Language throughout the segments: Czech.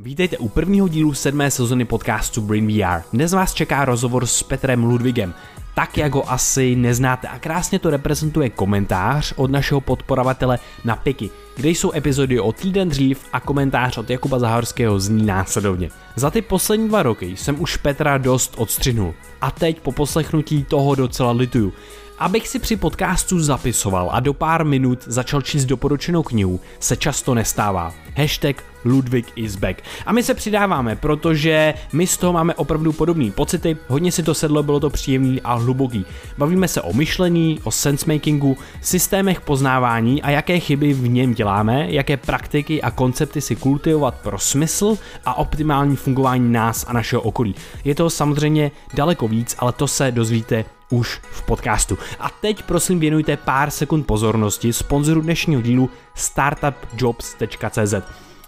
Vítejte u prvního dílu sedmé sezony podcastu Brain VR. Dnes vás čeká rozhovor s Petrem Ludvigem. Tak, jak ho asi neznáte a krásně to reprezentuje komentář od našeho podporovatele na Piky, kde jsou epizody o týden dřív a komentář od Jakuba Zahorského zní následovně. Za ty poslední dva roky jsem už Petra dost odstřihnul a teď po poslechnutí toho docela lituju. Abych si při podcastu zapisoval a do pár minut začal číst doporučenou knihu, se často nestává. Hashtag Ludwig is back. A my se přidáváme, protože my z toho máme opravdu podobné pocity, hodně si to sedlo, bylo to příjemný a hluboký. Bavíme se o myšlení, o sensemakingu, systémech poznávání a jaké chyby v něm děláme, jaké praktiky a koncepty si kultivovat pro smysl a optimální fungování nás a našeho okolí. Je to samozřejmě daleko víc, ale to se dozvíte už v podcastu. A teď prosím věnujte pár sekund pozornosti sponzoru dnešního dílu startupjobs.cz.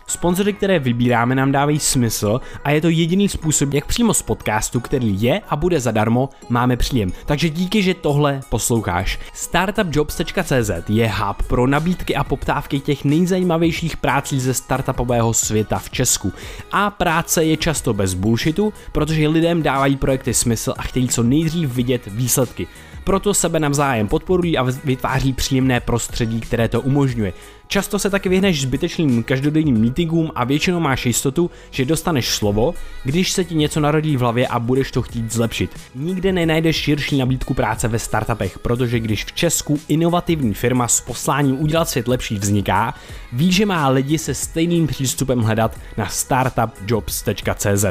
Sponzory, které vybíráme, nám dávají smysl a je to jediný způsob, jak přímo z podcastu, který je a bude zadarmo, máme příjem. Takže díky, že tohle posloucháš. Startupjobs.cz je hub pro nabídky a poptávky těch nejzajímavějších prací ze startupového světa v Česku. A práce je často bez bullshitu, protože lidem dávají projekty smysl a chtějí co nejdřív vidět výsledky. Proto sebe navzájem podporují a vytváří příjemné prostředí, které to umožňuje. Často se taky vyhneš zbytečným každodenním meetingům a většinou máš jistotu, že dostaneš slovo, když se ti něco narodí v hlavě a budeš to chtít zlepšit. Nikde nenajdeš širší nabídku práce ve startupech, protože když v Česku inovativní firma s posláním udělat svět lepší vzniká, ví, že má lidi se stejným přístupem hledat na startupjobs.cz.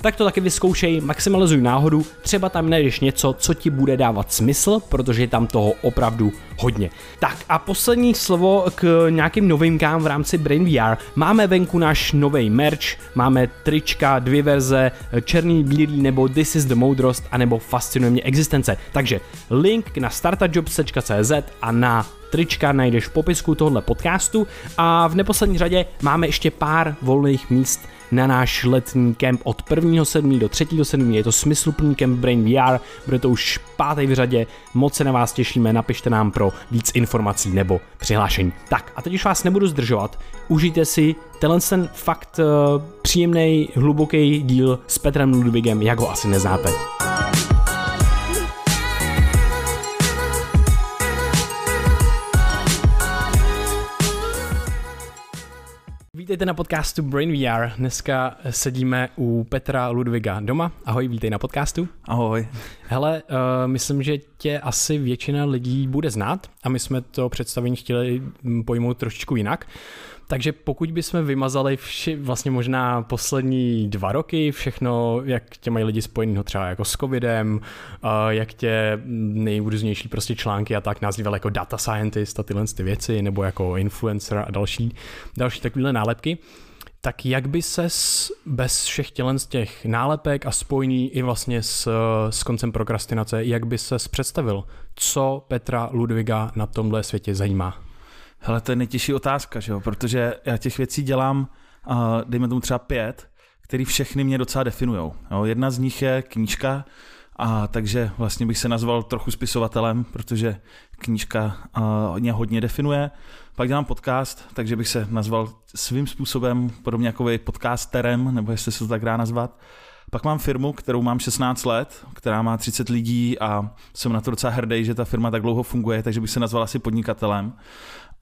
Tak to taky vyzkoušej, maximalizuj náhodu, třeba tam najdeš něco, co ti bude dávat smysl, protože tam toho opravdu hodně. Tak a poslední slovo k nějakým novinkám v rámci Brain VR. Máme venku náš nový merch, máme trička, dvě verze, černý, bílý nebo This is the Moudrost, anebo Fascinuje mě existence. Takže link na startajobs.cz a na trička najdeš v popisku tohle podcastu a v neposlední řadě máme ještě pár volných míst na náš letní kemp od 1.7. do 3.7. Je to smysluplný kemp Brain VR, bude to už pátý v řadě, moc se na vás těšíme, napište nám pro víc informací nebo přihlášení. Tak a teď už vás nebudu zdržovat, užijte si tenhle ten fakt uh, příjemný, hluboký díl s Petrem Ludwigem, jak ho asi neznáte. Vítejte na podcastu Brain VR. Dneska sedíme u Petra Ludviga doma. Ahoj, vítej na podcastu. Ahoj. Hele, uh, myslím, že tě asi většina lidí bude znát a my jsme to představení chtěli pojmout trošičku jinak. Takže pokud bychom vymazali vši, vlastně možná poslední dva roky, všechno, jak tě mají lidi spojeného třeba jako s covidem, jak tě nejrůznější prostě články a tak nazýval jako data scientist a tyhle ty věci, nebo jako influencer a další, další takovéhle nálepky, tak jak by se bez všech tělen z těch nálepek a spojení i vlastně s, s koncem prokrastinace, jak by se představil, co Petra Ludviga na tomhle světě zajímá? Hele, to je nejtěžší otázka, že jo? protože já těch věcí dělám, uh, dejme tomu třeba pět, který všechny mě docela definují. Jedna z nich je knížka, a takže vlastně bych se nazval trochu spisovatelem, protože knížka uh, mě hodně definuje. Pak dělám podcast, takže bych se nazval svým způsobem podobně jako podcasterem, nebo jestli se to tak dá nazvat. Pak mám firmu, kterou mám 16 let, která má 30 lidí a jsem na to docela hrdý, že ta firma tak dlouho funguje, takže bych se nazval asi podnikatelem.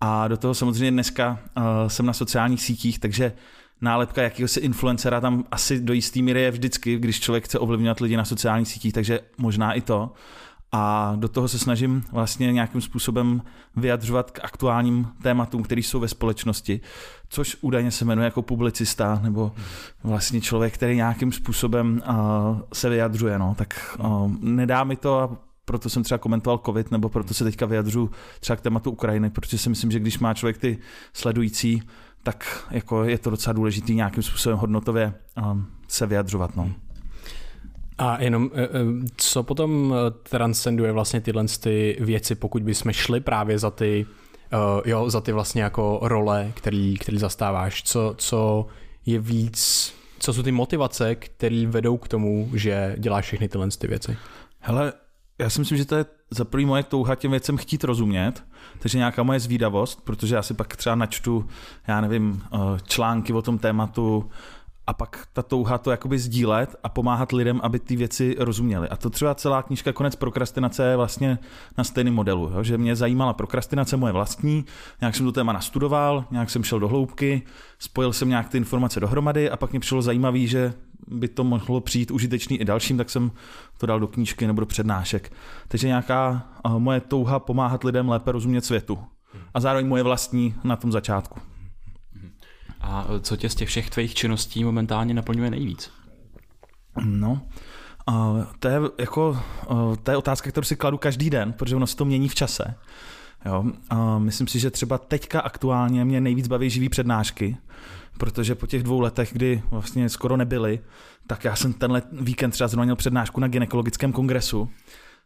A do toho samozřejmě dneska uh, jsem na sociálních sítích, takže nálepka jakéhosi influencera tam asi do jistý míry je vždycky, když člověk chce ovlivňovat lidi na sociálních sítích, takže možná i to. A do toho se snažím vlastně nějakým způsobem vyjadřovat k aktuálním tématům, které jsou ve společnosti, což údajně se jmenuje jako publicista, nebo vlastně člověk, který nějakým způsobem uh, se vyjadřuje. No. Tak uh, nedá mi to a proto jsem třeba komentoval covid, nebo proto se teďka vyjadřu třeba k tématu Ukrajiny, protože si myslím, že když má člověk ty sledující, tak jako je to docela důležité nějakým způsobem hodnotově um, se vyjadřovat. No. A jenom, eh, eh, co potom eh, transcenduje vlastně tyhle ty věci, pokud bychom šli právě za ty, jo, za ty vlastně jako role, který, který zastáváš, co, co je víc, co jsou ty motivace, které vedou k tomu, že děláš všechny tyhle ty věci? Hele, já si myslím, že to je za prvý moje touha těm věcem chtít rozumět, takže nějaká moje zvídavost, protože já si pak třeba načtu, já nevím, články o tom tématu, a pak ta touha to jakoby sdílet a pomáhat lidem, aby ty věci rozuměli. A to třeba celá knížka Konec prokrastinace je vlastně na stejném modelu, jo? že mě zajímala prokrastinace moje vlastní, nějak jsem to téma nastudoval, nějak jsem šel do hloubky, spojil jsem nějak ty informace dohromady a pak mě přišlo zajímavý, že by to mohlo přijít užitečný i dalším, tak jsem to dal do knížky nebo do přednášek. Takže nějaká moje touha pomáhat lidem lépe rozumět světu. A zároveň moje vlastní na tom začátku. A co tě z těch všech tvých činností momentálně naplňuje nejvíc? No, uh, to, je jako, uh, to je otázka, kterou si kladu každý den, protože ono se to mění v čase. Jo? Myslím si, že třeba teďka aktuálně mě nejvíc baví živý přednášky, protože po těch dvou letech, kdy vlastně skoro nebyly, tak já jsem tenhle víkend třeba zrovna měl přednášku na gynekologickém kongresu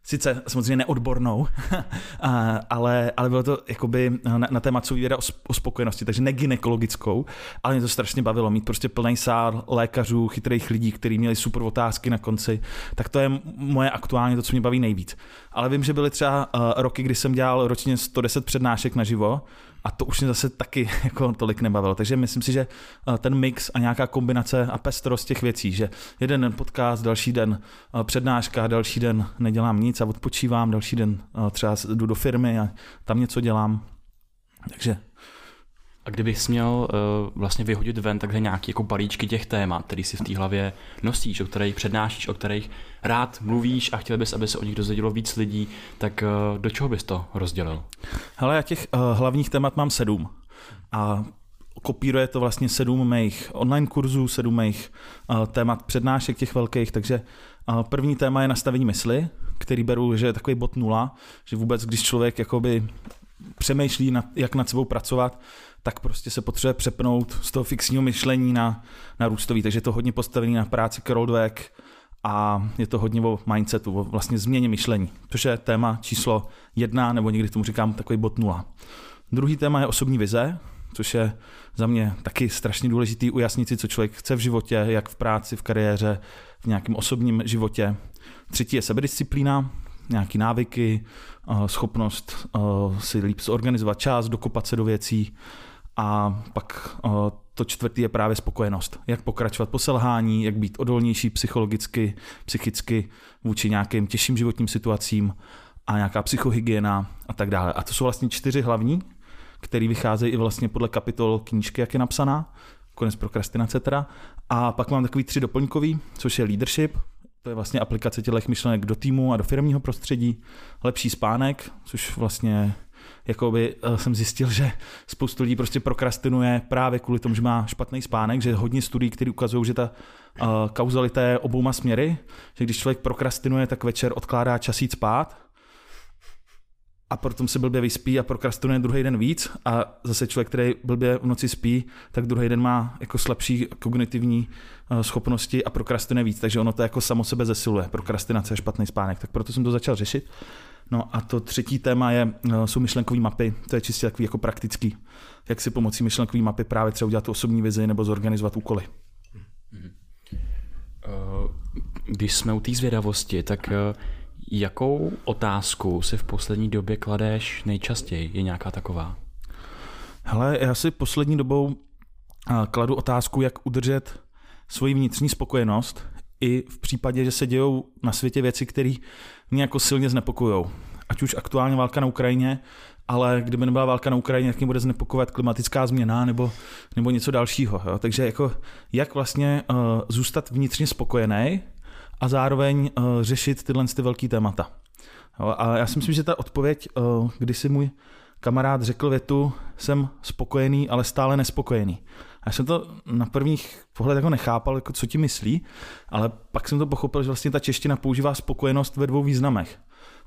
sice samozřejmě neodbornou, ale, ale bylo to jakoby na, na téma, co věda o, spokojenosti, takže ne gynekologickou, ale mě to strašně bavilo mít prostě plný sál lékařů, chytrých lidí, kteří měli super otázky na konci, tak to je moje aktuálně to, co mě baví nejvíc. Ale vím, že byly třeba uh, roky, kdy jsem dělal ročně 110 přednášek naživo a to už mě zase taky jako tolik nebavilo. Takže myslím si, že eh, ten mix a nějaká kombinace a pestrost těch věcí, že jeden den podcast, další den eh, přednáška, další den nedělám nic a odpočívám, další den eh, třeba jdu do firmy a tam něco dělám. Takže a kdybych měl uh, vlastně vyhodit ven takhle nějaký jako balíčky těch témat, který si v té hlavě nosíš, o kterých přednášíš, o kterých rád mluvíš a chtěl bys, aby se o nich dozvědělo víc lidí, tak uh, do čeho bys to rozdělil? Hele, já těch uh, hlavních témat mám sedm. A kopíruje to vlastně sedm mých online kurzů, sedm mých uh, témat přednášek těch velkých, takže uh, první téma je nastavení mysli, který beru, že je takový bod nula, že vůbec, když člověk jakoby přemýšlí, nad, jak nad sebou pracovat, tak prostě se potřebuje přepnout z toho fixního myšlení na, na růstový. Takže je to hodně postavený na práci Carol Dweck a je to hodně o mindsetu, o vlastně změně myšlení, což je téma číslo jedna, nebo někdy tomu říkám takový bod nula. Druhý téma je osobní vize, což je za mě taky strašně důležitý ujasnit si, co člověk chce v životě, jak v práci, v kariéře, v nějakém osobním životě. Třetí je sebedisciplína, nějaký návyky, eh, schopnost eh, si líp zorganizovat čas, dokopat se do věcí, a pak to čtvrtý je právě spokojenost. Jak pokračovat po selhání, jak být odolnější psychologicky, psychicky vůči nějakým těžším životním situacím a nějaká psychohygiena a tak dále. A to jsou vlastně čtyři hlavní, které vycházejí i vlastně podle kapitol knížky, jak je napsaná, konec prokrastinace teda. A pak mám takový tři doplňkový, což je leadership, to je vlastně aplikace těch myšlenek do týmu a do firmního prostředí, lepší spánek, což vlastně jakoby uh, jsem zjistil, že spoustu lidí prostě prokrastinuje právě kvůli tomu, že má špatný spánek, že hodně studií, které ukazují, že ta uh, kauzalita je obouma směry, že když člověk prokrastinuje, tak večer odkládá čas jít spát, a potom se blbě vyspí a prokrastinuje druhý den víc a zase člověk, který blbě v noci spí, tak druhý den má jako slabší kognitivní schopnosti a prokrastinuje víc, takže ono to jako samo sebe zesiluje, prokrastinace a špatný spánek, tak proto jsem to začal řešit. No a to třetí téma je, eh, jsou myšlenkové mapy, to je čistě takový jako praktický. Jak si pomocí myšlenkové mapy právě třeba udělat tu osobní vizi nebo zorganizovat úkoly. Eh, když jsme u té zvědavosti, tak eh, jakou otázku si v poslední době kladeš nejčastěji? Je nějaká taková? Hele, já si poslední dobou kladu otázku, jak udržet svoji vnitřní spokojenost i v případě, že se dějou na světě věci, které mě jako silně znepokojují. Ať už aktuálně válka na Ukrajině, ale kdyby nebyla válka na Ukrajině, jak mě bude znepokojovat klimatická změna nebo, nebo něco dalšího. Jo? Takže jako, jak vlastně uh, zůstat vnitřně spokojený a zároveň uh, řešit tyhle ty velké témata. Jo? A já si myslím, že ta odpověď, uh, když si můj kamarád řekl větu, jsem spokojený, ale stále nespokojený. Já jsem to na prvních pohled jako nechápal, jako co ti myslí, ale pak jsem to pochopil, že vlastně ta čeština používá spokojenost ve dvou významech.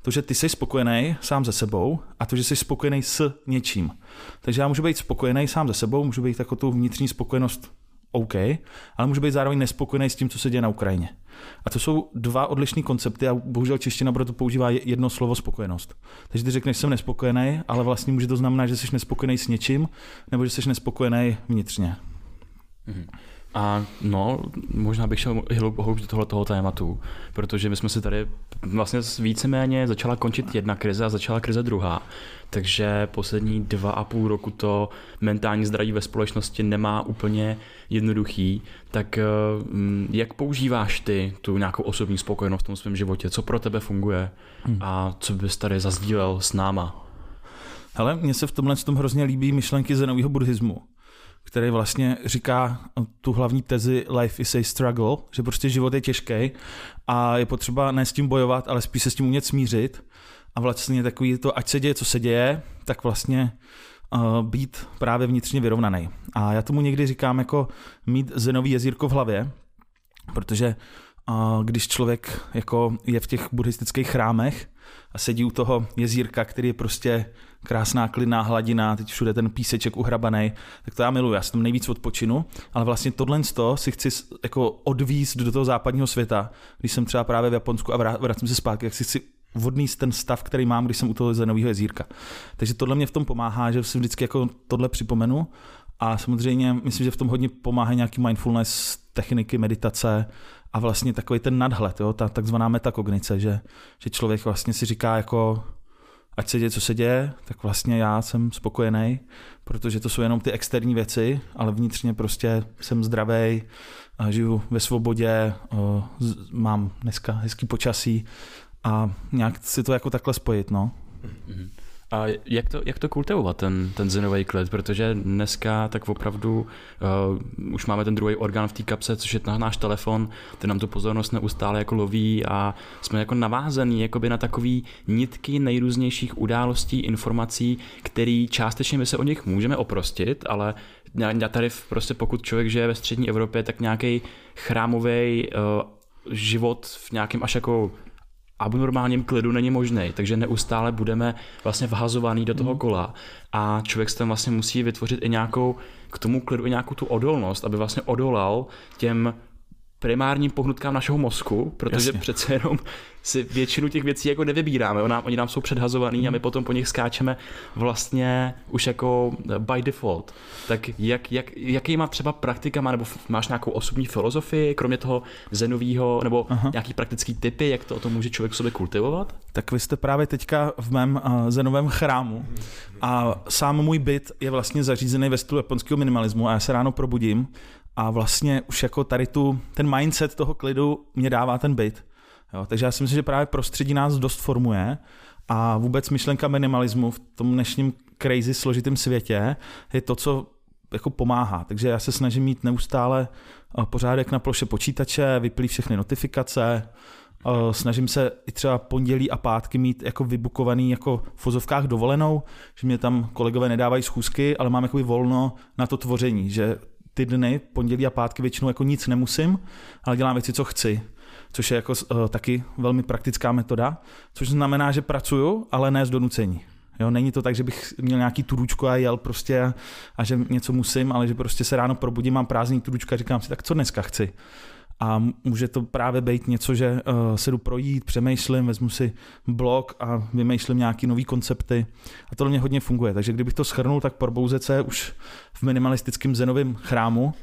To, že ty jsi spokojený sám ze sebou a to, že jsi spokojený s něčím. Takže já můžu být spokojený sám ze sebou, můžu být jako tu vnitřní spokojenost OK, ale můžu být zároveň nespokojený s tím, co se děje na Ukrajině. A to jsou dva odlišné koncepty a bohužel čeština proto používá jedno slovo spokojenost. Takže ty řekneš, jsem nespokojený, ale vlastně může to znamenat, že jsi nespokojený s něčím, nebo že jsi nespokojený vnitřně. Mm-hmm. A no, možná bych šel hlouběji do tohoto tématu, protože my jsme si tady vlastně víceméně začala končit jedna krize a začala krize druhá. Takže poslední dva a půl roku to mentální zdraví ve společnosti nemá úplně jednoduchý. Tak eh, jak používáš ty tu nějakou osobní spokojenost v tom svém životě? Co pro tebe funguje? Hmm. A co bys tady zazdílel s náma? Hele, mně se v tomhle tom hrozně líbí myšlenky zenového buddhismu který vlastně říká tu hlavní tezi life is a struggle, že prostě život je těžký a je potřeba ne s tím bojovat, ale spíš se s tím umět smířit a vlastně takový to, ať se děje, co se děje, tak vlastně uh, být právě vnitřně vyrovnaný. A já tomu někdy říkám jako mít zenový jezírko v hlavě, protože uh, když člověk jako je v těch buddhistických chrámech a sedí u toho jezírka, který je prostě krásná klidná hladina, teď všude ten píseček uhrabaný, tak to já miluji, já tam nejvíc odpočinu, ale vlastně tohle si chci jako odvíst do toho západního světa, když jsem třeba právě v Japonsku a vracím se zpátky, tak si chci vodníst ten stav, který mám, když jsem u toho zenového jezírka. Takže tohle mě v tom pomáhá, že si vždycky jako tohle připomenu a samozřejmě myslím, že v tom hodně pomáhá nějaký mindfulness, techniky, meditace a vlastně takový ten nadhled, jo, ta takzvaná metakognice, že, že člověk vlastně si říká jako ať se děje, co se děje, tak vlastně já jsem spokojený, protože to jsou jenom ty externí věci, ale vnitřně prostě jsem zdravý, žiju ve svobodě, mám dneska hezký počasí a nějak si to jako takhle spojit, no. Mm-hmm. A jak to, jak to kultivovat, ten, ten zenový klid? Protože dneska tak opravdu uh, už máme ten druhý orgán v té kapse, což je náš telefon, ten nám tu pozornost neustále jako loví a jsme jako navázaný jakoby na takový nitky nejrůznějších událostí, informací, který částečně my se o nich můžeme oprostit, ale tady prostě pokud člověk žije ve střední Evropě, tak nějaký chrámový uh, život v nějakém až jako abnormálním klidu není možný, takže neustále budeme vlastně vhazovaný do toho hmm. kola a člověk se tam vlastně musí vytvořit i nějakou k tomu klidu i nějakou tu odolnost, aby vlastně odolal těm primárním pohnutkám našeho mozku, protože Jasně. přece jenom si většinu těch věcí jako nevybíráme. Oni nám, oni nám jsou předhazovaný a my potom po nich skáčeme vlastně už jako by default. Tak jak, jak, jaký má třeba praktika, má, nebo máš nějakou osobní filozofii, kromě toho zenového, nebo Aha. nějaký praktický typy, jak to o tom může člověk sobě kultivovat? Tak vy jste právě teďka v mém uh, zenovém chrámu a sám můj byt je vlastně zařízený ve stylu japonského minimalismu a já se ráno probudím a vlastně už jako tady tu, ten mindset toho klidu mě dává ten byt. Jo, takže já si myslím, že právě prostředí nás dost formuje a vůbec myšlenka minimalismu v tom dnešním crazy složitém světě je to, co jako pomáhá. Takže já se snažím mít neustále eh, pořádek na ploše počítače, vyplý všechny notifikace, eh, snažím se i třeba pondělí a pátky mít jako vybukovaný jako v fozovkách dovolenou, že mě tam kolegové nedávají schůzky, ale mám jako volno na to tvoření, že ty dny, pondělí a pátky většinou jako nic nemusím, ale dělám věci, co chci což je jako uh, taky velmi praktická metoda, což znamená, že pracuju, ale ne z donucení. Jo, není to tak, že bych měl nějaký turučko a jel prostě a že něco musím, ale že prostě se ráno probudím, mám prázdný turučka a říkám si, tak co dneska chci. A může to právě být něco, že uh, se jdu projít, přemýšlím, vezmu si blog a vymýšlím nějaký nový koncepty. A to mě hodně funguje. Takže kdybych to schrnul, tak probouzet se už v minimalistickém zenovém chrámu,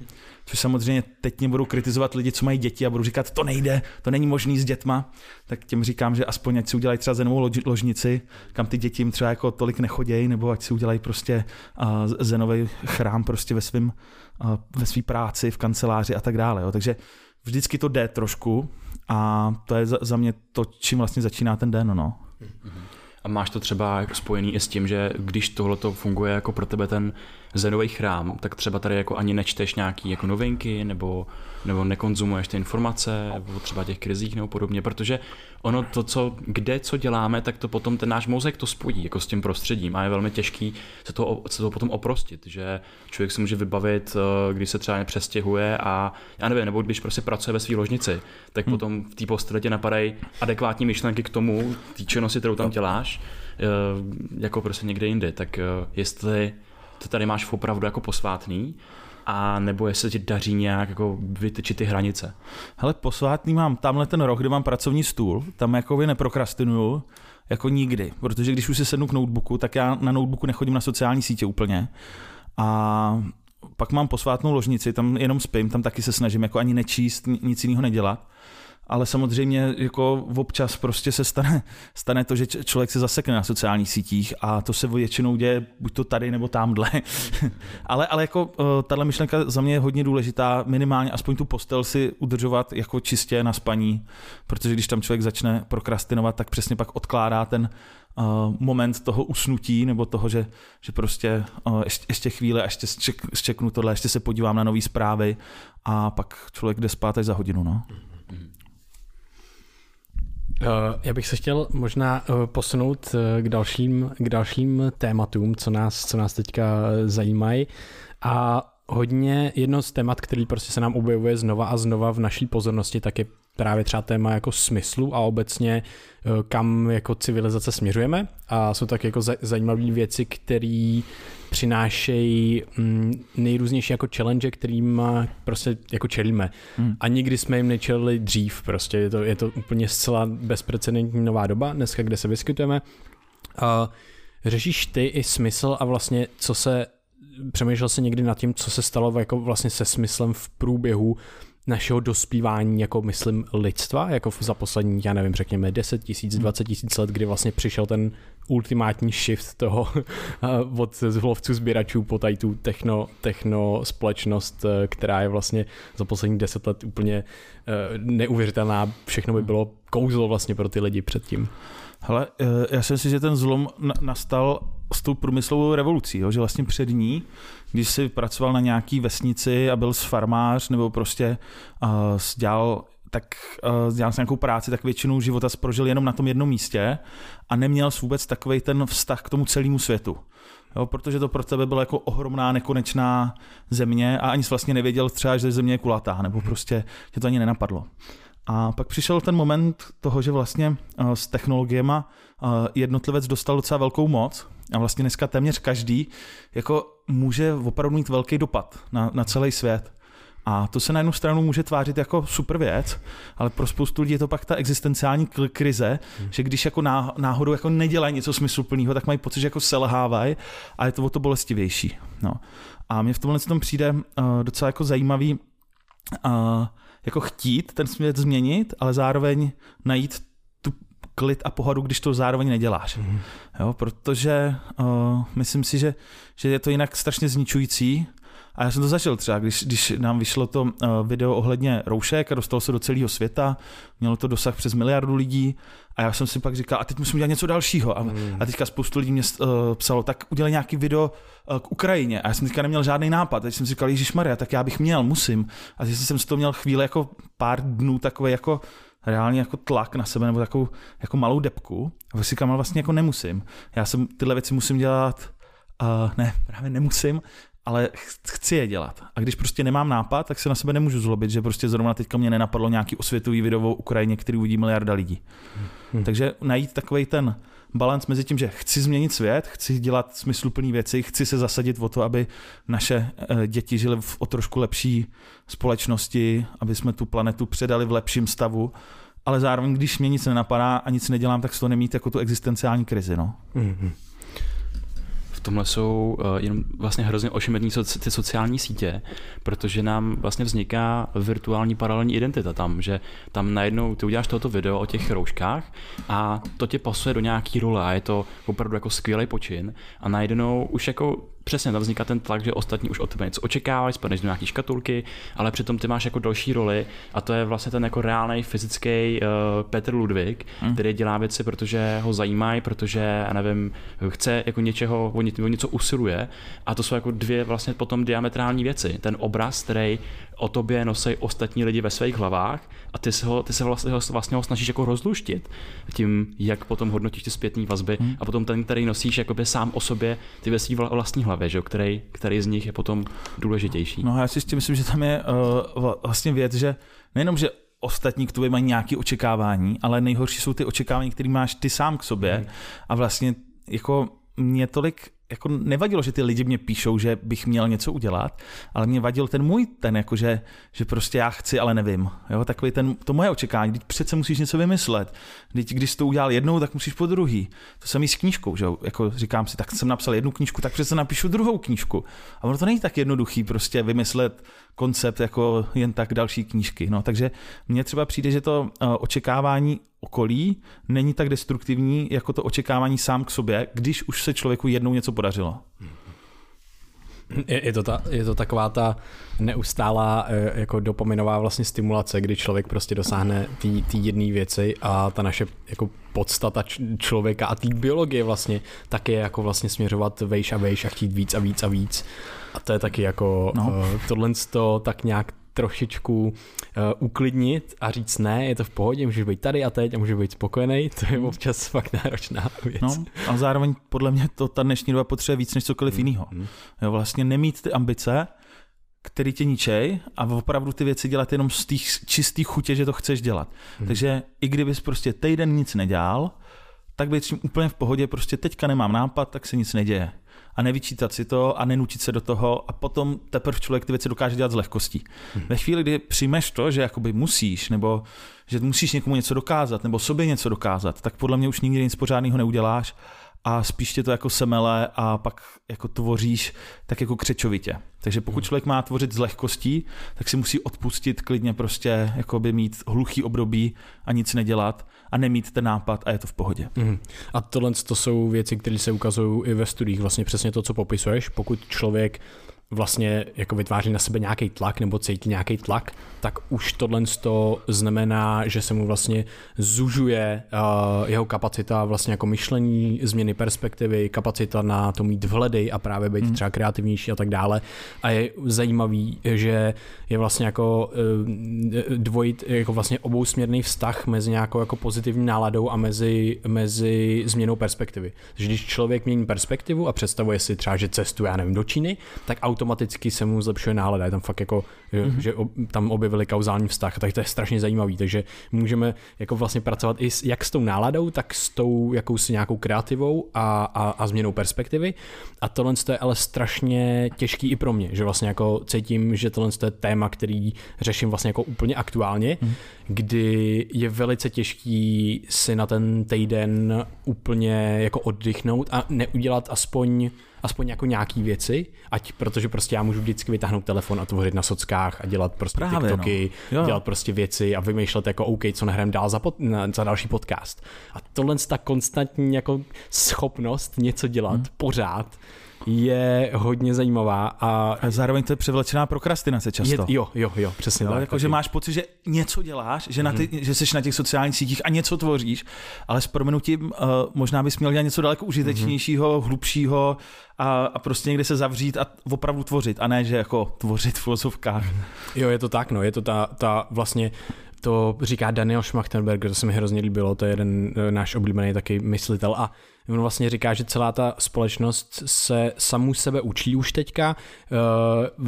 což samozřejmě teď mě budou kritizovat lidi, co mají děti a budou říkat, to nejde, to není možný s dětma, tak těm říkám, že aspoň ať si udělají třeba zenovou ložnici, kam ty děti jim třeba jako tolik nechodějí, nebo ať si udělají prostě uh, zenový chrám prostě ve svém uh, ve své práci, v kanceláři a tak dále. Jo. Takže vždycky to jde trošku a to je za, za mě to, čím vlastně začíná ten den. No. A máš to třeba spojený i s tím, že když tohle to funguje jako pro tebe ten zenový chrám, tak třeba tady jako ani nečteš nějaký jako novinky nebo, nebo nekonzumuješ ty informace o třeba těch krizích nebo podobně, protože ono to, co, kde co děláme, tak to potom ten náš mozek to spojí jako s tím prostředím a je velmi těžký se to, se to potom oprostit, že člověk se může vybavit, eh, když se třeba přestěhuje a já nevím, nebo když prostě pracuje ve své ložnici, tak hmm. potom v té posteli tě napadají adekvátní myšlenky k tomu, té činnosti, kterou tam děláš, eh, jako prostě někde jinde. Tak eh, jestli to tady máš opravdu jako posvátný, a nebo jestli ti daří nějak jako vytyčit ty hranice? Hele, posvátný mám tamhle ten rok, kde mám pracovní stůl, tam jako neprokrastinuju, jako nikdy, protože když už si sednu k notebooku, tak já na notebooku nechodím na sociální sítě úplně. A pak mám posvátnou ložnici, tam jenom spím, tam taky se snažím jako ani nečíst, nic jiného nedělat ale samozřejmě jako občas prostě se stane, stane to, že člověk se zasekne na sociálních sítích a to se většinou děje buď to tady nebo tamhle. ale, ale jako uh, tahle myšlenka za mě je hodně důležitá, minimálně aspoň tu postel si udržovat jako čistě na spaní, protože když tam člověk začne prokrastinovat, tak přesně pak odkládá ten uh, moment toho usnutí nebo toho, že, že prostě uh, ještě, ještě chvíle, ještě zčeknu tohle, ještě se podívám na nové zprávy a pak člověk jde spát až za hodinu. No. Eh, já bych se chtěl možná eh, posunout eh, k dalším, k dalším tématům, co nás, co nás teďka zajímají. A hodně jedno z témat, který prostě se nám objevuje znova a znova v naší pozornosti, tak je právě třeba téma jako smyslu a obecně kam jako civilizace směřujeme a jsou tak jako zajímavé věci, které přinášejí mm, nejrůznější jako challenge, kterým prostě jako čelíme. Hmm. A nikdy jsme jim nečelili dřív, prostě je to, je to úplně zcela bezprecedentní nová doba, dneska, kde se vyskytujeme. A řešíš ty i smysl a vlastně co se přemýšlel se někdy nad tím, co se stalo jako vlastně se smyslem v průběhu našeho dospívání, jako myslím, lidstva, jako za poslední, já nevím, řekněme 10 tisíc, 20 tisíc let, kdy vlastně přišel ten ultimátní shift toho od zlovců sběračů po tady tu techno, techno společnost, eh, která je vlastně za poslední 10 let úplně eh, neuvěřitelná. Všechno by bylo kouzlo vlastně pro ty lidi předtím. Hele, eh, já si myslím, že ten zlom nastal s tou průmyslovou revolucí, jo? že vlastně před ní, když si pracoval na nějaký vesnici a byl s farmář nebo prostě uh, dělal tak uh, dělal jsem nějakou práci, tak většinu života prožil jenom na tom jednom místě a neměl vůbec takový ten vztah k tomu celému světu. Jo, protože to pro tebe byla jako ohromná, nekonečná země a ani jsi vlastně nevěděl třeba, že země je kulatá, nebo prostě tě to ani nenapadlo. A pak přišel ten moment toho, že vlastně uh, s technologiemi uh, jednotlivec dostal docela velkou moc a vlastně dneska téměř každý jako může opravdu mít velký dopad na, na celý svět. A to se na jednu stranu může tvářit jako super věc, ale pro spoustu lidí je to pak ta existenciální krize, hmm. že když jako náhodou jako nedělají něco smysluplného, tak mají pocit, že jako selhávají a je to o to bolestivější. No. A mně v tomhle tom přijde uh, docela jako zajímavý uh, jako chtít ten svět změnit, ale zároveň najít tu klid a pohodu, když to zároveň neděláš. Mm. Jo, protože uh, myslím si, že, že je to jinak strašně zničující a já jsem to zažil třeba, když, když nám vyšlo to uh, video ohledně roušek a dostalo se do celého světa, mělo to dosah přes miliardu lidí a já jsem si pak říkal, a teď musím udělat něco dalšího. A, mm. a teďka spoustu lidí mě uh, psalo, tak udělej nějaký video uh, k Ukrajině. A já jsem teďka neměl žádný nápad. Teď jsem si říkal, Ježíš Maria, tak já bych měl, musím. A teď jsem si to měl chvíli jako pár dnů takový jako reálně jako tlak na sebe nebo takovou jako malou depku. A si říkám, vlastně jako nemusím. Já jsem tyhle věci musím dělat Uh, ne, právě nemusím, ale chci je dělat. A když prostě nemám nápad, tak se na sebe nemůžu zlobit, že prostě zrovna teďka mě nenapadlo nějaký osvětový video o Ukrajině, který uvidí miliarda lidí. Hmm. Takže najít takový ten balans mezi tím, že chci změnit svět, chci dělat smysluplné věci, chci se zasadit o to, aby naše eh, děti žily v o trošku lepší společnosti, aby jsme tu planetu předali v lepším stavu, ale zároveň, když mě nic nenapadá a nic nedělám, tak z toho nemít jako tu existenciální krizi. No. Mm-hmm tomhle jsou uh, jenom vlastně hrozně ošemetní ty sociální sítě, protože nám vlastně vzniká virtuální paralelní identita tam, že tam najednou ty uděláš toto video o těch rouškách a to tě pasuje do nějaký role a je to opravdu jako skvělý počin a najednou už jako přesně tam vzniká ten tlak, že ostatní už od tebe něco očekávají, spadneš do nějaké škatulky, ale přitom ty máš jako další roli a to je vlastně ten jako reálný fyzický uh, Petr Ludvík, hmm. který dělá věci, protože ho zajímají, protože, já nevím, chce jako něčeho, o něco usiluje a to jsou jako dvě vlastně potom diametrální věci. Ten obraz, který o tobě nosí ostatní lidi ve svých hlavách a ty se ho, ty se vlastně, vlastně ho snažíš jako rozluštit tím, jak potom hodnotíš ty zpětné vazby hmm. a potom ten, který nosíš jakoby sám o sobě ty ve svý vlastní hlavě, že? Který, který z nich je potom důležitější. No já si s tím myslím, že tam je uh, vlastně věc, že nejenom, že ostatní k tobě mají nějaké očekávání, ale nejhorší jsou ty očekávání, které máš ty sám k sobě hmm. a vlastně jako mě tolik jako nevadilo, že ty lidi mě píšou, že bych měl něco udělat, ale mě vadil ten můj, ten jako, že, prostě já chci, ale nevím. Jo, takový ten, to moje očekávání, teď přece musíš něco vymyslet. Teď, když jsi to udělal jednou, tak musíš po druhý. To samý s knížkou, že jo? Jako říkám si, tak jsem napsal jednu knížku, tak přece napíšu druhou knížku. A ono to není tak jednoduchý prostě vymyslet koncept jako jen tak další knížky. No, takže mně třeba přijde, že to uh, očekávání okolí není tak destruktivní jako to očekávání sám k sobě, když už se člověku jednou něco podařilo. Je, je, to ta, je to taková ta neustálá eh, jako dopaminová vlastně stimulace, kdy člověk prostě dosáhne té jedné věci a ta naše jako podstata člověka a té biologie vlastně tak je jako vlastně směřovat vejš a vejš a chtít víc a víc a víc. A to je taky jako no. uh, tohle to tak nějak trošičku uh, uklidnit a říct ne, je to v pohodě, můžeš být tady a teď a můžeš být spokojený, to je občas fakt náročná věc. No, a zároveň podle mě to ta dnešní doba potřebuje víc než cokoliv mm. jiného. Mm. Jo, vlastně nemít ty ambice, který tě ničej a opravdu ty věci dělat jenom z těch čistých chutě, že to chceš dělat. Hmm. Takže i kdybys prostě týden nic nedělal, tak být úplně v pohodě, prostě teďka nemám nápad, tak se nic neděje a nevyčítat si to a nenutit se do toho a potom teprve člověk ty věci dokáže dělat s lehkostí. Hmm. Ve chvíli, kdy přijmeš to, že jakoby musíš, nebo že musíš někomu něco dokázat, nebo sobě něco dokázat, tak podle mě už nikdy nic pořádného neuděláš a spíš tě to jako semele a pak jako tvoříš tak jako křečovitě. Takže pokud hmm. člověk má tvořit z lehkostí, tak si musí odpustit klidně prostě jakoby mít hluchý období a nic nedělat a nemít ten nápad a je to v pohodě. Mm. A tohle to jsou věci, které se ukazují i ve studiích, vlastně přesně to, co popisuješ. Pokud člověk vlastně jako vytváří na sebe nějaký tlak nebo cítí nějaký tlak, tak už tohle to znamená, že se mu vlastně zužuje uh, jeho kapacita vlastně jako myšlení, změny perspektivy, kapacita na to mít vhledy a právě být hmm. třeba kreativnější a tak dále. A je zajímavý, že je vlastně jako uh, dvojit jako vlastně obousměrný vztah mezi nějakou jako pozitivní náladou a mezi, mezi změnou perspektivy. Takže když člověk mění perspektivu a představuje si třeba, že cestuje, já nevím, do Číny, tak automaticky se mu zlepšuje nálada. Je tam fakt jako, mm-hmm. že tam objevili kauzální vztah, tak to je strašně zajímavý. Takže můžeme jako vlastně pracovat i s, jak s tou náladou, tak s tou jakousi nějakou kreativou a, a, a změnou perspektivy. A tohle je ale strašně těžký i pro mě, že vlastně jako cítím, že tohle je téma, který řeším vlastně jako úplně aktuálně, mm. kdy je velice těžký si na ten týden úplně jako oddychnout a neudělat aspoň aspoň jako nějaký věci, ať protože prostě já můžu vždycky vytáhnout telefon a tvořit na sockách a dělat prostě Právě, TikToky, no. dělat prostě věci a vymýšlet jako OK, co nahrám dál za, pod, za další podcast. A tohle ta konstantní jako schopnost něco dělat hmm. pořád, je hodně zajímavá. A, a zároveň to je převlečená prokrastinace často. Je, jo, jo, jo, přesně jo, tak. Jako, že máš pocit, že něco děláš, že, na ty, mm. že jsi na těch sociálních sítích a něco tvoříš, ale s proměnutím uh, možná bys měl dělat něco daleko užitečnějšího, mm. hlubšího a, a prostě někde se zavřít a opravdu tvořit, a ne, že jako tvořit v filozofkách. Jo, je to tak, no, je to ta, ta vlastně to říká Daniel Schmachtenberger, to se mi hrozně líbilo, to je jeden eh, náš oblíbený taky myslitel a On vlastně říká, že celá ta společnost se samou sebe učí už teďka uh,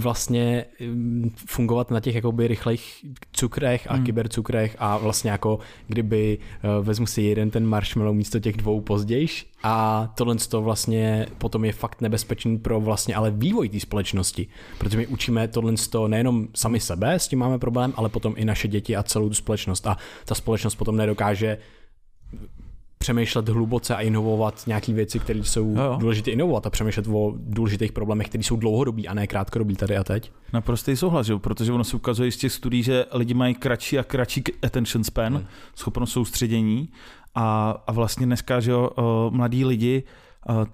vlastně mm, fungovat na těch jakoby rychlejch cukrech a hmm. kybercukrech a vlastně jako kdyby uh, vezmu si jeden ten marshmallow místo těch dvou pozdějš. A tohle to vlastně potom je fakt nebezpečný pro vlastně ale vývoj té společnosti, protože my učíme tohle to nejenom sami sebe, s tím máme problém, ale potom i naše děti a celou tu společnost. A ta společnost potom nedokáže přemýšlet hluboce a inovovat nějaké věci, které jsou jo, jo. důležité inovovat a přemýšlet o důležitých problémech, které jsou dlouhodobí a ne krátkodobí tady a teď. Naprostý souhlas, že? protože ono se ukazuje z těch studií, že lidi mají kratší a kratší attention span, hmm. schopnost soustředění a, a vlastně dneska, že jo, mladí lidi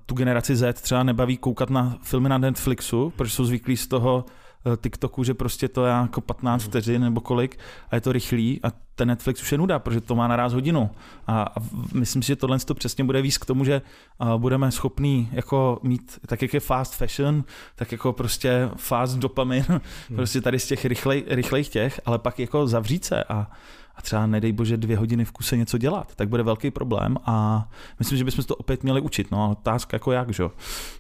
tu generaci Z třeba nebaví koukat na filmy na Netflixu, protože jsou zvyklí z toho Eh, TikToku, že prostě to je jako 15 mm. vteřin nebo kolik a je to rychlý a ten Netflix už je nuda, protože to má naraz hodinu. A, a myslím si, že tohle to přesně bude víc k tomu, že uh, budeme schopní jako mít, tak jak je fast fashion, tak jako prostě fast dopamin, mm. prostě tady z těch rychlej, rychlejch těch, ale pak jako zavřít se a, a třeba nedej bože dvě hodiny v kuse něco dělat, tak bude velký problém a myslím, že bychom to opět měli učit. No a otázka jako jak, že?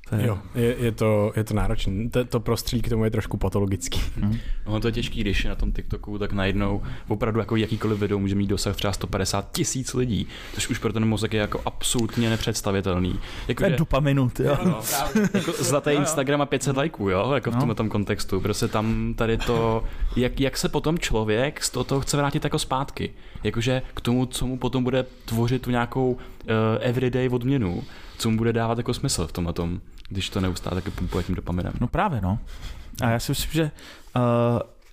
To je... Jo, je, je, to, je to náročné. To, to prostředí k tomu je trošku patologický. Hmm. No to je těžký, když je na tom TikToku, tak najednou opravdu jako jakýkoliv video může mít dosah třeba 150 tisíc lidí, což už pro ten mozek je jako absolutně nepředstavitelný. Jako, to je dopaminu, jo. No, jako zlaté Instagram a 500 lajků, jo, jako v no. tom kontextu. Prostě tam tady to, jak, jak se potom člověk z toho chce vrátit jako zpátky. Jakože k tomu, co mu potom bude tvořit tu nějakou uh, everyday odměnu, co mu bude dávat jako smysl v tom a tom, když to neustále taky pumpuje tím dopaminem. No právě, no. A já si myslím, že uh,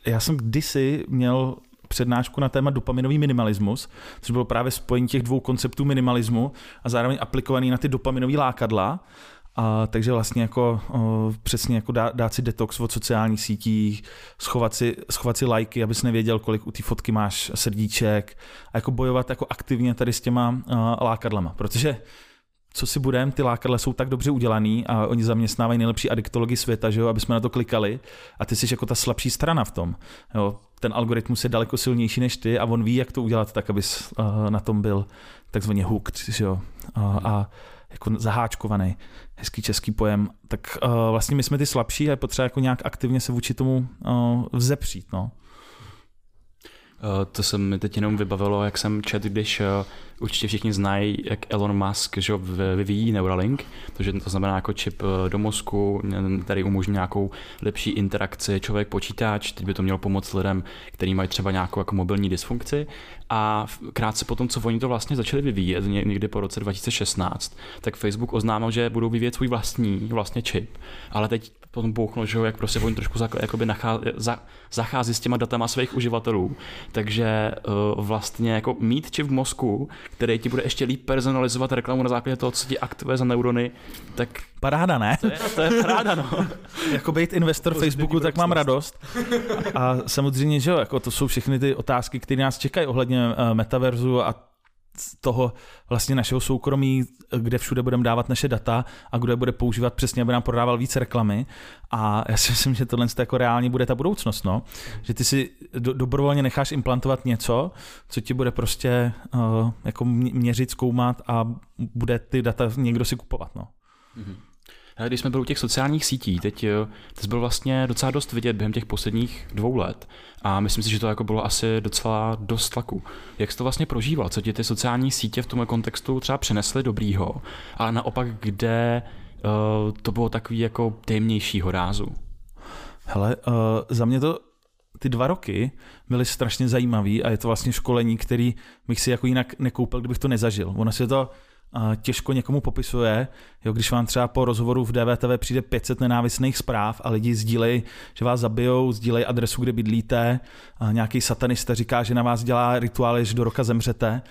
já jsem kdysi měl přednášku na téma dopaminový minimalismus, což bylo právě spojení těch dvou konceptů minimalismu a zároveň aplikovaný na ty dopaminové lákadla. A, takže vlastně jako o, přesně jako dá, dát si detox od sociálních sítích, schovat si, schovat si lajky, abys nevěděl, kolik u té fotky máš srdíček a jako bojovat jako aktivně tady s těma o, lákadlama, protože co si budem, ty lákadla jsou tak dobře udělaný a oni zaměstnávají nejlepší adiktology světa, že jo, aby jsme na to klikali a ty jsi jako ta slabší strana v tom. Jo. Ten algoritmus je daleko silnější než ty a on ví, jak to udělat tak, abys uh, na tom byl takzvaně hooked, že jo. Uh, a jako zaháčkovaný, hezký český pojem, tak uh, vlastně my jsme ty slabší a je potřeba jako nějak aktivně se vůči tomu uh, vzepřít, no. To se mi teď jenom vybavilo, jak jsem čet, když určitě všichni znají, jak Elon Musk že vyvíjí Neuralink, takže to znamená jako čip eh, do mozku, který umožní nějakou lepší interakci člověk-počítač, teď by to mělo pomoct lidem, kteří mají třeba nějakou jako mobilní dysfunkci. A krátce potom, co oni to vlastně začali vyvíjet, někdy po roce 2016, tak Facebook oznámil, že budou vyvíjet svůj vlastní vlastně čip, ale teď potom bouchlo, že jak prostě oni trošku jakoby nachá, za, zachází s těma datama svých uživatelů, takže uh, vlastně jako mít čip v mozku, který ti bude ještě líp personalizovat reklamu na základě toho, co ti aktivuje za neurony, tak... Paráda, ne? To je, to je paráda, no. jako být investor Facebooku, tak mám radost. A samozřejmě, že jo, jako to jsou všechny ty otázky, které nás čekají ohledně uh, metaverzu a toho vlastně našeho soukromí, kde všude budeme dávat naše data a kdo je bude používat přesně, aby nám prodával více reklamy. A já si myslím, že tohle jako reálně bude ta budoucnost, no. Že ty si do, dobrovolně necháš implantovat něco, co ti bude prostě uh, jako měřit, zkoumat a bude ty data někdo si kupovat, no. Mm-hmm. Když jsme byli u těch sociálních sítí, teď eh, to byl vlastně docela dost vidět během těch posledních dvou let a myslím si, že to jako bylo asi docela dost tlaku. Jak jsi to vlastně prožíval? Co ti ty sociální sítě v tomhle kontextu třeba přinesly dobrýho, ale naopak kde uh, to bylo takový jako témnějšího rázu? Hele, uh, za mě to ty dva roky byly strašně zajímavý a je to vlastně školení, který bych si jako jinak nekoupil, kdybych to nezažil. Ono se to těžko někomu popisuje, jo, když vám třeba po rozhovoru v DVTV přijde 500 nenávistných zpráv a lidi sdílejí, že vás zabijou, sdílejí adresu, kde bydlíte, a nějaký satanista říká, že na vás dělá rituály, že do roka zemřete.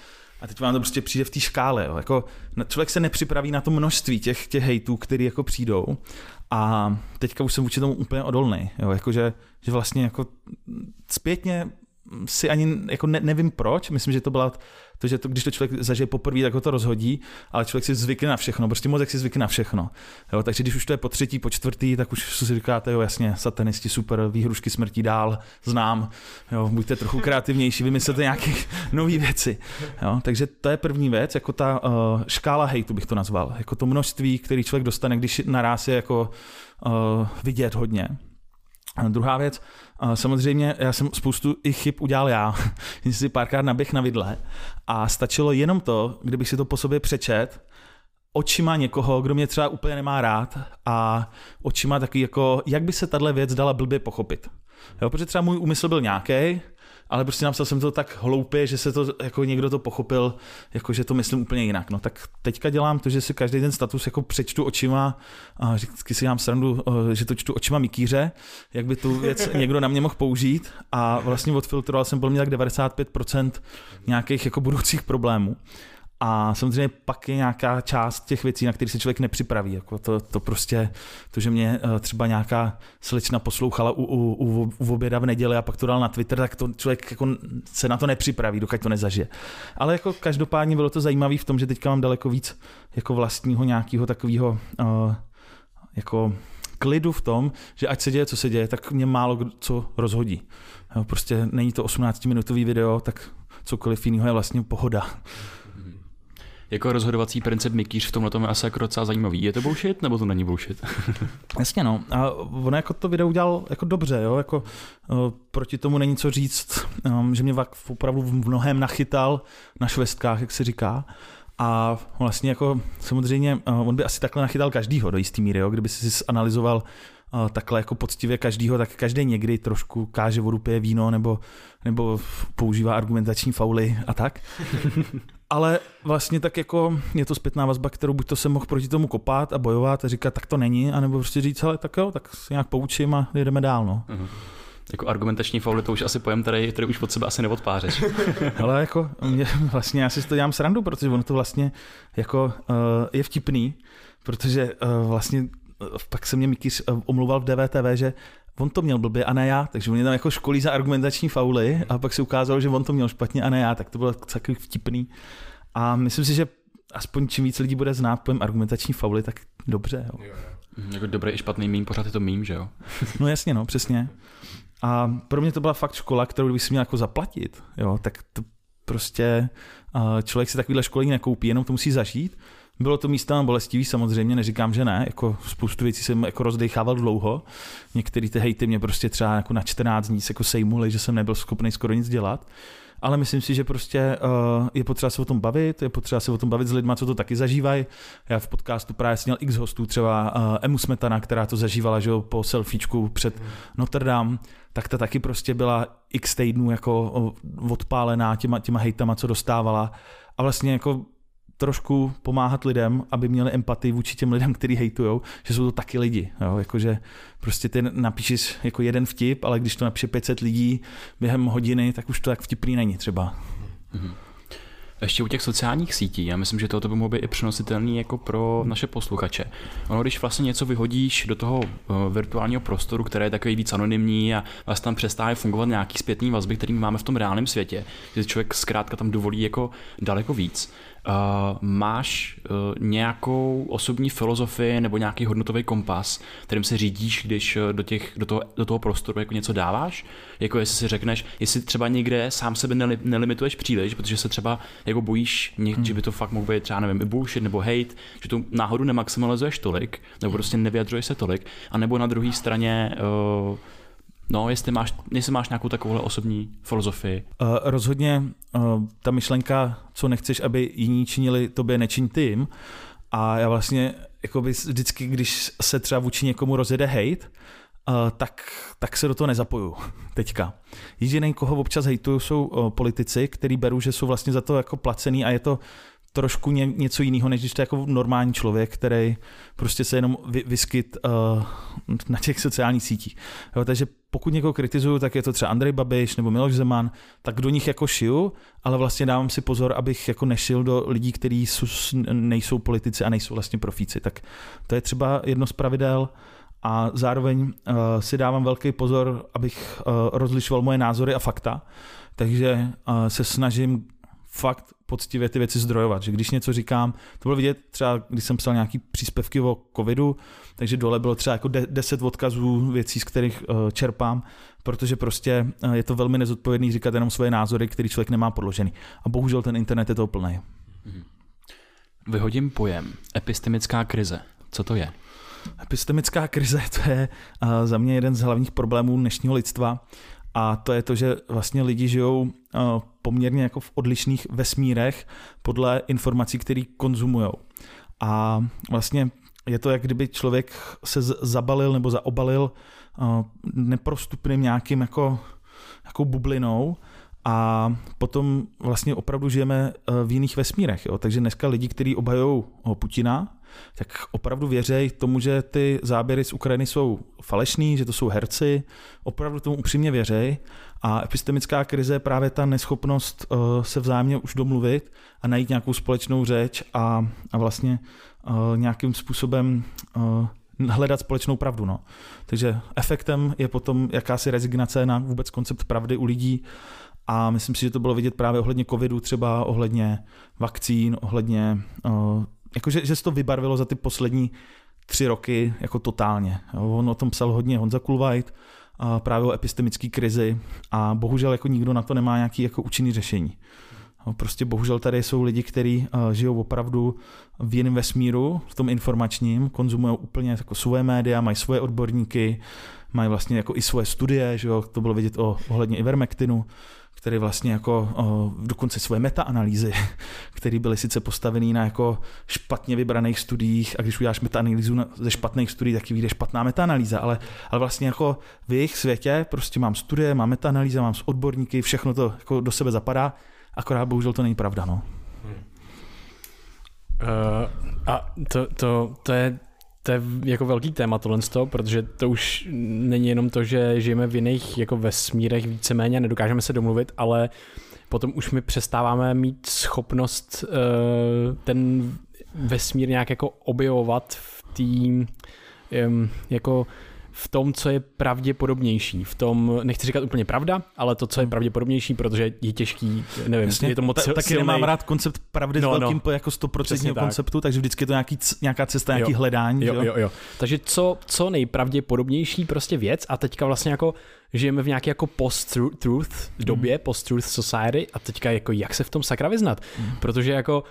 A teď vám to prostě přijde v té škále. Jo. Jako, člověk se nepřipraví na to množství těch, těch hejtů, které jako přijdou. A teďka už jsem vůči tomu úplně odolný. Jo. Jako, že, že vlastně jako zpětně si ani jako ne, nevím proč, myslím, že to byla to, že to, když to člověk zažije poprvé, tak ho to rozhodí, ale člověk si zvykne na všechno, prostě mozek si zvykne na všechno. Jo, takže když už to je po třetí, po čtvrtý, tak už si říkáte, jo, jasně, satanisti, super, výhrušky smrtí dál, znám, jo, buďte trochu kreativnější, vymyslete nějaké nové věci. Jo, takže to je první věc, jako ta uh, škála hejtu bych to nazval, jako to množství, který člověk dostane, když naraz je jako uh, vidět hodně. Druhá věc, samozřejmě já jsem spoustu i chyb udělal já. Jsem si párkrát naběh na vidle a stačilo jenom to, kdybych si to po sobě přečet, očima někoho, kdo mě třeba úplně nemá rád a očima taky jako, jak by se tahle věc dala blbě pochopit. Jo, protože třeba můj úmysl byl nějaký, ale prostě napsal jsem to tak hloupě, že se to, jako někdo to pochopil, jako že to myslím úplně jinak. No tak teďka dělám to, že si každý ten status jako přečtu očima a vždycky si dělám srandu, eh, že to čtu očima mikýře, jak by tu věc někdo na mě mohl použít a vlastně odfiltroval jsem podle mě tak 95% nějakých jako budoucích problémů. A samozřejmě pak je nějaká část těch věcí, na které se člověk nepřipraví. Jako to, to prostě, to, že mě eh, třeba nějaká slečna poslouchala u, u, u, u oběda v neděli a pak to dal na Twitter, tak to člověk jako se na to nepřipraví, dokud to nezažije. Ale jako každopádně bylo to zajímavé v tom, že teďka mám daleko víc jako vlastního nějakého takového uh, jako klidu v tom, že ať se děje, co se děje, tak mě málo co rozhodí. Prostě není to 18-minutový video, tak cokoliv jiného je vlastně pohoda. Jako rozhodovací princip Mikýř v tomhle tom je asi jako docela zajímavý. Je to bullshit nebo to není bullshit? Jasně no. A on jako to video udělal jako dobře, jo. Jako, uh, proti tomu není co říct, um, že mě opravdu v mnohem nachytal na švestkách, jak se říká. A vlastně jako samozřejmě uh, on by asi takhle nachytal každýho do jistý míry, jo? kdyby si analyzoval uh, takhle jako poctivě každýho, tak každý někdy trošku káže vodu, pije víno nebo, nebo používá argumentační fauly a tak. Ale vlastně tak jako je to zpětná vazba, kterou buď to jsem mohl proti tomu kopat a bojovat a říkat, tak to není, anebo prostě říct, ale tak jo, tak se nějak poučím a jdeme dál. No. Uh-huh. Jako argumentační fauly, to už asi pojem, který, který už pod sebe asi neodpářeš. Ale jako mě, vlastně já si to dělám srandu, protože ono to vlastně jako uh, je vtipný, protože uh, vlastně uh, pak se mě Mikýř uh, omluval v DVTV, že on to měl blbě a ne já, takže on tam jako školí za argumentační fauly a pak se ukázalo, že on to měl špatně a ne já, tak to bylo takový vtipný. A myslím si, že aspoň čím víc lidí bude znát pojem argumentační fauly, tak dobře. Jo. jo, jo. Jako dobrý i špatný mím, pořád je to mím, že jo? no jasně, no, přesně. A pro mě to byla fakt škola, kterou bych si měl jako zaplatit, jo, tak to prostě člověk si takovýhle školení nekoupí, jenom to musí zažít. Bylo to místa bolestivý, samozřejmě, neříkám, že ne, jako spoustu věcí jsem jako rozdechával dlouho. Některé ty hejty mě prostě třeba jako na 14 dní jako sejmuly, že jsem nebyl schopný skoro nic dělat ale myslím si, že prostě uh, je potřeba se o tom bavit, je potřeba se o tom bavit s lidmi, co to taky zažívají. Já v podcastu právě měl x hostů, třeba uh, Emu Smetana, která to zažívala že jo, po selfiečku před Notre Dame, tak ta taky prostě byla x týdnů jako odpálená těma, těma hejtama, co dostávala. A vlastně jako trošku pomáhat lidem, aby měli empatii vůči těm lidem, kteří hejtujou, že jsou to taky lidi. Jo? Jakože prostě ty napíšeš jako jeden vtip, ale když to napíše 500 lidí během hodiny, tak už to tak vtipný není třeba. Mm-hmm. Ještě u těch sociálních sítí, já myslím, že toto by mohlo být i přenositelný jako pro naše posluchače. Ono, když vlastně něco vyhodíš do toho uh, virtuálního prostoru, který je takový víc anonymní a vlastně tam přestává fungovat nějaký zpětný vazby, který máme v tom reálném světě, že člověk zkrátka tam dovolí jako daleko víc, Uh, máš uh, nějakou osobní filozofii nebo nějaký hodnotový kompas, kterým se řídíš, když uh, do, těch, do, toho, do toho prostoru jako něco dáváš? Jako jestli si řekneš, jestli třeba někde sám sebe neli, nelimituješ příliš, protože se třeba jako bojíš, něk, hmm. že by to fakt mohl být třeba nevím, i bullshit nebo hate, že tu náhodu nemaximalizuješ tolik, nebo prostě nevyjadřuješ se tolik, a nebo na druhé straně uh, No, jestli máš, jestli máš nějakou takovou osobní filozofii. Uh, rozhodně uh, ta myšlenka, co nechceš, aby jiní činili, tobě nečiň tým. A já vlastně jakoby vždycky, když se třeba vůči někomu rozjede hate, uh, tak, tak se do toho nezapoju teďka. Jediný, koho občas hejtuju, jsou uh, politici, který berou, že jsou vlastně za to jako placený a je to trošku ně, něco jiného, než když to je jako normální člověk, který prostě se jenom vy, vyskyt uh, na těch sociálních sítích. Jo, takže pokud někoho kritizuju, tak je to třeba Andrej Babiš nebo Miloš Zeman, tak do nich jako šiju, ale vlastně dávám si pozor, abych jako nešil do lidí, kteří nejsou politici a nejsou vlastně profíci. Tak to je třeba jedno z pravidel a zároveň uh, si dávám velký pozor, abych uh, rozlišoval moje názory a fakta, takže uh, se snažím fakt poctivě ty věci zdrojovat. Že když něco říkám, to bylo vidět třeba, když jsem psal nějaký příspěvky o covidu, takže dole bylo třeba jako deset odkazů věcí, z kterých uh, čerpám, protože prostě uh, je to velmi nezodpovědný říkat jenom svoje názory, který člověk nemá podložený. A bohužel ten internet je to plný. Mhm. Vyhodím pojem epistemická krize. Co to je? Epistemická krize to je uh, za mě jeden z hlavních problémů dnešního lidstva a to je to, že vlastně lidi žijou uh, poměrně jako v odlišných vesmírech podle informací, které konzumují. A vlastně je to, jak kdyby člověk se zabalil nebo zaobalil uh, neprostupným nějakým jako, jako bublinou a potom vlastně opravdu žijeme uh, v jiných vesmírech. Jo? Takže dneska lidi, kteří obhajují Putina, tak opravdu věřej tomu, že ty záběry z Ukrajiny jsou falešný, že to jsou herci, opravdu tomu upřímně věřej a epistemická krize je právě ta neschopnost uh, se vzájemně už domluvit a najít nějakou společnou řeč a, a vlastně uh, nějakým způsobem uh, hledat společnou pravdu. No. Takže efektem je potom jakási rezignace na vůbec koncept pravdy u lidí a myslím si, že to bylo vidět právě ohledně covidu, třeba ohledně vakcín, ohledně jakože že se to vybarvilo za ty poslední tři roky jako totálně. Jo. On o tom psal hodně Honza Kulvajt, a právě o epistemické krizi a bohužel jako nikdo na to nemá nějaký jako účinný řešení. Prostě bohužel tady jsou lidi, kteří uh, žijou opravdu v jiném vesmíru, v tom informačním, konzumují úplně jako svoje média, mají svoje odborníky, mají vlastně jako i svoje studie, že jo, to bylo vidět o, ohledně Ivermectinu, který vlastně jako dokonce svoje metaanalýzy, které byly sice postavené na jako špatně vybraných studiích a když uděláš metaanalýzu ze špatných studií, tak vyjde špatná metaanalýza, ale, ale vlastně jako v jejich světě prostě mám studie, mám metaanalýza, mám s odborníky, všechno to jako do sebe zapadá, akorát bohužel to není pravda, no. Uh, a to, to, to je to je jako velký téma tohle protože to už není jenom to, že žijeme v jiných jako vesmírech víceméně nedokážeme se domluvit, ale potom už my přestáváme mít schopnost uh, ten vesmír nějak jako objevovat v té um, jako v tom, co je pravděpodobnější. V tom, nechci říkat úplně pravda, ale to, co je hmm. pravděpodobnější, protože je těžký, nevím, Jasně, je to moc Ta, Taky silnej... nemám rád koncept pravdy no, s velkým no, jako 100% konceptu, tak. takže vždycky je to nějaký, nějaká cesta, nějaký jo, hledání. Jo, jo, jo, jo. Takže co, co nejpravděpodobnější prostě věc a teďka vlastně jako žijeme v nějaké jako post-truth době, hmm. post-truth society a teďka jako jak se v tom sakra vyznat, hmm. protože jako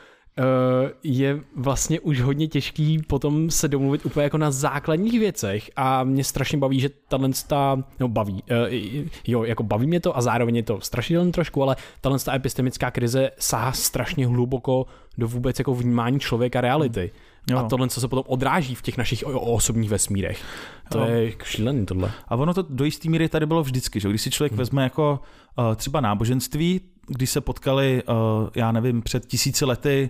je vlastně už hodně těžký potom se domluvit úplně jako na základních věcech a mě strašně baví, že tahle ta, no baví, uh, jo, jako baví mě to a zároveň je to strašidelný trošku, ale tahle ta epistemická krize sahá strašně hluboko do vůbec jako vnímání člověka reality. Jo. A tohle, co se potom odráží v těch našich osobních vesmírech. To jo. je šílený tohle. A ono to do jisté míry tady bylo vždycky, že když si člověk hmm. vezme jako uh, třeba náboženství, když se potkali, uh, já nevím, před tisíci lety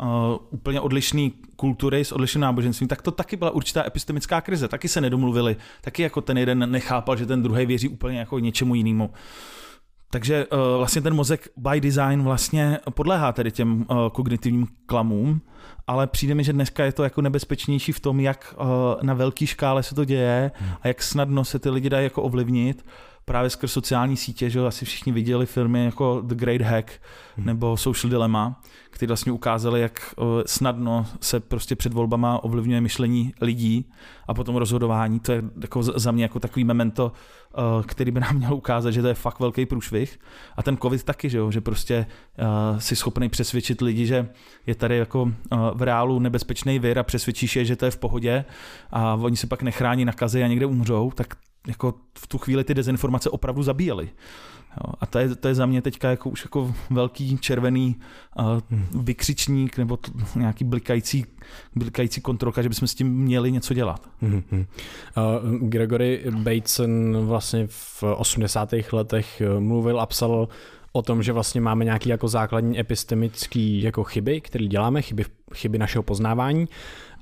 uh, úplně odlišné kultury s odlišným náboženstvím, tak to taky byla určitá epistemická krize. Taky se nedomluvili, taky jako ten jeden nechápal, že ten druhý věří úplně jako něčemu jinému. Takže uh, vlastně ten mozek by design vlastně podléhá tedy těm uh, kognitivním klamům, ale přijde mi, že dneska je to jako nebezpečnější v tom, jak uh, na velké škále se to děje a jak snadno se ty lidi dají jako ovlivnit právě skrz sociální sítě, že asi všichni viděli filmy jako The Great Hack hmm. nebo Social Dilemma, které vlastně ukázaly, jak snadno se prostě před volbama ovlivňuje myšlení lidí a potom rozhodování. To je jako za mě jako takový memento, který by nám měl ukázat, že to je fakt velký průšvih. A ten covid taky, že, jo? že prostě si schopný přesvědčit lidi, že je tady jako v reálu nebezpečný vir a přesvědčíš je, že to je v pohodě a oni se pak nechrání nakazy a někde umřou, tak jako v tu chvíli ty dezinformace opravdu zabíjely. Jo, a to je, to je za mě teďka jako už jako velký červený uh, vykřičník nebo t, nějaký blikající, blikající kontrolka, že bychom s tím měli něco dělat. Mm-hmm. Uh, Gregory Bateson vlastně v 80. letech uh, mluvil a psal o tom, že vlastně máme nějaký jako základní epistemický jako chyby, které děláme, chyby, chyby našeho poznávání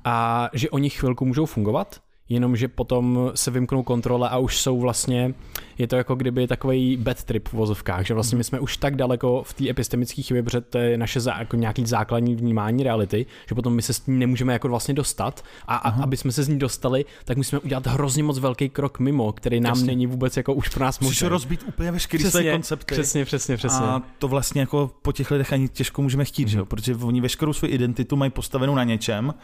a že oni chvilku můžou fungovat, jenomže potom se vymknou kontrole a už jsou vlastně, je to jako kdyby takový bad trip v vozovkách, že vlastně my jsme už tak daleko v té epistemické chybě, protože to je naše zá, jako nějaký základní vnímání reality, že potom my se s tím nemůžeme jako vlastně dostat a, a aby jsme se z ní dostali, tak musíme udělat hrozně moc velký krok mimo, který nám přesně. není vůbec jako už pro nás možný. Musíš rozbít úplně veškerý přesně, své koncepty. Přesně, přesně, přesně. A to vlastně jako po těch lidech ani těžko můžeme chtít, mm-hmm. že? protože oni veškerou svou identitu mají postavenou na něčem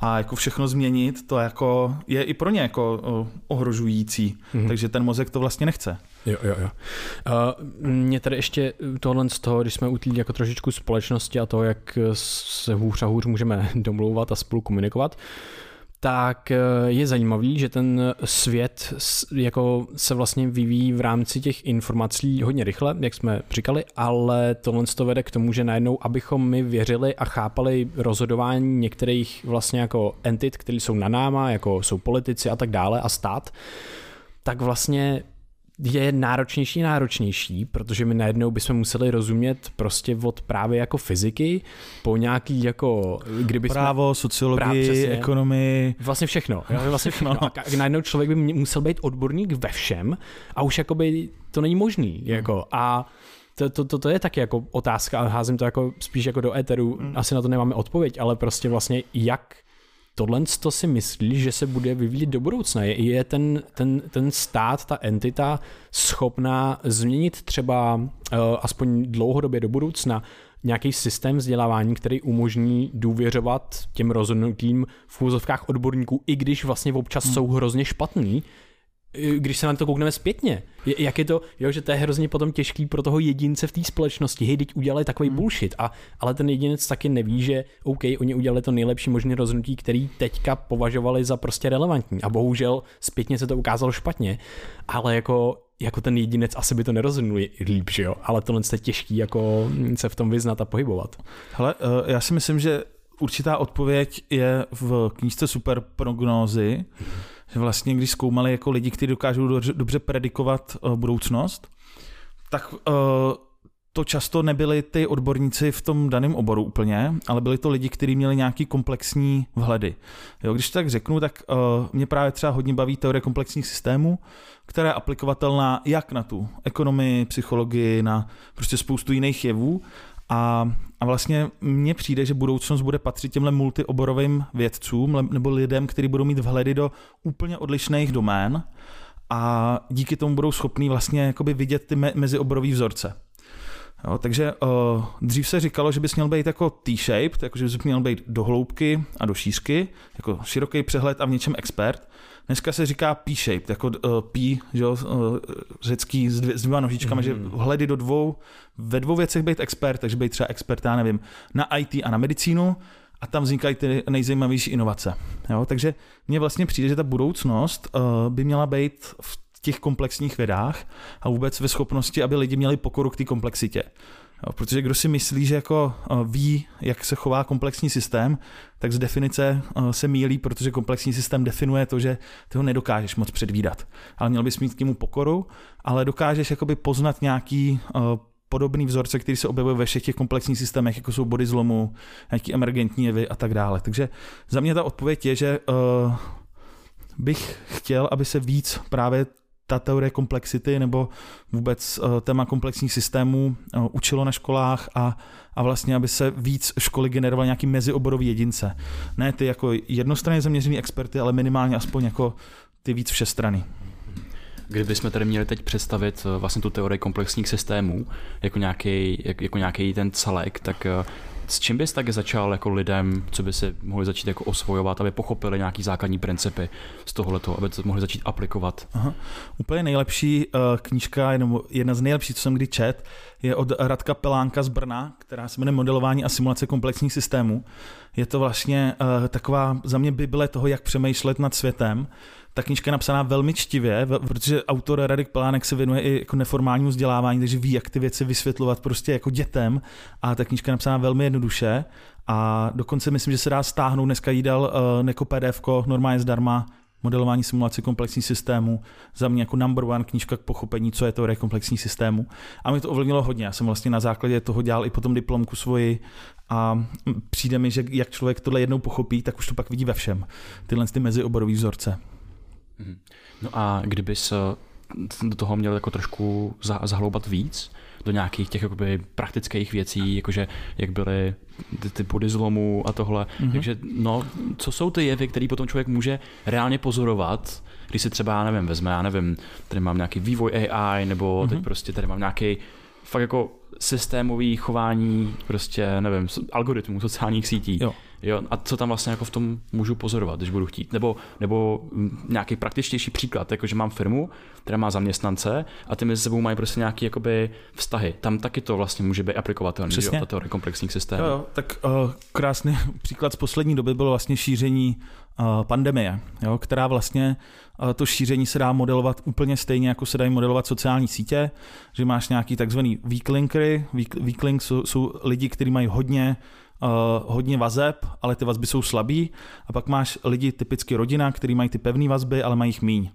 a jako všechno změnit, to jako je i pro ně jako ohrožující, mm-hmm. takže ten mozek to vlastně nechce. Jo, jo, jo. Uh, mě tady ještě tohle z toho, když jsme u jako trošičku společnosti a toho, jak se hůř a hůř můžeme domlouvat a spolu komunikovat, tak eh, je zajímavý, že ten svět jako se vlastně vyvíjí v rámci těch informací hodně rychle, jak jsme říkali, ale tohle to vede k tomu, že najednou, abychom my věřili a chápali rozhodování některých vlastně jako entit, které jsou na náma, jako jsou politici a tak dále a stát, tak vlastně je náročnější náročnější, protože my najednou bychom museli rozumět prostě od právě jako fyziky po nějaký jako, kdyby Právo, sociologii, práv, ekonomii. Vlastně všechno. Vlastně všechno. A najednou člověk by musel být odborník ve všem a už jakoby to není možný. Hmm. Jako, a to, to, to, to je taky jako otázka a házím to jako spíš jako do éteru. Hmm. Asi na to nemáme odpověď, ale prostě vlastně jak tohle to si myslíš, že se bude vyvíjet do budoucna? Je, je ten, ten, ten stát, ta entita schopná změnit třeba uh, aspoň dlouhodobě do budoucna nějaký systém vzdělávání, který umožní důvěřovat těm rozhodnutím v úzovkách odborníků, i když vlastně občas hmm. jsou hrozně špatný, když se na to koukneme zpětně, jak je to, jo, že to je hrozně potom těžký pro toho jedince v té společnosti, hej, teď udělali takový hmm. bullshit, a, ale ten jedinec taky neví, že OK, oni udělali to nejlepší možné rozhodnutí, který teďka považovali za prostě relevantní. A bohužel zpětně se to ukázalo špatně, ale jako jako ten jedinec asi by to nerozhodnul líp, že jo? Ale tohle je těžký jako se v tom vyznat a pohybovat. Hele, eh, já si myslím, že určitá odpověď je v knížce Super prognózy, že vlastně když zkoumali jako lidi, kteří dokážou dobře, predikovat uh, budoucnost, tak uh, to často nebyli ty odborníci v tom daném oboru úplně, ale byli to lidi, kteří měli nějaký komplexní vhledy. Jo, když to tak řeknu, tak uh, mě právě třeba hodně baví teorie komplexních systémů, která je aplikovatelná jak na tu ekonomii, psychologii, na prostě spoustu jiných jevů. A, a vlastně mně přijde, že budoucnost bude patřit těmhle multioborovým vědcům nebo lidem, kteří budou mít vhledy do úplně odlišných domén a díky tomu budou schopní vlastně jakoby vidět ty me- mezioborový vzorce. Jo, takže uh, dřív se říkalo, že bys měl být jako T-shaped, jako že bys měl být do hloubky a do šířky, jako široký přehled a v něčem expert. Dneska se říká P-shaped, jako uh, P, že jo, uh, řecký s, dvě, s dvěma nožičkami, mm. že hledy do dvou, ve dvou věcech být expert, takže být třeba expert, já nevím, na IT a na medicínu, a tam vznikají ty nejzajímavější inovace. Jo? Takže mně vlastně přijde, že ta budoucnost uh, by měla být v těch komplexních vědách a vůbec ve schopnosti, aby lidi měli pokoru k té komplexitě. Protože kdo si myslí, že jako ví, jak se chová komplexní systém, tak z definice se mílí, protože komplexní systém definuje to, že ty ho nedokážeš moc předvídat. Ale měl bys mít k němu pokoru, ale dokážeš jakoby poznat nějaký podobný vzorce, který se objevují ve všech těch komplexních systémech, jako jsou body zlomu, nějaký emergentní jevy a tak dále. Takže za mě ta odpověď je, že bych chtěl, aby se víc právě ta teorie komplexity nebo vůbec uh, téma komplexních systémů uh, učilo na školách a, a vlastně, aby se víc školy generovaly nějaký mezioborový jedince. Ne ty jako jednostranně zaměřený experty, ale minimálně aspoň jako ty víc všestrany. Kdybychom tady měli teď představit eh, vlastně tu teorii komplexních systémů jako nějaký, jako nějaký ten celek, tak s čím bys tak začal jako lidem, co by si mohli začít jako osvojovat, aby pochopili nějaký základní principy z tohoto, aby to mohli začít aplikovat? Aha. Úplně nejlepší uh, knížka, nebo jedna z nejlepších, co jsem kdy čet, je od Radka Pelánka z Brna, která se jmenuje Modelování a simulace komplexních systémů. Je to vlastně uh, taková za mě bible toho, jak přemýšlet nad světem ta knížka je napsaná velmi čtivě, protože autor Radek Pelánek se věnuje i jako neformálnímu vzdělávání, takže ví, jak ty věci vysvětlovat prostě jako dětem a ta knížka je napsaná velmi jednoduše a dokonce myslím, že se dá stáhnout dneska jídel uh, jako PDF, normálně zdarma, modelování simulace komplexní systému, za mě jako number one knížka k pochopení, co je to komplexní systému. A mě to ovlivnilo hodně. Já jsem vlastně na základě toho dělal i potom diplomku svoji a přijde mi, že jak člověk tohle jednou pochopí, tak už to pak vidí ve všem. Tyhle ty mezioborové vzorce. Mhm. No a kdyby se do toho měl jako trošku zahloubat víc, do nějakých těch jakoby, praktických věcí, jakože jak byly ty, ty body zlomu a tohle. Mm-hmm. Takže no, co jsou ty jevy, které potom člověk může reálně pozorovat, když si třeba, já nevím, vezme, já nevím, tady mám nějaký vývoj AI, nebo mm-hmm. teď prostě tady mám nějaký fakt jako systémový chování, prostě, nevím, algoritmů sociálních sítí. Jo. Jo, a co tam vlastně jako v tom můžu pozorovat, když budu chtít? Nebo, nebo nějaký praktičtější příklad, jako že mám firmu, která má zaměstnance a ty mezi sebou mají prostě nějaké jakoby vztahy. Tam taky to vlastně může být aplikovatelné, že jo, teorie komplexních systémů. Jo, jo, tak uh, krásný příklad z poslední doby bylo vlastně šíření uh, pandemie, jo, která vlastně uh, to šíření se dá modelovat úplně stejně, jako se dají modelovat sociální sítě, že máš nějaký takzvaný weak linkery, weak, weak links jsou, jsou lidi, kteří mají hodně uh, hodně vazeb, ale ty vazby jsou slabý. A pak máš lidi, typicky rodina, který mají ty pevné vazby, ale mají jich míň.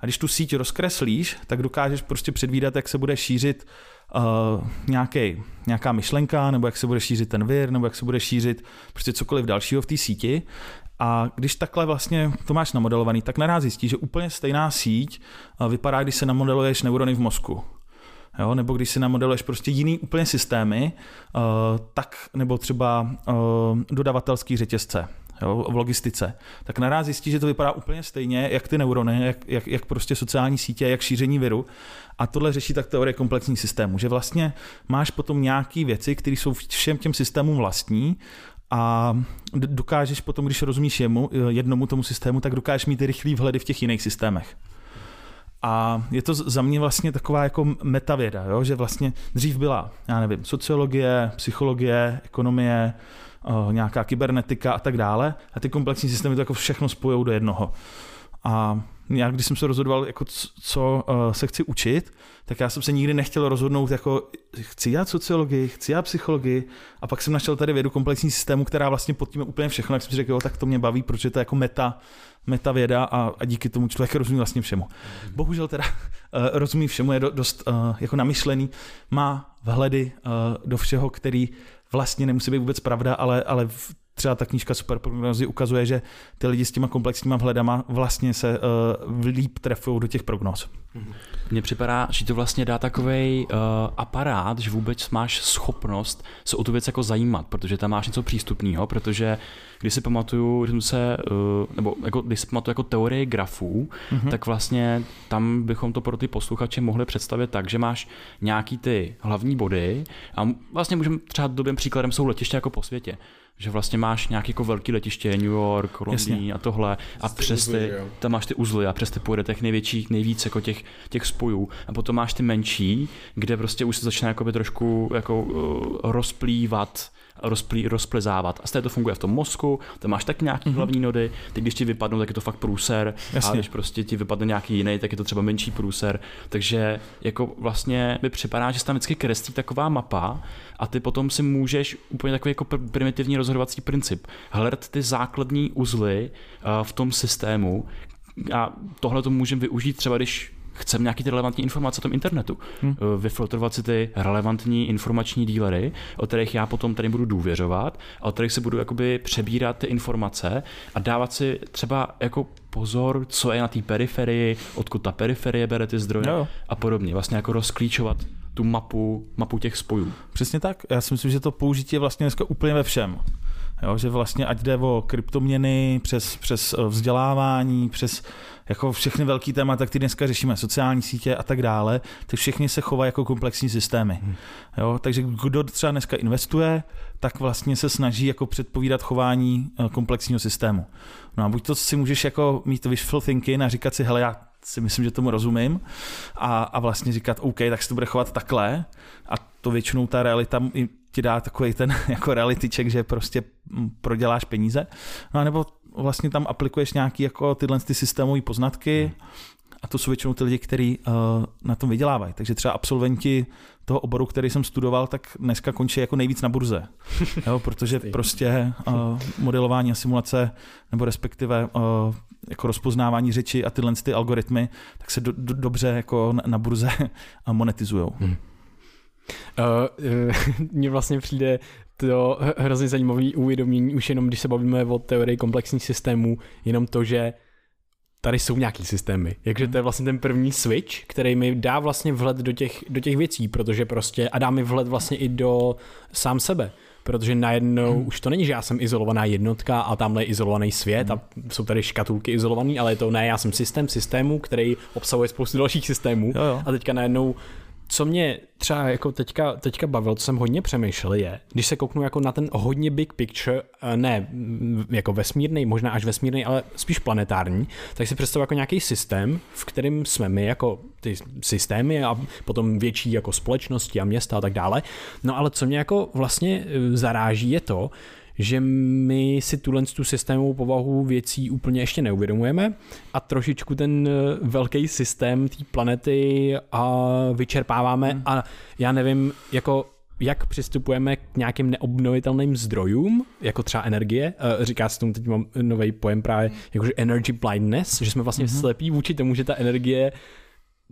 A když tu síť rozkreslíš, tak dokážeš prostě předvídat, jak se bude šířit uh, nějaký, nějaká myšlenka, nebo jak se bude šířit ten vir, nebo jak se bude šířit prostě cokoliv dalšího v té síti. A když takhle vlastně to máš namodelovaný, tak naraz zjistíš, že úplně stejná síť vypadá, když se namodeluješ neurony v mozku jo, nebo když si namodeluješ prostě jiný úplně systémy, uh, tak nebo třeba uh, dodavatelský řetězce. jo, v logistice, tak naraz zjistí, že to vypadá úplně stejně, jak ty neurony, jak, jak, jak prostě sociální sítě, jak šíření viru. A tohle řeší tak teorie komplexní systému, že vlastně máš potom nějaké věci, které jsou všem těm systémům vlastní a dokážeš potom, když rozumíš jemu, jednomu tomu systému, tak dokážeš mít rychlý vhledy v těch jiných systémech. A je to za mě vlastně taková jako metavěda, jo? že vlastně dřív byla, já nevím, sociologie, psychologie, ekonomie, nějaká kybernetika a tak dále. A ty komplexní systémy to jako všechno spojou do jednoho. A já, když jsem se rozhodoval, jako co uh, se chci učit, tak já jsem se nikdy nechtěl rozhodnout, jako chci dělat sociologii, chci dělat psychologii, a pak jsem našel tady vědu komplexní systému, která vlastně pod tím úplně všechno, jak jsem si řekl, jo, tak to mě baví, protože to je jako meta, meta věda a, a díky tomu člověk rozumí vlastně všemu. Bohužel teda uh, rozumí všemu, je do, dost uh, jako namyšlený, má vhledy uh, do všeho, který vlastně nemusí být vůbec pravda, ale, ale v třeba ta knížka Super prognozy ukazuje, že ty lidi s těma komplexníma vhledama vlastně se uh, líp trefují do těch prognóz. Mně připadá, že to vlastně dá takový uh, aparát, že vůbec máš schopnost se o tu věc jako zajímat, protože tam máš něco přístupného, protože když si pamatuju, že se, uh, nebo jako, když si pamatuju jako teorie grafů, mm-hmm. tak vlastně tam bychom to pro ty posluchače mohli představit tak, že máš nějaký ty hlavní body a vlastně můžeme třeba dobrým příkladem jsou letiště jako po světě že vlastně máš nějaký jako velký letiště, New York, Londýn a tohle a přes ty, tam máš ty uzly a přes ty pojede těch největších, nejvíc jako těch, těch spojů a potom máš ty menší, kde prostě už se začne jakoby trošku jako uh, rozplývat rozplý, rozplezávat. A stejně to funguje v tom mozku, tam máš tak nějaký mm-hmm. hlavní nody, teď když ti vypadnou, tak je to fakt průser, Jasně. a když prostě ti vypadne nějaký jiný, tak je to třeba menší průser. Takže jako vlastně mi připadá, že se tam vždycky kreslí taková mapa a ty potom si můžeš úplně takový jako primitivní rozhodovací princip hledat ty základní uzly uh, v tom systému, a tohle to můžeme využít třeba, když chceme nějaký ty relevantní informace o tom internetu. Hmm. Vyfiltrovat si ty relevantní informační dílery, o kterých já potom tady budu důvěřovat a o kterých si budu jakoby přebírat ty informace a dávat si třeba jako pozor, co je na té periferii, odkud ta periferie bere ty zdroje no. a podobně. Vlastně jako rozklíčovat tu mapu, mapu těch spojů. Přesně tak. Já si myslím, že to použití je vlastně dneska úplně ve všem. Jo, že vlastně ať jde o kryptoměny, přes, přes eh, vzdělávání, přes jako všechny velký témata, které dneska řešíme, sociální sítě a tak dále, tak všechny se chovají jako komplexní systémy. Hmm. Jo, takže kdo třeba dneska investuje, tak vlastně se snaží jako předpovídat chování eh, komplexního systému. No a buď to si můžeš jako mít wishful thinking a říkat si, hele, já si myslím, že tomu rozumím. A, a vlastně říkat, OK, tak se to bude chovat takhle. A to většinou ta realita ti dá takový ten jako reality check, že prostě proděláš peníze. No a nebo vlastně tam aplikuješ nějaký jako tyhle ty systémové poznatky a to jsou většinou ty lidi, kteří uh, na tom vydělávají. Takže třeba absolventi toho oboru, který jsem studoval, tak dneska končí jako nejvíc na burze. jo, protože prostě uh, modelování a simulace, nebo respektive uh, jako rozpoznávání řeči a tyhle ty algoritmy, tak se do, do, dobře jako na, na burze monetizují. Hmm. Uh, mně vlastně přijde to hrozně zajímavý uvědomění, už jenom když se bavíme o teorii komplexních systémů, jenom to, že tady jsou nějaký systémy. Jakže to je vlastně ten první switch, který mi dá vlastně vhled do těch, do těch věcí, protože prostě a dá mi vhled vlastně i do sám sebe. Protože najednou hmm. už to není, že já jsem izolovaná jednotka a tamhle je izolovaný svět hmm. a jsou tady škatulky izolovaný, ale je to ne, já jsem systém systému, který obsahuje spoustu dalších systémů jo, jo. a teďka najednou co mě třeba jako teďka, teďka bavil, co jsem hodně přemýšlel, je, když se kouknu jako na ten hodně big picture, eh, ne jako vesmírný, možná až vesmírný, ale spíš planetární, tak si představuji jako nějaký systém, v kterém jsme my jako ty systémy a potom větší jako společnosti a města a tak dále. No ale co mě jako vlastně eh, zaráží je to, že my si tuhle tu systémovou povahu věcí úplně ještě neuvědomujeme a trošičku ten eh, velký systém té planety a vyčerpáváme hmm. a já nevím, jako jak přistupujeme k nějakým neobnovitelným zdrojům, jako třeba energie. Eh, říká se tomu, teď mám nový pojem právě, jakože energy blindness, že jsme vlastně mm-hmm. slepí vůči tomu, že ta energie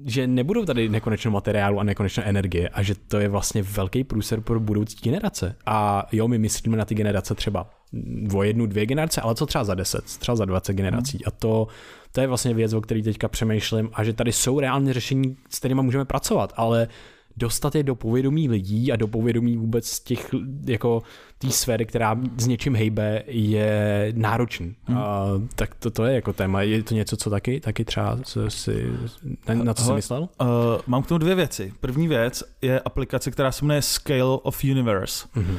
že nebudou tady nekonečno materiálu a nekonečno energie a že to je vlastně velký průser pro budoucí generace. A jo, my myslíme na ty generace třeba o jednu, dvě generace, ale co třeba za deset, třeba za dvacet generací. Hmm. A to, to je vlastně věc, o které teďka přemýšlím a že tady jsou reálně řešení, s kterými můžeme pracovat, ale dostat je do povědomí lidí a do povědomí vůbec těch, jako té sféry, která s něčím hejbe, je náročný. Hmm. A, tak to, to je jako téma. Je to něco, co taky, taky třeba si, na, na co jsi myslel? Uh, mám k tomu dvě věci. První věc je aplikace, která se jmenuje Scale of Universe. Mm-hmm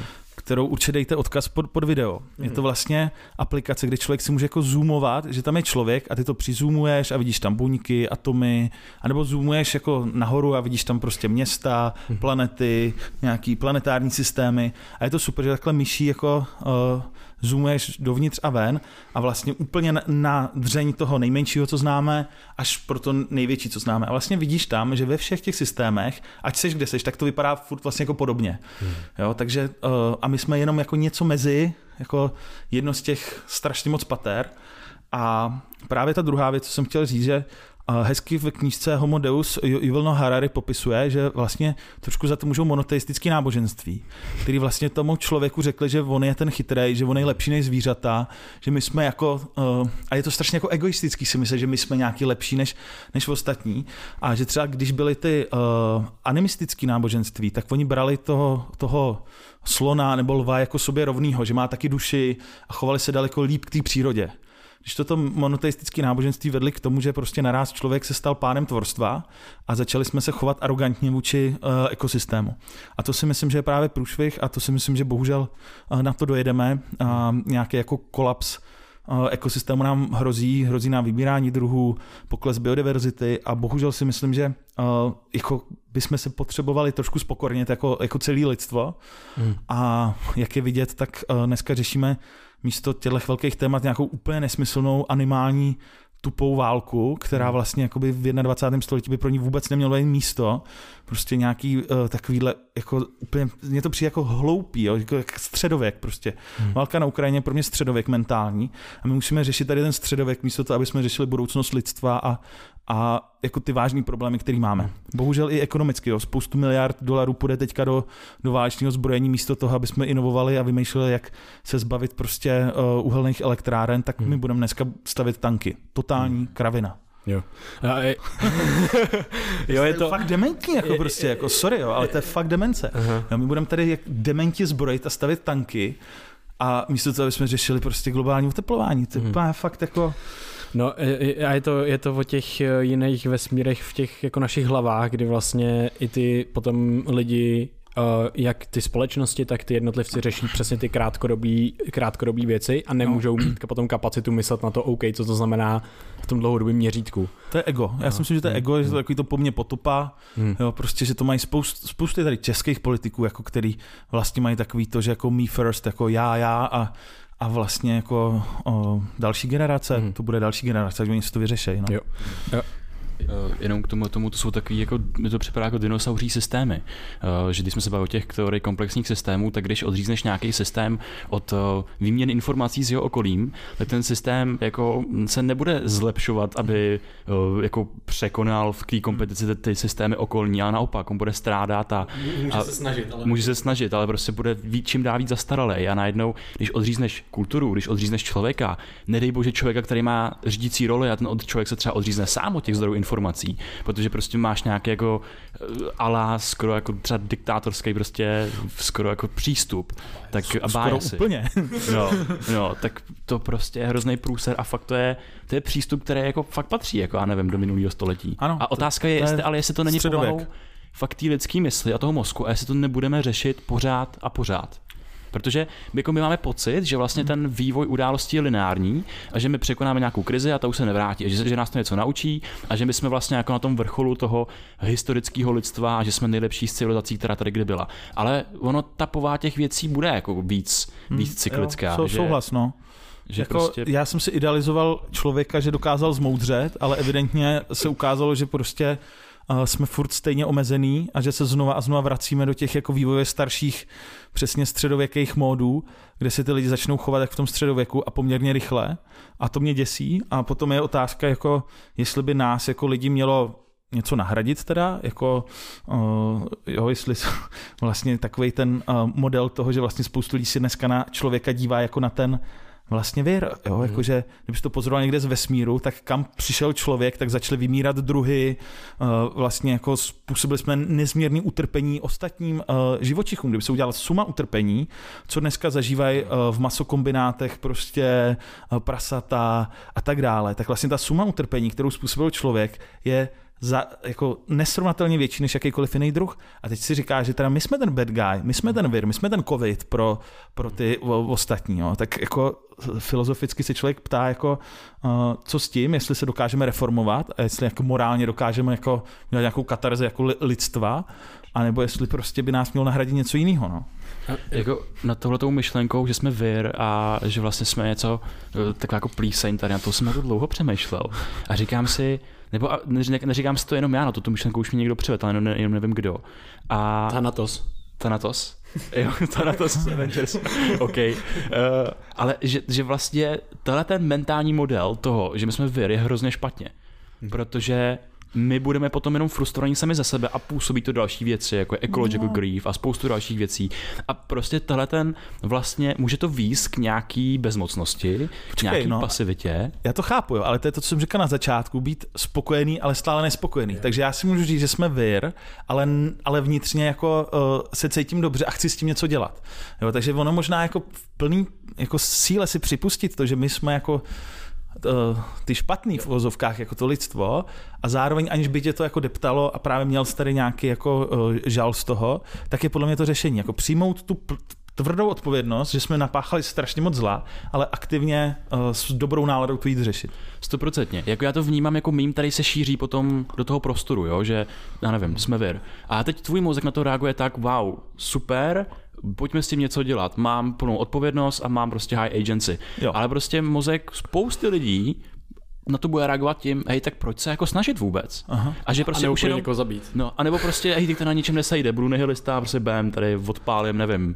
kterou určitě dejte odkaz pod, pod video. Mm. Je to mhm. vlastně aplikace, kde člověk si může jako zoomovat, že tam je člověk a ty to přizumuješ a vidíš tam buňky, atomy, anebo zoomuješ jako nahoru a vidíš tam prostě města, mm. planety, nějaký planetární systémy a je to super, že takhle myší jako uh, zoomuješ dovnitř a ven a vlastně úplně na dřeň toho nejmenšího, co známe, až pro to největší, co známe. A vlastně vidíš tam, že ve všech těch systémech, ať seš kde seš, tak to vypadá furt vlastně jako podobně. Hmm. Jo, takže uh, a my jsme jenom jako něco mezi, jako jedno z těch strašně moc pater. A právě ta druhá věc, co jsem chtěl říct, že hezky v knížce Homo Deus Yuval Noah Harari popisuje, že vlastně trošku za to můžou monoteistický náboženství, který vlastně tomu člověku řekli, že on je ten chytrý, že on je lepší než zvířata, že my jsme jako, uh, a je to strašně jako egoistický si myslet, že my jsme nějaký lepší než, než ostatní. A že třeba když byly ty uh, animistické náboženství, tak oni brali toho, toho slona nebo lva jako sobě rovnýho, že má taky duši a chovali se daleko líp k té přírodě když toto monoteistické náboženství vedli k tomu, že prostě naraz člověk se stal pánem tvorstva a začali jsme se chovat arrogantně vůči uh, ekosystému. A to si myslím, že je právě průšvih a to si myslím, že bohužel uh, na to dojedeme. Uh, nějaký jako kolaps ekosystému nám hrozí, hrozí nám vybírání druhů, pokles biodiverzity a bohužel si myslím, že uh, jako bychom se potřebovali trošku spokornit jako, jako celé lidstvo hmm. a jak je vidět, tak uh, dneska řešíme místo těchto velkých témat nějakou úplně nesmyslnou animální tupou válku, která hmm. vlastně jakoby v 21. století by pro ní vůbec nemělo být místo. Prostě nějaký uh, takovýhle, jako úplně, mě to přijde jako hloupý, jo, jako, jako středověk prostě. Hmm. Válka na Ukrajině je pro mě středověk mentální a my musíme řešit tady ten středověk místo toho, aby jsme řešili budoucnost lidstva a, a jako ty vážné problémy, které máme. Bohužel i ekonomicky, jo. spoustu miliard dolarů půjde teďka do, do válečného zbrojení místo toho, aby jsme inovovali a vymýšleli, jak se zbavit prostě uh, uhelných elektráren, tak hmm. my budeme dneska stavit tanky. Totální hmm. kravina. Jo. A je... jo, je to... fakt dementní, jako je, prostě, jako sorry, jo, ale to je fakt demence. Jo, my budeme tady jak dementi zbrojit a stavit tanky a místo toho, aby jsme řešili prostě globální oteplování. To je hmm. fakt jako... No a je to, je to o těch eh, jiných vesmírech v těch jako našich hlavách, kdy vlastně i ty potom lidi jak ty společnosti, tak ty jednotlivci řeší přesně ty krátkodobí, krátkodobí věci a nemůžou mít potom kapacitu myslet na to, OK, co to znamená v tom dlouhodobém měřítku. To je ego. Já no. si myslím, že to je ego, že to takový to po mně potupa, hmm. jo, prostě, že to mají spoust, spousty tady českých politiků, jako který vlastně mají takový to, že jako me first, jako já, já a a vlastně jako o, další generace, hmm. to bude další generace, že oni si to vyřeší. No. Jo. Jo. Uh, jenom k tomu, tomu to jsou takový, jako, mi to připadá jako dinosauří systémy. Uh, že když jsme se bavili o těch teorii komplexních systémů, tak když odřízneš nějaký systém od uh, výměny informací s jeho okolím, tak ten systém jako se nebude zlepšovat, aby jako překonal v té kompetici ty, ty systémy okolní, ale naopak, on bude strádat a, může a se snažit, ale... může se snažit, ale prostě bude víc, čím dál víc zastaralý a najednou, když odřízneš kulturu, když odřízneš člověka, nedej bože člověka, který má řídící roli a ten člověk se třeba odřízne sám od těch zdrojů informací, informací, protože prostě máš nějaký jako eh, alá skoro jako třeba diktátorský prostě skoro jako přístup. Tak a skoro si. úplně. No, no, tak to prostě je hrozný průser a fakt to je, to je přístup, který jako fakt patří, jako já nevím, do minulého století. Ano, a otázka je, jestli, ale jestli to není povahou fakt té lidské mysli a toho mozku a jestli to nebudeme řešit pořád a pořád. Protože jako my máme pocit, že vlastně ten vývoj událostí je lineární a že my překonáme nějakou krizi a to už se nevrátí, a že, že nás to něco naučí a že my jsme vlastně jako na tom vrcholu toho historického lidstva a že jsme nejlepší z civilizací, která tady kdy byla. Ale ono tapová těch věcí bude jako víc, hmm, víc cyklická. Jo, že, souhlas, no. Že jako, prostě... Já jsem si idealizoval člověka, že dokázal zmoudřet, ale evidentně se ukázalo, že prostě jsme furt stejně omezený a že se znova a znova vracíme do těch jako vývoje starších přesně středověkých módů, kde se ty lidi začnou chovat jak v tom středověku a poměrně rychle. A to mě děsí. A potom je otázka jako, jestli by nás jako lidi mělo něco nahradit teda, jako uh, jo, jestli vlastně takový ten uh, model toho, že vlastně spoustu lidí si dneska na člověka dívá jako na ten vlastně vir, jo, Mhm. jakože kdybys to pozoroval někde z vesmíru, tak kam přišel člověk, tak začaly vymírat druhy, uh, vlastně jako způsobili jsme nezměrný utrpení ostatním uh, živočichům. Kdyby se udělala suma utrpení, co dneska zažívají uh, v masokombinátech prostě prasata a tak dále, tak vlastně ta suma utrpení, kterou způsobil člověk, je za, jako nesrovnatelně větší než jakýkoliv jiný druh. A teď si říká, že teda my jsme ten bad guy, my jsme ten vir, my jsme ten covid pro, pro ty o, ostatní. Jo. Tak jako filozoficky se člověk ptá, jako, uh, co s tím, jestli se dokážeme reformovat a jestli jako morálně dokážeme jako udělat nějakou katarzi jako li, lidstva, anebo jestli prostě by nás mělo nahradit něco jiného. No. Jako na tohletou myšlenkou, že jsme vir a že vlastně jsme něco, eh, taková jako plíseň tady, na to jsem jako dlouho přemýšlel. A říkám si, nebo a ne, neříkám si to jenom já, na to tu myšlenku už mi někdo přivedl, ale jenom, ne, jenom nevím kdo. A Thanatos. Thanatos? Jo, Thanatos Avengers. OK. Uh, ale že, že vlastně tenhle ten mentální model toho, že my jsme vir, je hrozně špatně. Protože my budeme potom jenom frustrovaní sami za sebe a působí to další věci, jako je ecological no. grief a spoustu dalších věcí. A prostě tenhle ten vlastně může to výst k nějaký bezmocnosti, k nějaký no. pasivitě. Já to chápu, jo, ale to je to, co jsem říkal na začátku, být spokojený, ale stále nespokojený. Takže já si můžu říct, že jsme vir, ale, ale vnitřně jako uh, se cítím dobře a chci s tím něco dělat. Jo, takže ono možná jako v plný jako síle si připustit to, že my jsme jako ty špatný v uvozovkách jako to lidstvo a zároveň aniž by tě to jako deptalo a právě měl jsi tady nějaký jako uh, žal z toho, tak je podle mě to řešení. Jako přijmout tu tvrdou odpovědnost, že jsme napáchali strašně moc zla, ale aktivně uh, s dobrou náladou to jít řešit. Stoprocentně. Jako já to vnímám jako mým, který se šíří potom do toho prostoru, jo? že já nevím, jsme vir. A teď tvůj mozek na to reaguje tak, wow, super, pojďme s tím něco dělat. Mám plnou odpovědnost a mám prostě high agency. Jo. Ale prostě mozek spousty lidí na to bude reagovat tím, hej, tak proč se jako snažit vůbec? Aha. A že Prostě a už jenom, někoho zabít. no, a nebo prostě, hej, teď to na ničem nesejde, budu nihilista, prostě bam, tady odpálím, nevím,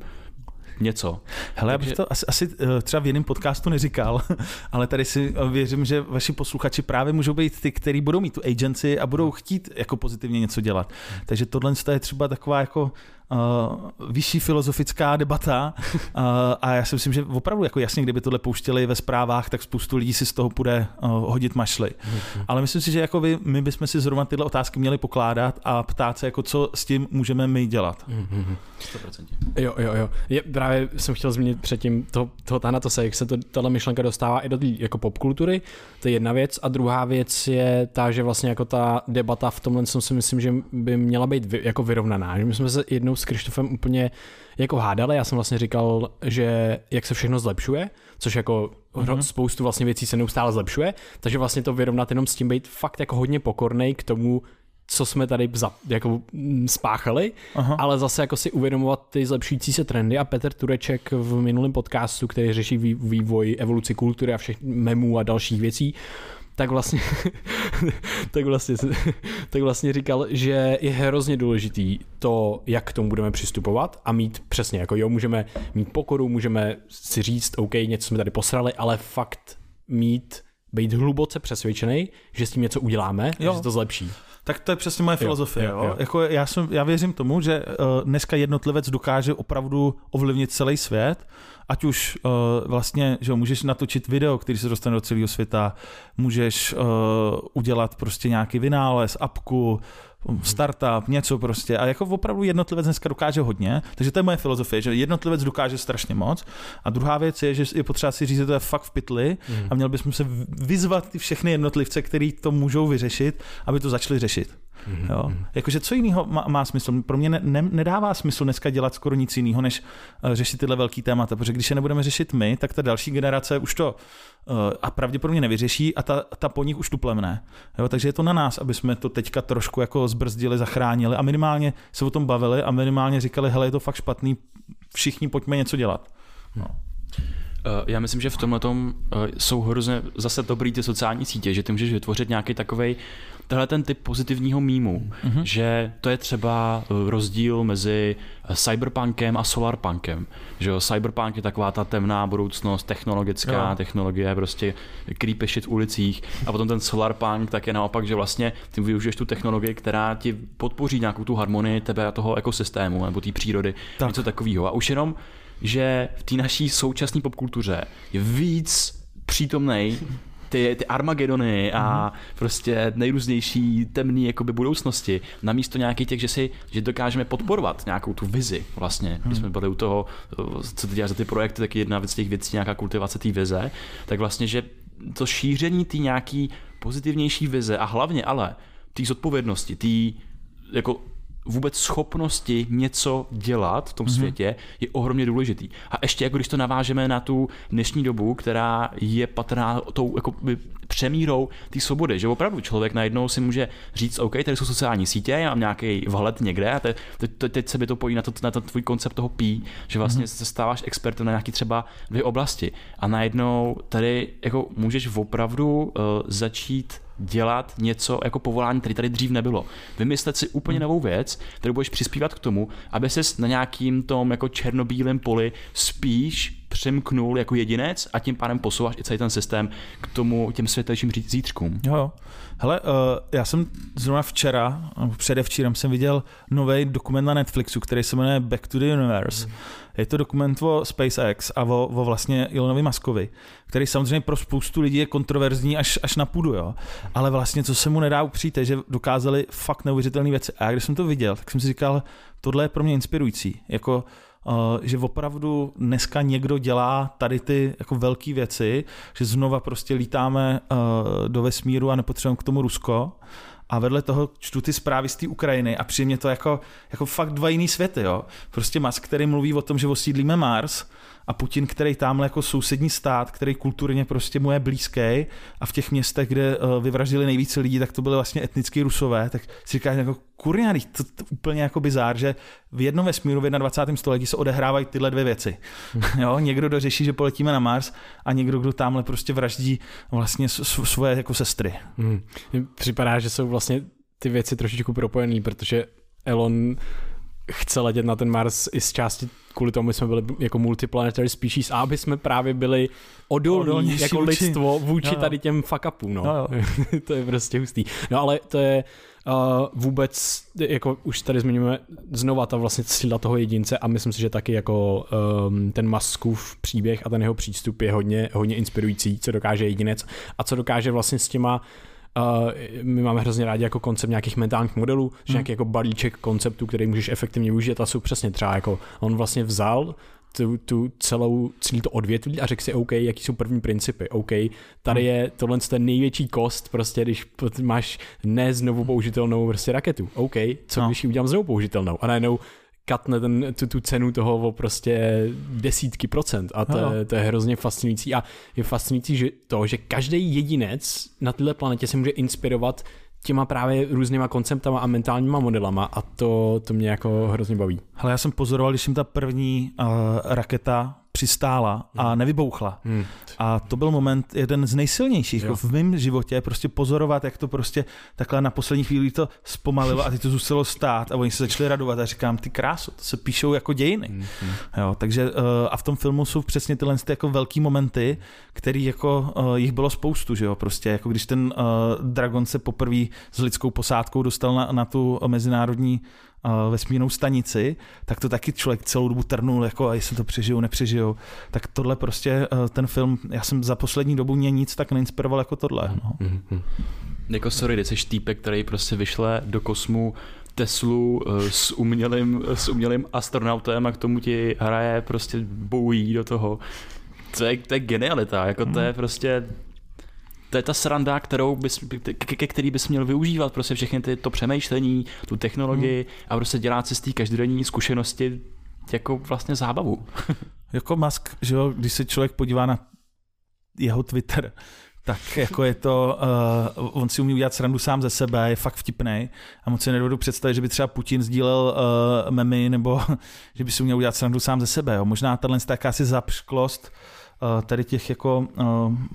něco. Hele, já bych Takže- to asi, asi eh, třeba v jiném podcastu neříkal, ale tady si eh, věřím, že vaši posluchači právě můžou být ty, kteří budou mít tu agency a budou chtít jako pozitivně něco dělat. Takže tohle je třeba taková jako uh, vyšší filozofická debata uh, a já si myslím, že opravdu jako jasně, kdyby tohle pouštěli ve zprávách, tak spoustu lidí si z toho bude uh, hodit mašly. Ale myslím si, že jako vy, my bychom si zrovna tyhle otázky měli pokládat a ptát se, jako co s tím můžeme my dělat. 100%. Jo, jo, jo. Je, právě jsem chtěl zmínit předtím toho, toho Thanatose, jak se to, tahle myšlenka dostává i do té jako popkultury, to je jedna věc. A druhá věc je ta, že vlastně jako ta debata v tomhle jsem si myslím, že by měla být vy, jako vyrovnaná. Že my jsme se jednou s Krištofem úplně jako hádali, já jsem vlastně říkal, že jak se všechno zlepšuje, což jako mm-hmm. spoustu vlastně věcí se neustále zlepšuje, takže vlastně to vyrovnat jenom s tím být fakt jako hodně pokornej k tomu, co jsme tady za, jako mm, spáchali, Aha. ale zase jako si uvědomovat ty zlepšující se trendy a Petr Tureček v minulém podcastu, který řeší vý- vývoj evoluci kultury a všech memů a dalších věcí, tak vlastně, tak vlastně, tak vlastně říkal, že je hrozně důležitý to, jak k tomu budeme přistupovat a mít přesně, jako jo, můžeme mít pokoru, můžeme si říct, OK, něco jsme tady posrali, ale fakt mít, být hluboce přesvědčený, že s tím něco uděláme, Jo. že se to zlepší. Tak to je přesně moje filozofie. jo, Jo, jo. Jako já, jsem, já věřím tomu, že uh, dneska jednotlivec dokáže opravdu ovlivnit celý svět, ať už uh, vlastně, že jo, můžeš natočit video, který se dostane do celého světa, můžeš uh, udělat prostě nějaký vynález, apku, startup, něco prostě. A jako opravdu jednotlivec dneska dokáže hodně, takže to je moje filozofie, že jednotlivec dokáže strašně moc. A druhá věc je, že je potřeba si říct, že to je fakt v pytli a měl bychom se vyzvat ty všechny jednotlivce, který to můžou vyřešit, aby to začali řešit. Jo? Jakože co jiného má, má smysl? Pro mě ne, ne, nedává smysl dneska dělat skoro nic jiného, než uh, řešit tyhle velký témata, protože když je nebudeme řešit my, tak ta další generace už to uh, a pravděpodobně nevyřeší a ta, ta po nich už tu plemne. Jo? Takže je to na nás, aby jsme to teďka trošku jako zbrzdili, zachránili a minimálně se o tom bavili a minimálně říkali, hele, je to fakt špatný, všichni pojďme něco dělat. No. Uh, Já myslím, že v tomhle tom jsou hrozně zase dobrý ty sociální sítě, že ty můžeš vytvořit nějaký takovej tenhle ten typ pozitivního mýmu, mm-hmm. že to je třeba eh, rozdíl mezi eh, cyberpunkem a solarpunkem. Že jo, cyberpunk je taková ta temná budoucnost, technologická, Jo. technologie, prostě creepy shit v ulicích a potom ten solarpunk tak je naopak, že vlastně ty využiješ tu technologii, která ti podpoří nějakou tu harmonii tebe a toho ekosystému nebo té přírody, tak. něco takového. A už jenom že v té naší současné popkultuře je víc přítomnej ty, ty Armagedony a mm-hmm. prostě nejrůznější temné jakoby budoucnosti, namísto nějakých těch, že si že dokážeme podporovat nějakou tu vizi vlastně. Mm. Když jsme byli u toho, co ty děláš za ty projekty, tak jedna věc těch věcí, nějaká kultivace té vize, tak vlastně, že to šíření té nějaký pozitivnější vize a hlavně ale té zodpovědnosti, té jako vůbec schopnosti něco dělat v tom mm-hmm. světě je ohromně důležitý. A ještě jako když to navážeme na tu dnešní dobu, která je patrná tou jako přemírou té svobody, že opravdu člověk najednou si může říct, OK, tady jsou sociální sítě, já mám nějaký vhled někde a te, te, teď se by to pojí na, to, na to tvůj koncept toho pí, že vlastně mm-hmm. se stáváš expertem na nějaký třeba dvě oblasti a najednou tady jako můžeš opravdu uh, začít dělat něco jako povolání, které tady dřív nebylo. Vymyslet si úplně novou věc, kterou budeš přispívat k tomu, aby ses na nějakým tom jako černobílém poli spíš přemknul jako jedinec a tím pádem posouváš i celý ten systém k tomu těm světlejším zítřkům. Jo, Hele, uh, já jsem zrovna včera, předevčírem jsem viděl nový dokument na Netflixu, který se jmenuje Back to the Universe. Mm. Je to dokument o SpaceX a o, o vlastně Elonovi Muskovi, který samozřejmě pro spoustu lidí je kontroverzní až, až na půdu, jo. Ale vlastně, co se mu nedá upřít, je, že dokázali fakt neuvěřitelné věci. A když jsem to viděl, tak jsem si říkal, tohle je pro mě inspirující. Jako že opravdu dneska někdo dělá tady ty jako velké věci, že znova prostě lítáme eh, do vesmíru a nepotřebujeme k tomu Rusko. A vedle toho čtu ty zprávy z té Ukrajiny a přijde mě to jako, jako fakt dva jiný světy. Jo? Prostě Musk, který mluví o tom, že osídlíme Mars, a Putin, který tam jako sousední stát, který kulturně prostě mu je blízký a v těch městech, kde uh, vyvraždili nejvíce lidí, tak to byly vlastně etnický rusové, tak si říkáš jako kurňa, to, to, úplně jako bizár, že v jednom vesmíru v 21. století se odehrávají tyhle dvě věci. jo, někdo dořeší, že poletíme na Mars a někdo, kdo tamhle prostě vraždí vlastně svoje jako sestry. Hmm. Připadá, že jsou vlastně ty věci trošičku propojený, protože Elon chce letět na ten Mars i z části kvůli tomu, jsme byli jako multiplanetary species a aby jsme právě byli odolní jako vůči. lidstvo vůči no. tady těm fuck upům, no. no to je prostě hustý. No ale to je uh, vůbec, jako už tady zmiňujeme znova ta vlastně síla toho jedince a myslím si, že taky jako um, ten Maskův příběh a ten jeho přístup je hodně, hodně inspirující, co dokáže jedinec a co dokáže vlastně s těma Uh, my máme hrozně rádi jako koncept nějakých mentálních modelů, že hmm. nějaký jako balíček konceptů, který můžeš efektivně využít a jsou přesně třeba jako on vlastně vzal tu, tu celou, celý to odvětví a řekl si, OK, jaký jsou první principy, OK, tady hmm. je tohle ten největší kost, prostě když máš ne znovu použitelnou prostě raketu, OK, co no. když ji udělám znovu použitelnou a najednou katne ten, tu, tu cenu toho o prostě desítky procent. A to, je, to je hrozně fascinující. A je fascinující že to, že každý jedinec na této planetě se může inspirovat těma právě různýma konceptama a mentálníma modelama. A to, to mě jako hrozně baví. Ale já jsem pozoroval, když jim ta první uh, raketa přistála a hmm. nevybouchla. Hmm. A to byl moment jeden z nejsilnějších jo. v mém životě, prostě pozorovat, jak to prostě takhle na poslední chvíli to zpomalilo a ty to zůstalo stát a oni se začali radovat a říkám, ty krásu, to se píšou jako dějiny. Hmm. Jo, takže uh, a v tom filmu jsou přesně tyhle ty jako velký momenty, který jako uh, jich bylo spoustu, že jo, prostě jako když ten uh, Dragon se poprvé s lidskou posádkou dostal na, na tu mezinárodní vesmírnou stanici, tak to taky člověk celou dobu trnul, jako a jestli to přežiju, nepřežiju. Tak tohle prostě, eh, ten film, já jsem za poslední dobu mě nic tak neinspiroval jako tohle. No. Mm-hmm. Jako sorry, ty jsi týpek, který prostě vyšle do kosmu Teslu eh, s umělým, s umělým astronautem a k tomu ti hraje prostě boují do toho. To je, to je genialita, jako to je mhm. prostě to je ta sranda, kterou bys, ke, který bys měl využívat prostě všechny ty, to přemýšlení, tu technologii hmm. a prostě dělat si z té každodenní zkušenosti jako vlastně zábavu. jako Musk, že jo, když se člověk podívá na jeho Twitter, tak jako je to, uh, on si umí udělat srandu sám ze sebe, je fakt vtipný a moc si nedovedu představit, že by třeba Putin sdílel uh, memy nebo že by si uměl udělat srandu sám ze sebe. Jo. Možná tahle jakási zapšklost Eh, tady těch jako eh,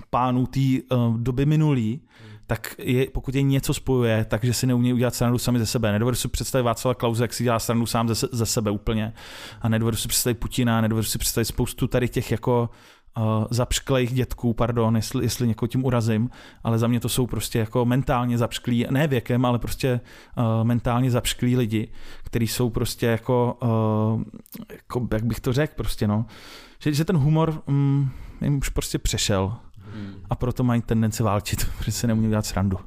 pánů té eh, doby minulý, tak je, pokud je něco spojuje, takže si neumí udělat srandu sami ze sebe. Nedovedu si představit Václava Klauze, jak si dělá srandu sám ze, ze sebe úplně. A nedovedu si představit Putina, nedovedu si představit spoustu tady těch jako uh, zapšklých dětků, pardon, jestli, jestli někoho tím urazím, ale za mě to jsou prostě jako mentálně zapšklí, ne věkem, ale prostě uh, mentálně zapšklí lidi, kteří jsou prostě jako, uh, jako, jak bych to řekl prostě, no, že, že ten humor um, jim už prostě přešel a proto mají tendenci válčit, protože se nemůžu dělat srandu.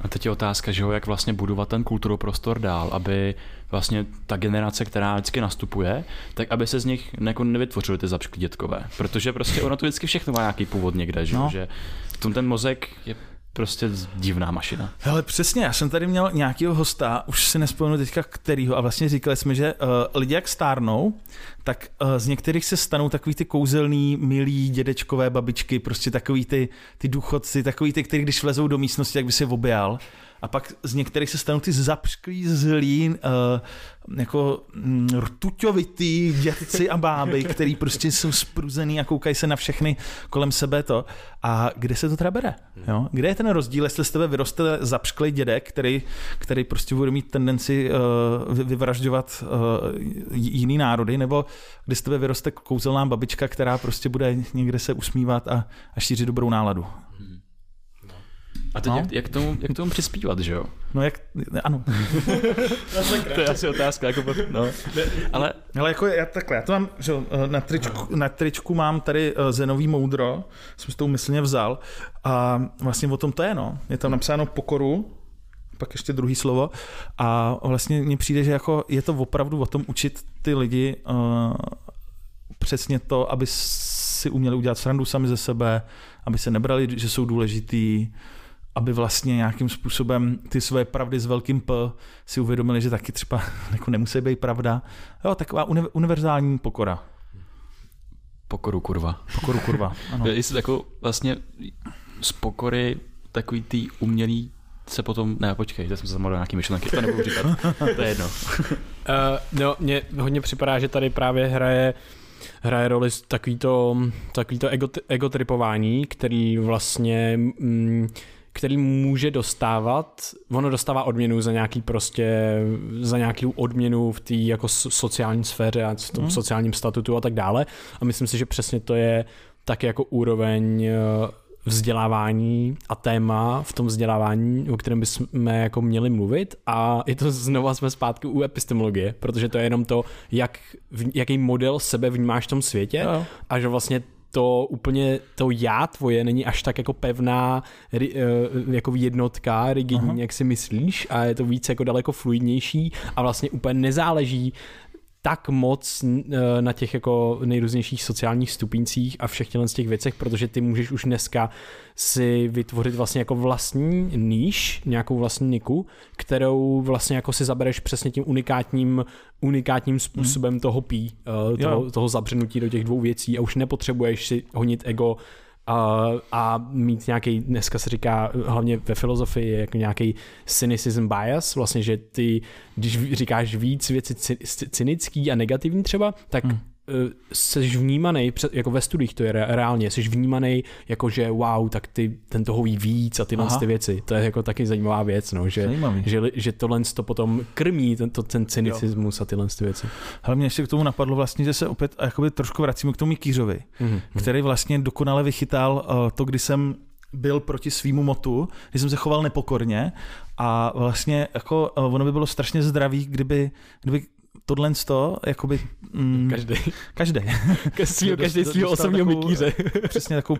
A teď je otázka, že jo, jak vlastně budovat ten kulturoprostor dál, aby vlastně ta generace, která vždycky nastupuje, tak aby se z nich jako nevytvořily ty zapšklí dětkové. Protože prostě ono to vždycky všechno má nějaký původ někde, že, no. že v tom ten mozek je prostě divná mašina. Ale přesně, já jsem tady měl nějakého hosta, už si nespomenu teďka kterýho, a vlastně říkali jsme, že uh, lidi jak stárnou, tak uh, z některých se stanou takový ty kouzelný, milí dědečkové babičky, prostě takový ty, ty důchodci, takový ty, kteří když vlezou do místnosti, jak by se objal a pak z některých se stanou ty zapšklí zlí, uh, jako mm, rtuťovitý dětci a báby, který prostě jsou spruzený a koukají se na všechny kolem sebe to. A kde se to teda bere? Jo? Kde je ten rozdíl, jestli z tebe vyroste zapšklý dědek, který, který prostě bude mít tendenci uh, vyvražďovat uh, jiný národy, nebo kde z tebe vyroste kouzelná babička, která prostě bude někde se usmívat a, a šířit dobrou náladu. A teď no. jak, jak, tomu, jak tomu přispívat, že jo? No jak, ano. to je asi otázka. Jako, no. Ale, ale jako já takhle, já to mám, že na tričku, na tričku mám tady eh, Zenový moudro, jsem si to umyslně vzal a vlastně o tom to je, no. Je tam napsáno pokoru, pak ještě druhý slovo a vlastně mně přijde, že jako je to opravdu o tom učit ty lidi uh, přesně to, aby si uměli udělat srandu sami ze sebe, aby se nebrali, že jsou důležitý, aby vlastně nějakým způsobem ty své pravdy s velkým P si uvědomili, že taky třeba jako nemusí být pravda. Jo, taková univerzální pokora. Pokoru kurva. Pokoru kurva, ano. Jestli jako vlastně z pokory takový ty umělý se potom, ne počkej, teď jsem se zamoral nějaký myšlenky, to nebudu říkat, to je jedno. uh, no, mně hodně připadá, že tady právě hraje hraje roli takový to, takový to ego, egotripování, který vlastně mm, který může dostávat, ono dostává odměnu za nějaký prostě, za nějaký odměnu v té jako sociální sféře a v tom hmm. sociálním statutu a tak dále. A myslím si, že přesně to je tak jako úroveň eh, vzdělávání a téma v tom vzdělávání, o kterém bychom jako měli mluvit a je to znova jsme zpátky u epistemologie, protože to je jenom to, jak, jaký model sebe vnímáš v tom světě no. a že vlastně to úplně, to já tvoje není až tak jako pevná eh, jako jednotka, rigidní, Aha. jak si myslíš a je to víc jako daleko fluidnější a vlastně úplně nezáleží tak moc eh, na těch jako nejrůznějších sociálních stupíncích a všech z těch věcech, protože ty můžeš už dneska si vytvořit vlastně jako vlastní níž, nějakou vlastní niku, kterou vlastně jako si zabereš přesně tím unikátním, unikátním způsobem hmm. toho pí, eh, toho, toho zabřenutí do těch dvou věcí a už nepotřebuješ si honit ego a, a mít nějaký, dneska se říká hlavně ve filozofii, jako nějaký cynicism bias, vlastně, že ty, když říkáš víc věci cynický a negativní třeba, tak hmm jsi vnímaný, jako ve studiích to je reálně, jsi vnímaný jako, že wow, tak ty, ten toho ví víc a tyhle ty věci. To je jako taky zajímavá věc, no, že, že, že tohle to potom krmí ten, to, ten cynicismus jo. a tyhle ty věci. Ale mě ještě k tomu napadlo vlastně, že se opět jakoby trošku vracíme k tomu Kýřovi, mm-hmm. který vlastně dokonale vychytal uh, to, kdy jsem byl proti svýmu motu, když jsem se choval nepokorně a vlastně jako uh, ono by bylo strašně zdravý, kdyby, kdyby tohle to, jakoby... Mm, každý. Každý. Svýho, každý svého osobního mikýře. Přesně takovou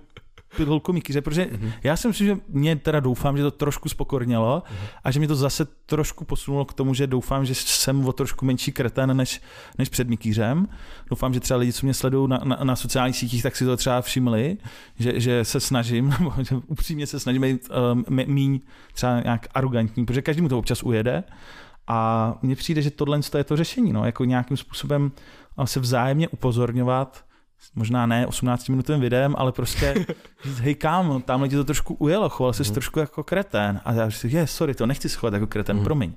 pilulku mikýře, protože mm-hmm. já si myslím, že mě teda doufám, že to trošku spokornělo mm-hmm. a že mě to zase trošku posunulo k tomu, že doufám, že jsem o trošku menší kreten než, než před mikýřem. Doufám, že třeba lidi, co mě sledují na, na, na sociálních sítích, tak si to třeba všimli, že, že se snažím, nebo že upřímně se snažím být um, míň třeba nějak arrogantní, protože každý mu to občas ujede a mně přijde, že tohle je to řešení, no, jako nějakým způsobem se vzájemně upozorňovat, možná ne 18 minutovým videem, ale prostě říct, hej kámo, tamhle ti to trošku ujelo, choval jsi mm. trošku jako kretén. A já říkám, je, sorry, to nechci schovat jako kretén, mm. promiň.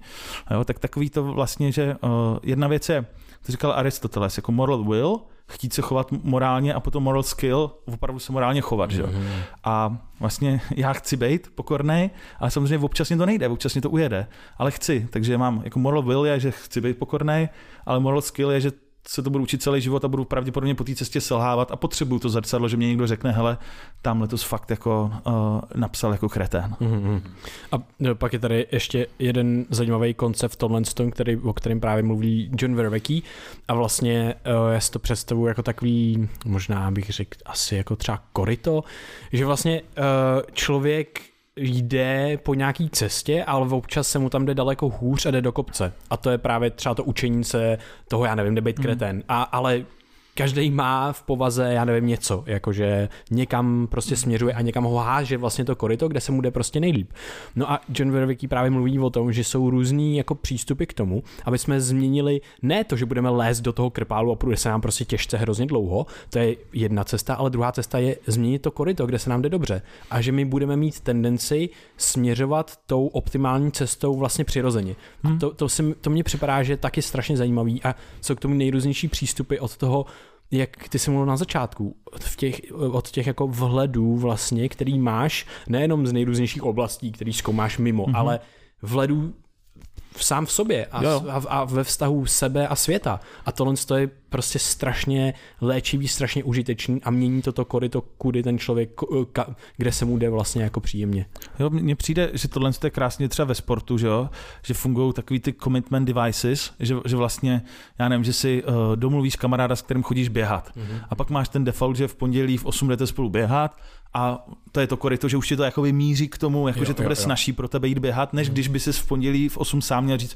Jo, tak takový to vlastně, že uh, jedna věc je, to říkal Aristoteles, jako moral will, chtít se chovat morálně a potom moral skill, opravdu se morálně chovat. Že? Mm-hmm. A vlastně já chci být pokorný, ale samozřejmě občas mě to nejde, občas mě to ujede, ale chci, takže mám jako moral will je, že chci být pokorný, ale moral skill je, že se to budu učit celý život a budu pravděpodobně po té cestě selhávat a potřebuju to zrcadlo, že mě někdo řekne, hele, tam letos fakt jako uh, napsal jako kretén. Mm-hmm. A no, pak je tady ještě jeden zajímavý koncept tohle, který, o kterém právě mluví John Verwecki a vlastně uh, já si to představuji jako takový, možná bych řekl asi jako třeba korito, že vlastně uh, člověk jde po nějaký cestě, ale občas se mu tam jde daleko hůř a jde do kopce. A to je právě třeba to učení se toho, já nevím, nebejt kretén. Mm. A, ale každý má v povaze, já nevím, něco, jakože někam prostě směřuje a někam ho háže vlastně to koryto, kde se mu jde prostě nejlíp. No a John Verwický právě mluví o tom, že jsou různý jako přístupy k tomu, aby jsme změnili ne to, že budeme lézt do toho krpálu a půjde se nám prostě těžce hrozně dlouho, to je jedna cesta, ale druhá cesta je změnit to koryto, kde se nám jde dobře. A že my budeme mít tendenci směřovat tou optimální cestou vlastně přirozeně. A hmm. to, to, si, to mně připadá, že je taky strašně zajímavý a jsou k tomu nejrůznější přístupy od toho, jak ty jsi mluvil na začátku, v těch, od těch jako vhledů vlastně, který máš nejenom z nejrůznějších oblastí, který zkoumáš mimo, mm-hmm. ale vhledů sám v sobě a, a, a ve vztahu sebe a světa. A tohle je prostě strašně léčivý, strašně užitečný a mění to to koryto, kudy ten člověk, ka, kde se mu jde vlastně jako příjemně. Jo, mně přijde, že tohle je krásně třeba ve sportu, že, jo? že fungují takový ty commitment devices, že, že vlastně, já nevím, že si uh, domluvíš kamaráda, s kterým chodíš běhat. Mm-hmm. A pak máš ten default, že v pondělí v 8 jdete spolu běhat a to je to koryto, že už ti to jakoby míří k tomu, jako jo, že to bude jo. snažší pro tebe jít běhat, než když by si v pondělí v 8 sám měl říct,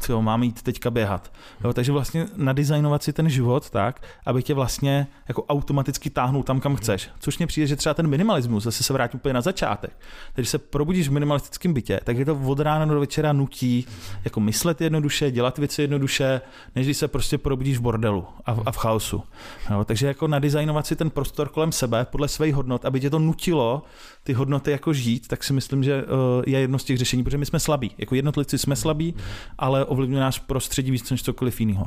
co mám jít teďka běhat. Jo, takže vlastně nadizajnovat si ten život tak, aby tě vlastně jako automaticky táhnul tam, kam chceš. Což mně přijde, že třeba ten minimalismus, zase se vrátím úplně na začátek. Takže se probudíš v minimalistickém bytě, tak je to od rána do večera nutí jako myslet jednoduše, dělat věci jednoduše, než když se prostě probudíš v bordelu a v, a v chaosu. Jo, takže jako nadizajnovat si ten prostor kolem sebe podle svých hodnot, aby tě to nutilo ty hodnoty jako žít, tak si myslím, že eh, je jedno z těch řešení, protože my jsme slabí. Jako jednotlivci jsme slabí, ale ovlivňuje náš prostředí víc než cokoliv jiného.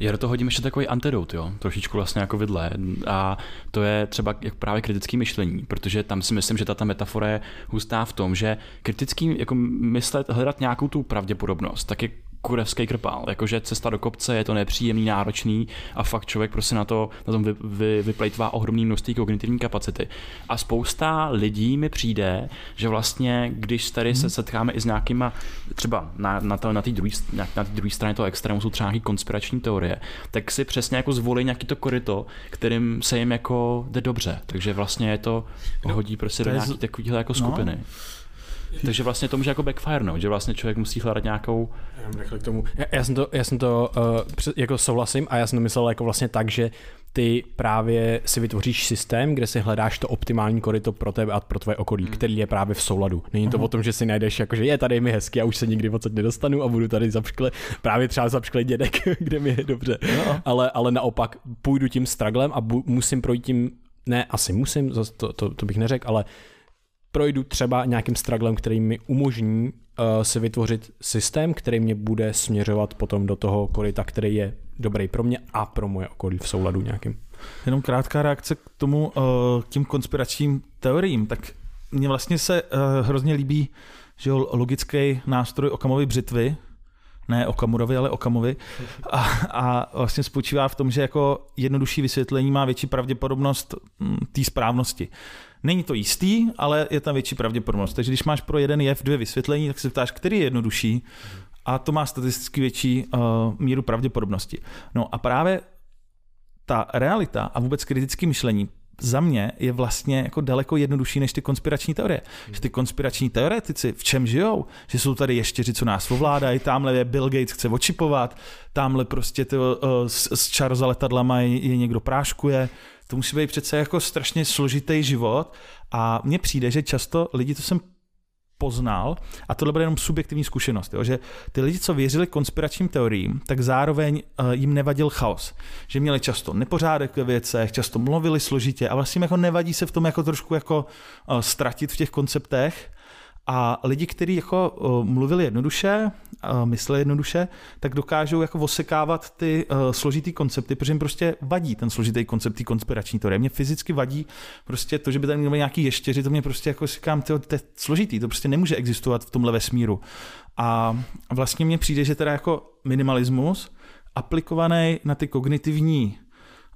Já do toho hodím ještě takový antidot, jo, trošičku vlastně jako vidle. A to je třeba jak právě kritický myšlení, protože tam si myslím, že ta metafora je hustá v tom, že kritický jako myslet, hledat nějakou tu pravděpodobnost, tak je kurevský krpál. Jakože cesta do kopce je to nepříjemný, náročný a fakt člověk prostě na to na tom vy, vy, vyplejtvá ohromný množství kognitivní kapacity. A spousta lidí mi přijde, že vlastně, když tady se mhm. setkáme i s nějakýma, třeba na, na, na té druhé na, na straně toho extrému jsou třeba nějaké konspirační teorie, tak si přesně jako zvolí nějaký to koryto, kterým se jim jako jde dobře. Takže vlastně je to no, hodí prostě do nějaké takovéhle jako no. skupiny. No. Takže vlastně to může jako backfire, že vlastně člověk musí hledat nějakou... Já, k tomu. Já, já jsem to, já jsem to uh, jako souhlasím a já jsem to myslel jako vlastně tak, že ty právě si vytvoříš systém, kde si hledáš to optimální koryto pro tebe a pro tvoje okolí, hmm. který je právě v souladu. Není to uh-huh. o tom, že si najdeš, jako, že je tady mi hezky a už se nikdy moc nedostanu a budu tady zapškle, právě třeba zapškle dědek, kde mi je dobře. No. Ale, ale naopak půjdu tím straglem a bu, musím projít tím, ne, asi musím, to, to, to bych neřekl, ale projdu třeba nějakým strugglem, který mi umožní uh, si vytvořit systém, který mě bude směřovat potom do toho koryta, který je dobrý pro mě a pro moje okolí v souladu nějakým. Jenom krátká reakce k tomu, uh, k tím konspiračním teoriím. Tak mně vlastně se uh, hrozně líbí že jo, logický nástroj Okamovy břitvy, ne Okamurovi, ale Okamovi. A, a vlastně spočívá v tom, že jako jednodušší vysvětlení má větší pravděpodobnost hm, té správnosti. Není to jistý, ale je tam větší pravděpodobnost. Takže když máš pro jeden jev dvě vysvětlení, tak se ptáš, který je jednodušší a to má statisticky větší uh, míru pravděpodobnosti. No a právě ta realita a vůbec kritické myšlení za mě je vlastně jako daleko jednodušší než ty konspirační teorie. Hmm. Že ty konspirační teoretici v čem žijou? Že jsou tady ještěři, co nás ovládají, tamhle je Bill Gates chce očipovat, tamhle prostě ty, uh, z, z čar za letadlama je, je někdo práškuje, to musí být přece jako strašně složitý život a mně přijde, že často lidi, to jsem poznal, a tohle bude jenom subjektivní zkušenost, jo, že ty lidi, co věřili konspiračním teoriím, tak zároveň uh, jim nevadil chaos. Že měli často nepořádek ve věcech, často mluvili složitě a vlastně jako nevadí se v tom jako trošku jako uh, ztratit v těch konceptech a lidi, kteří jako uh, mluvili jednoduše, mysleli jednoduše, tak dokážou jako osekávat ty uh, složitý koncepty, protože jim prostě vadí ten složitý koncept, ty konspirační teorie. Mě fyzicky vadí prostě to, že by tam měl nějaký ještěři, to mě prostě jako říkám, to je složitý, to prostě nemůže existovat v tomhle vesmíru. A vlastně mně přijde, že teda jako minimalismus aplikovaný na ty kognitivní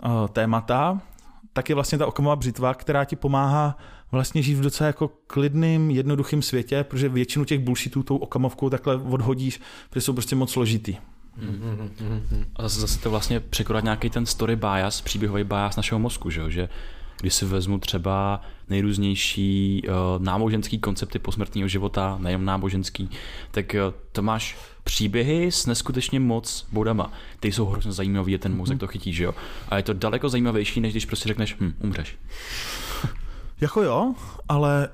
uh, témata, tak je vlastně ta okamová břitva, která ti pomáhá vlastně žít v docela jako klidným, jednoduchým světě, protože většinu těch bullshitů tou okamovkou takhle odhodíš, protože jsou prostě moc složitý. A zase, zase to vlastně překonat nějaký ten story bias, příběhový bias našeho mozku, že, jo? že když si vezmu třeba nejrůznější uh, náboženský koncepty posmrtného života, nejen náboženský, tak uh, to máš příběhy s neskutečně moc bodama. Ty jsou hrozně zajímavý, ten mozek to chytí, že jo? A je to daleko zajímavější, než když prostě řekneš, hm, umřeš. Jako jo, ale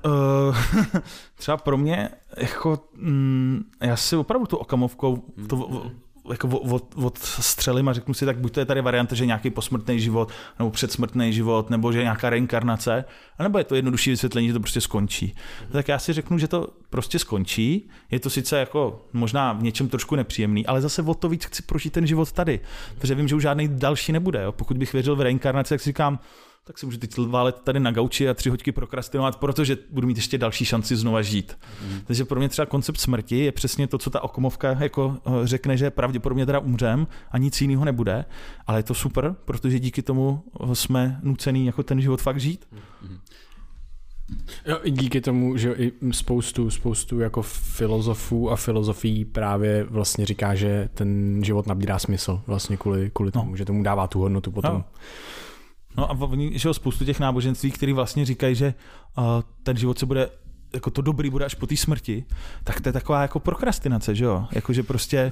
uh, třeba pro mě, jako, mm, já si opravdu tu okamovkou to, jako od, od střelím a řeknu si, tak buď to je tady varianta, že nějaký posmrtný život, nebo předsmrtný život, nebo že nějaká reinkarnace, nebo je to jednodušší vysvětlení, že to prostě skončí. Tak já si řeknu, že to prostě skončí. Je to sice jako možná v něčem trošku nepříjemný, ale zase o to víc chci prožít ten život tady. Protože vím, že už žádný další nebude. Jo. Pokud bych věřil v reinkarnaci, tak si říkám, tak si můžu teď válet tady na gauči a tři hoďky prokrastinovat, protože budu mít ještě další šanci znova žít. Mm. Takže pro mě třeba koncept smrti je přesně to, co ta okomovka jako eh, řekne, že pravděpodobně teda umřem a nic jiného nebude, ale je to super, protože díky tomu jsme nucený jako ten život fakt žít. Mm. Jo, i díky tomu, že i spoustu, spoustu jako filozofů a filozofií právě vlastně říká, že ten život nabírá smysl vlastně kvůli, kvůli tomu, no. že tomu dává tu hodnotu potom. No. No a oni, že jo, spoustu těch náboženství, který vlastně říkají, že uh, ten život se bude jako to dobrý bude až po té smrti, tak to je taková jako prokrastinace, že jo? Jako, že prostě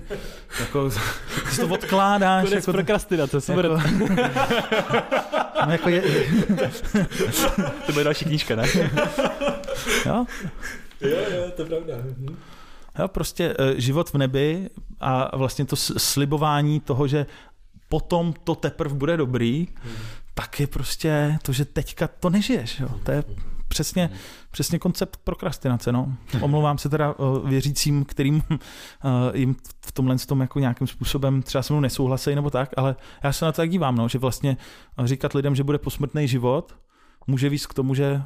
jako, to odkládáš. Konec jako, prokrastinace, super. Jako, no, jako je, to bude další knížka, ne? jo? Jo, jo, to je pravda. Mhm. Jo, prostě život v nebi a vlastně to slibování toho, že potom to teprve bude dobrý, hmm tak je prostě to, že teďka to nežiješ. Jo. To je přesně, přesně koncept prokrastinace. No. Omlouvám se teda uh, věřícím, kterým uh, jim v tomhle tom jako nějakým způsobem třeba se mnou nesouhlasejí nebo tak, ale já se na to tak dívám, no, že vlastně říkat lidem, že bude posmrtný život, může víc k tomu, že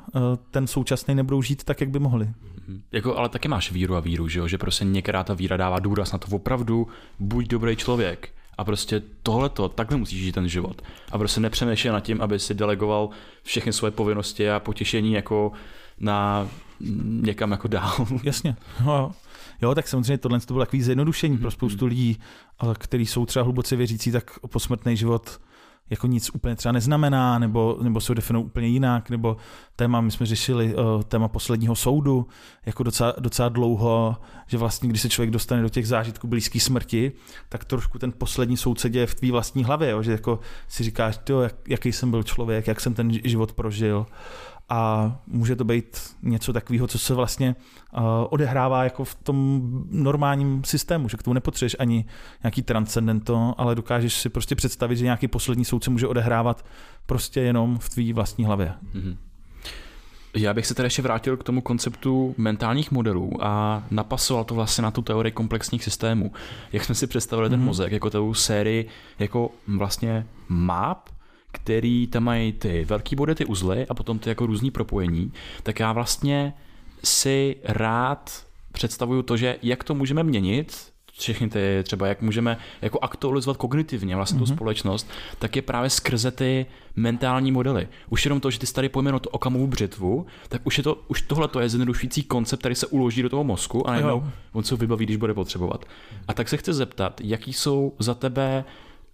ten současný nebudou žít tak, jak by mohli. Mm-hmm. Jako, ale taky máš víru a víru, že, jo? že prostě některá ta víra dává důraz na to opravdu, buď dobrý člověk, a prostě tohleto, takhle musíš žít ten život. A prostě nepřemýšlel nad tím, aby si delegoval všechny svoje povinnosti a potěšení jako na někam jako dál. Jasně. No, jo. jo, tak samozřejmě tohle to bylo takový zjednodušení mm-hmm. pro spoustu mhm. lidí, kteří jsou třeba hluboce věřící, tak posmrtný život jako nic úplně třeba neznamená, nebo, nebo se definují úplně jinak, nebo téma, my jsme řešili uh, téma posledního soudu, jako docela, docela dlouho, že vlastně, když se člověk dostane do těch zážitků blízké smrti, tak trošku ten poslední soud se děje v tvý vlastní hlavě, jo, že jako si říkáš, tyjo, jak, jaký jsem byl člověk, jak jsem ten život prožil a může to být něco takového, co se vlastně uh, odehrává jako v tom normálním systému, že k tomu nepotřebuješ ani nějaký transcendento, ale dokážeš si prostě představit, že nějaký poslední soud se může odehrávat prostě jenom v tvý vlastní hlavě. Mm-hmm. Já bych se tedy ještě vrátil k tomu konceptu mentálních modelů a napasoval to vlastně na tu teorii komplexních systémů. Jak jsme si představili mm-hmm. ten mhm. mozek, jako tou sérii jako vlastně map, který tam mají ty velký body, ty uzly a potom ty jako různý propojení, tak já vlastně si rád představuju to, že jak to můžeme měnit, všechny ty třeba, jak můžeme jako aktualizovat kognitivně vlastně mm-hmm. tu mhm. společnost, tak je právě skrze ty mentální modely. Už jenom to, že ty tady pojmenoval tu okamovou břitvu, tak už, je to, už tohle to je zjednodušující koncept, který se uloží do toho mozku a najednou on se vybaví, když bude potřebovat. A tak se chci zeptat, jaký jsou za tebe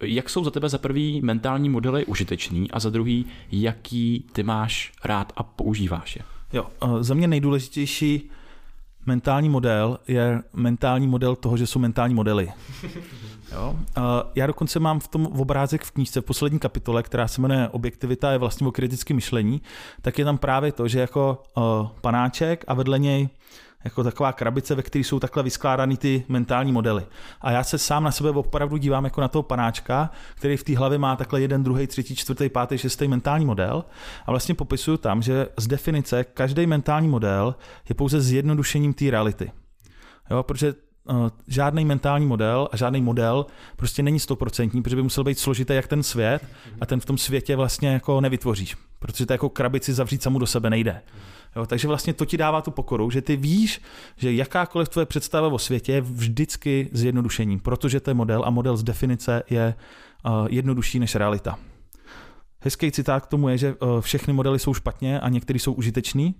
jak jsou za tebe za prvý mentální modely užitečný a za druhý, jaký ty máš rád a používáš je? Jo, za mě nejdůležitější mentální model je mentální model toho, že jsou mentální modely. Jo? Já dokonce mám v tom obrázek v knížce v poslední kapitole, která se jmenuje Objektivita je vlastně o kritickém myšlení, tak je tam právě to, že jako panáček a vedle něj jako taková krabice, ve které jsou takhle vyskládány ty mentální modely. A já se sám na sebe opravdu dívám jako na toho panáčka, který v té hlavě má takhle jeden, druhý, třetí, čtvrtý, pátý, šestý mentální model. A vlastně popisuju tam, že z definice každý mentální model je pouze zjednodušením té reality. Jo, protože uh, žádný mentální model a žádný model prostě není stoprocentní, protože by musel být složitý jak ten svět a ten v tom světě vlastně jako nevytvoříš, protože to jako krabici zavřít samu do sebe nejde. Jo, takže vlastně to ti dává tu pokoru, že ty víš, že jakákoliv tvoje představa o světě je vždycky zjednodušením, protože to je model a model z definice je uh, jednodušší než realita. Hezký citát k tomu je, že uh, všechny modely jsou špatně a některý jsou užitečný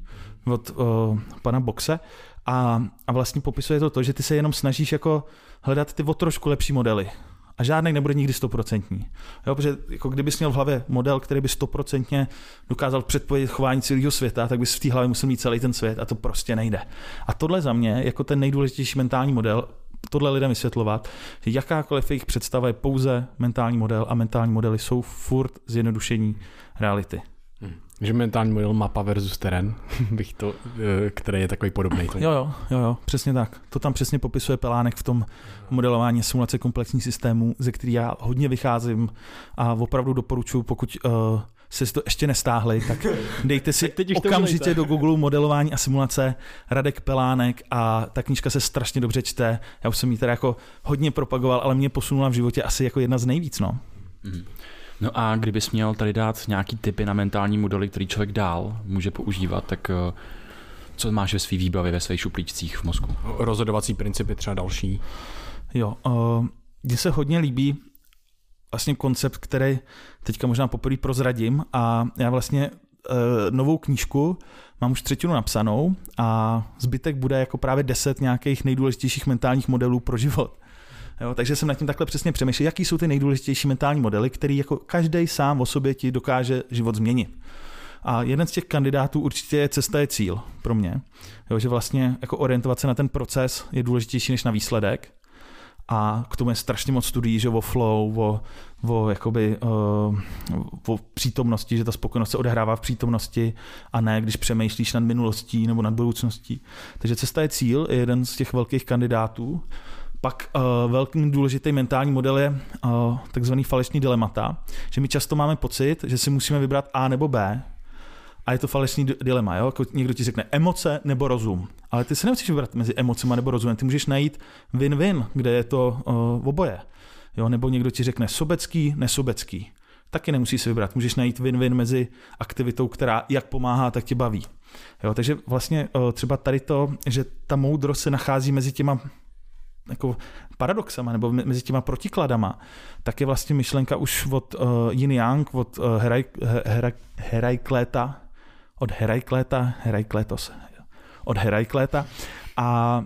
od uh, pana Boxe a, a vlastně popisuje to to, že ty se jenom snažíš jako hledat ty o trošku lepší modely a žádný nebude nikdy stoprocentní. Jo, protože jako kdybys měl v hlavě model, který by stoprocentně dokázal předpovědět chování celého světa, tak bys v té hlavě musel mít celý ten svět a to prostě nejde. A tohle za mě, jako ten nejdůležitější mentální model, tohle lidem vysvětlovat, že jakákoliv jejich představa je pouze mentální model a mentální modely jsou furt zjednodušení reality. Že mentální model mapa versus terén, bych to, eh, který je takový podobný. Jo, jo, jo, jo, přesně tak. To tam přesně popisuje Pelánek v tom modelování simulace komplexních systémů, ze který já hodně vycházím a opravdu doporučuji, pokud uh, se to ještě nestáhli, tak dejte si tak okamžitě do Google modelování a simulace Radek Pelánek a ta knížka se strašně dobře čte. Já už jsem ji teda jako hodně propagoval, ale mě posunula v životě asi jako jedna z nejvíc. No. Mm. No a kdybys měl tady dát nějaký typy na mentální modely, který člověk dál může používat, tak eh, co máš ve své výbavě, ve svých šuplíčcích v mozku? Rozhodovací principy třeba další. Jo, uh, mně se hodně líbí vlastně koncept, který teďka možná poprvé prozradím a já vlastně uh, novou knížku mám už třetinu napsanou a zbytek bude jako právě deset nějakých nejdůležitějších mentálních modelů pro život. Jo, takže jsem nad tím takhle přesně přemýšlel, jaký jsou ty nejdůležitější mentální modely, který jako každý sám o sobě ti dokáže život změnit. A jeden z těch kandidátů určitě je cesta je cíl pro mě. Jo, že vlastně jako orientovat se na ten proces je důležitější než na výsledek. A k tomu je strašně moc studií, že o flow, o, o, jakoby, uh, o přítomnosti, že ta spokojenost se odehrává v přítomnosti a ne, když přemýšlíš nad minulostí nebo nad budoucností. Takže cesta je cíl, je jeden z těch velkých kandidátů. Pak uh, velký důležitý mentální model je uh, takzvaný falešný dilemata, že my často máme pocit, že si musíme vybrat A nebo B, a je to falešný dilema, jo? Jako někdo ti řekne emoce nebo rozum. Ale ty se nemusíš vybrat mezi emocema nebo rozumem. Ty můžeš najít win-win, kde je to uh, oboje. Jo? Nebo někdo ti řekne sobecký, nesobecký. Taky nemusíš si vybrat. Můžeš najít win-win mezi aktivitou, která jak pomáhá, tak tě baví. Jo? Takže vlastně uh, třeba tady to, že ta moudrost se nachází mezi těma jako paradoxama nebo mezi těma protikladama, tak je vlastně myšlenka už od uh, Yin Yang, od uh, Herakléta, od Herakléta, Heraklétos, od Herakléta a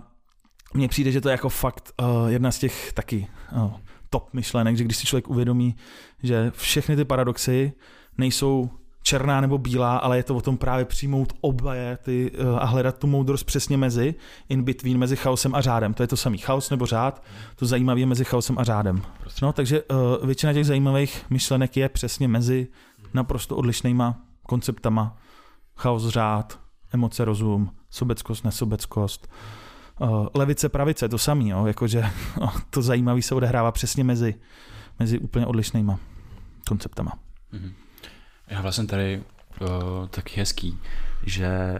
mně přijde, že to je jako fakt uh, jedna z těch taky uh, top myšlenek, že když si člověk uvědomí, že všechny ty paradoxy nejsou černá nebo bílá, ale je to o tom právě přijmout oboje ty, uh, a hledat tu moudrost přesně mezi, in between, mezi chaosem a řádem. To je to samý. Chaos nebo řád, to zajímavé je mezi chaosem a řádem. No, takže uh, většina těch zajímavých myšlenek je přesně mezi naprosto odlišnýma konceptama. Chaos, řád, emoce, rozum, sobeckost, nesobeckost. Uh, levice, pravice, to samý, jo? jakože to zajímavé se odehrává přesně mezi, mezi úplně odlišnýma konceptama. Mm-hmm. Já vlastně tady uh, taky hezký, že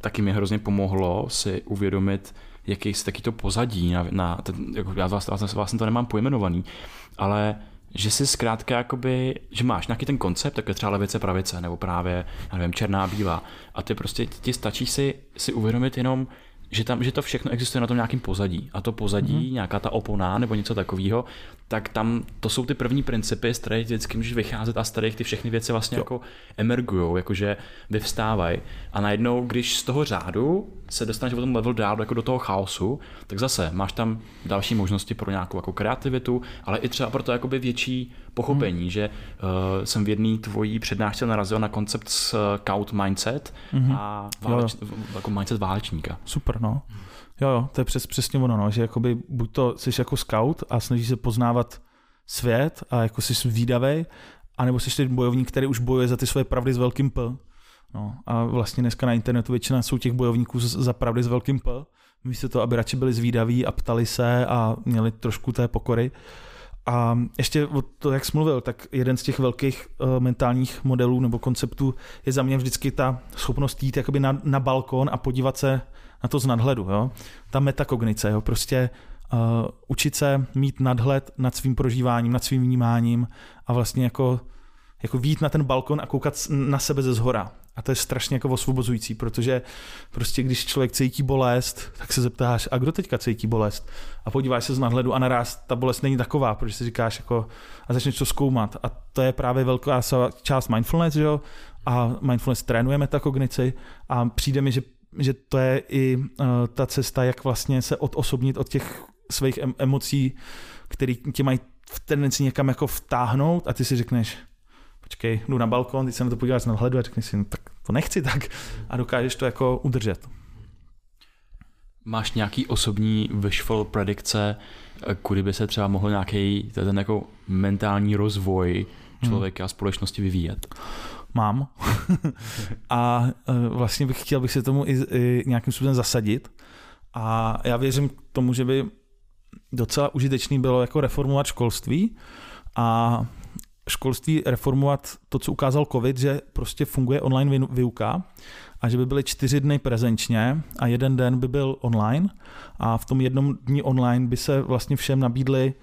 taky mi hrozně pomohlo si uvědomit, jaký je taky to pozadí na, na ten, jako já vás, vás, vlastně to nemám pojmenovaný, ale že si zkrátka jakoby, že máš nějaký ten koncept, tak je třeba levice, pravice, nebo právě, já nevím, černá, bílá. A ty prostě ti stačí si, si uvědomit jenom, že, tam, že to všechno existuje na tom nějakém pozadí. A to pozadí, mm-hmm. nějaká ta opona nebo něco takového, tak tam to jsou ty první principy, z kterých vždycky můžeš vycházet a z kterých ty všechny věci vlastně jo. jako emergují, jakože vyvstávají. A najednou, když z toho řádu se dostaneš o tom level dál jako do toho chaosu, tak zase máš tam další možnosti pro nějakou jako kreativitu, ale i třeba pro to jakoby větší pochopení, hmm. že uh, jsem v jedné tvojí přednášce narazil na koncept scout mindset hmm. a váleč, jo, jo. jako mindset válečníka. Super, no. Jo, jo, to je přes, přesně ono, no, že jakoby buď to jsi jako scout a snažíš se poznávat svět a jako jsi výdavej, anebo jsi ten bojovník, který už bojuje za ty své pravdy s velkým P. No, a vlastně dneska na internetu většina jsou těch bojovníků za pravdy s velkým P, místo toho, aby radši byli zvídaví a ptali se a měli trošku té pokory. A ještě o to, jak jsi mluvil, tak jeden z těch velkých uh, mentálních modelů nebo konceptů je za mě vždycky ta schopnost jít jakoby na, na balkon a podívat se na to z nadhledu. Jo? Ta metakognice, jo? prostě učit se mít nadhled nad svým prožíváním, nad svým vnímáním a vlastně jako, jako výjít na ten balkon a koukat na sebe ze zhora. A to je strašně jako osvobozující, protože prostě když člověk cítí bolest, tak se zeptáš, a kdo teďka cítí bolest? A podíváš se z nadhledu a naraz ta bolest není taková, protože si říkáš jako, a začneš to zkoumat. A to je právě velká část mindfulness, že jo? A mindfulness trénuje metakognici a přijde mi, že, že to je i uh, ta cesta, jak vlastně se odosobnit od těch svých emocí, které tě mají v tendenci někam jako vtáhnout a ty si řekneš, počkej, jdu na balkon, teď se na to podíváš na hledu a řekneš si, no, tak to nechci tak a dokážeš to jako udržet. Máš nějaký osobní wishful predikce, kudy by se třeba mohl nějaký ten jako mentální rozvoj člověka a společnosti vyvíjet? Mám. a e, vlastně bych chtěl bych se tomu i, i nějakým způsobem zasadit. A já věřím tomu, že by docela užitečný bylo jako reformovat školství a školství reformovat to, co ukázal COVID, že prostě funguje online výuka a že by byly čtyři dny prezenčně a jeden den by byl online a v tom jednom dní online by se vlastně všem nabídly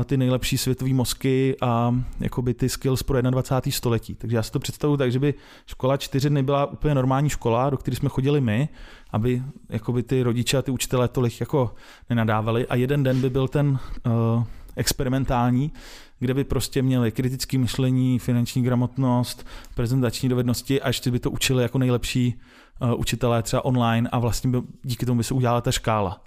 eh, ty nejlepší světové mozky a jakoby ty skills pro 21. století. Takže já si to představuji tak, že by škola čtyři dny byla úplně normální škola, do které jsme chodili my, aby jakoby ty rodiče a ty učitelé tolik jako nenadávali a jeden den by byl ten uh, experimentální, kde by prostě měli kritické myšlení, finanční gramotnost, prezentační dovednosti a ještě by to učili jako nejlepší uh, učitelé třeba online a vlastně by, díky tomu by se udělala ta škála.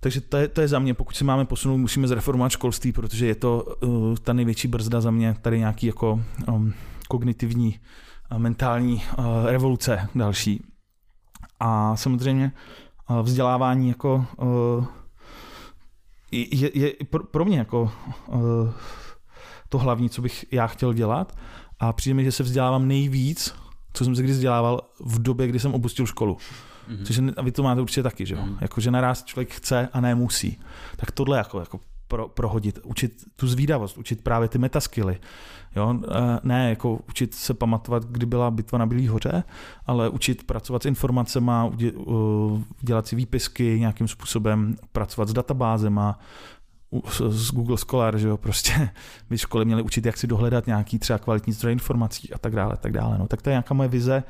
Takže to je, to je za mě, pokud se máme posunout, musíme zreformovat školství, protože je to uh, ta největší brzda za mě, tady nějaký jako um, kognitivní, uh, mentální uh, revoluce další. A samozřejmě uh, vzdělávání jako uh, je, je pro, pro mě jako uh, to hlavní, co bych já chtěl dělat a přijde mi, že se vzdělávám nejvíc, co jsem se kdy vzdělával v době, kdy jsem opustil školu. Mm-hmm. Což a vy to máte určitě taky, že jo? Mm-hmm. Jako, že naraz člověk chce a ne musí. Tak tohle jako, jako pro, prohodit, učit tu zvídavost, učit právě ty metaskily. Jo? Ne jako učit se pamatovat, kdy byla bitva na Bílý hoře, ale učit pracovat s informacemi, dělat si výpisky nějakým způsobem, pracovat s databázema, z Google Scholar, že jo, prostě by školy měly učit, jak si dohledat nějaký třeba kvalitní zdroj informací a tak dále, tak dále. No, tak to je nějaká moje vize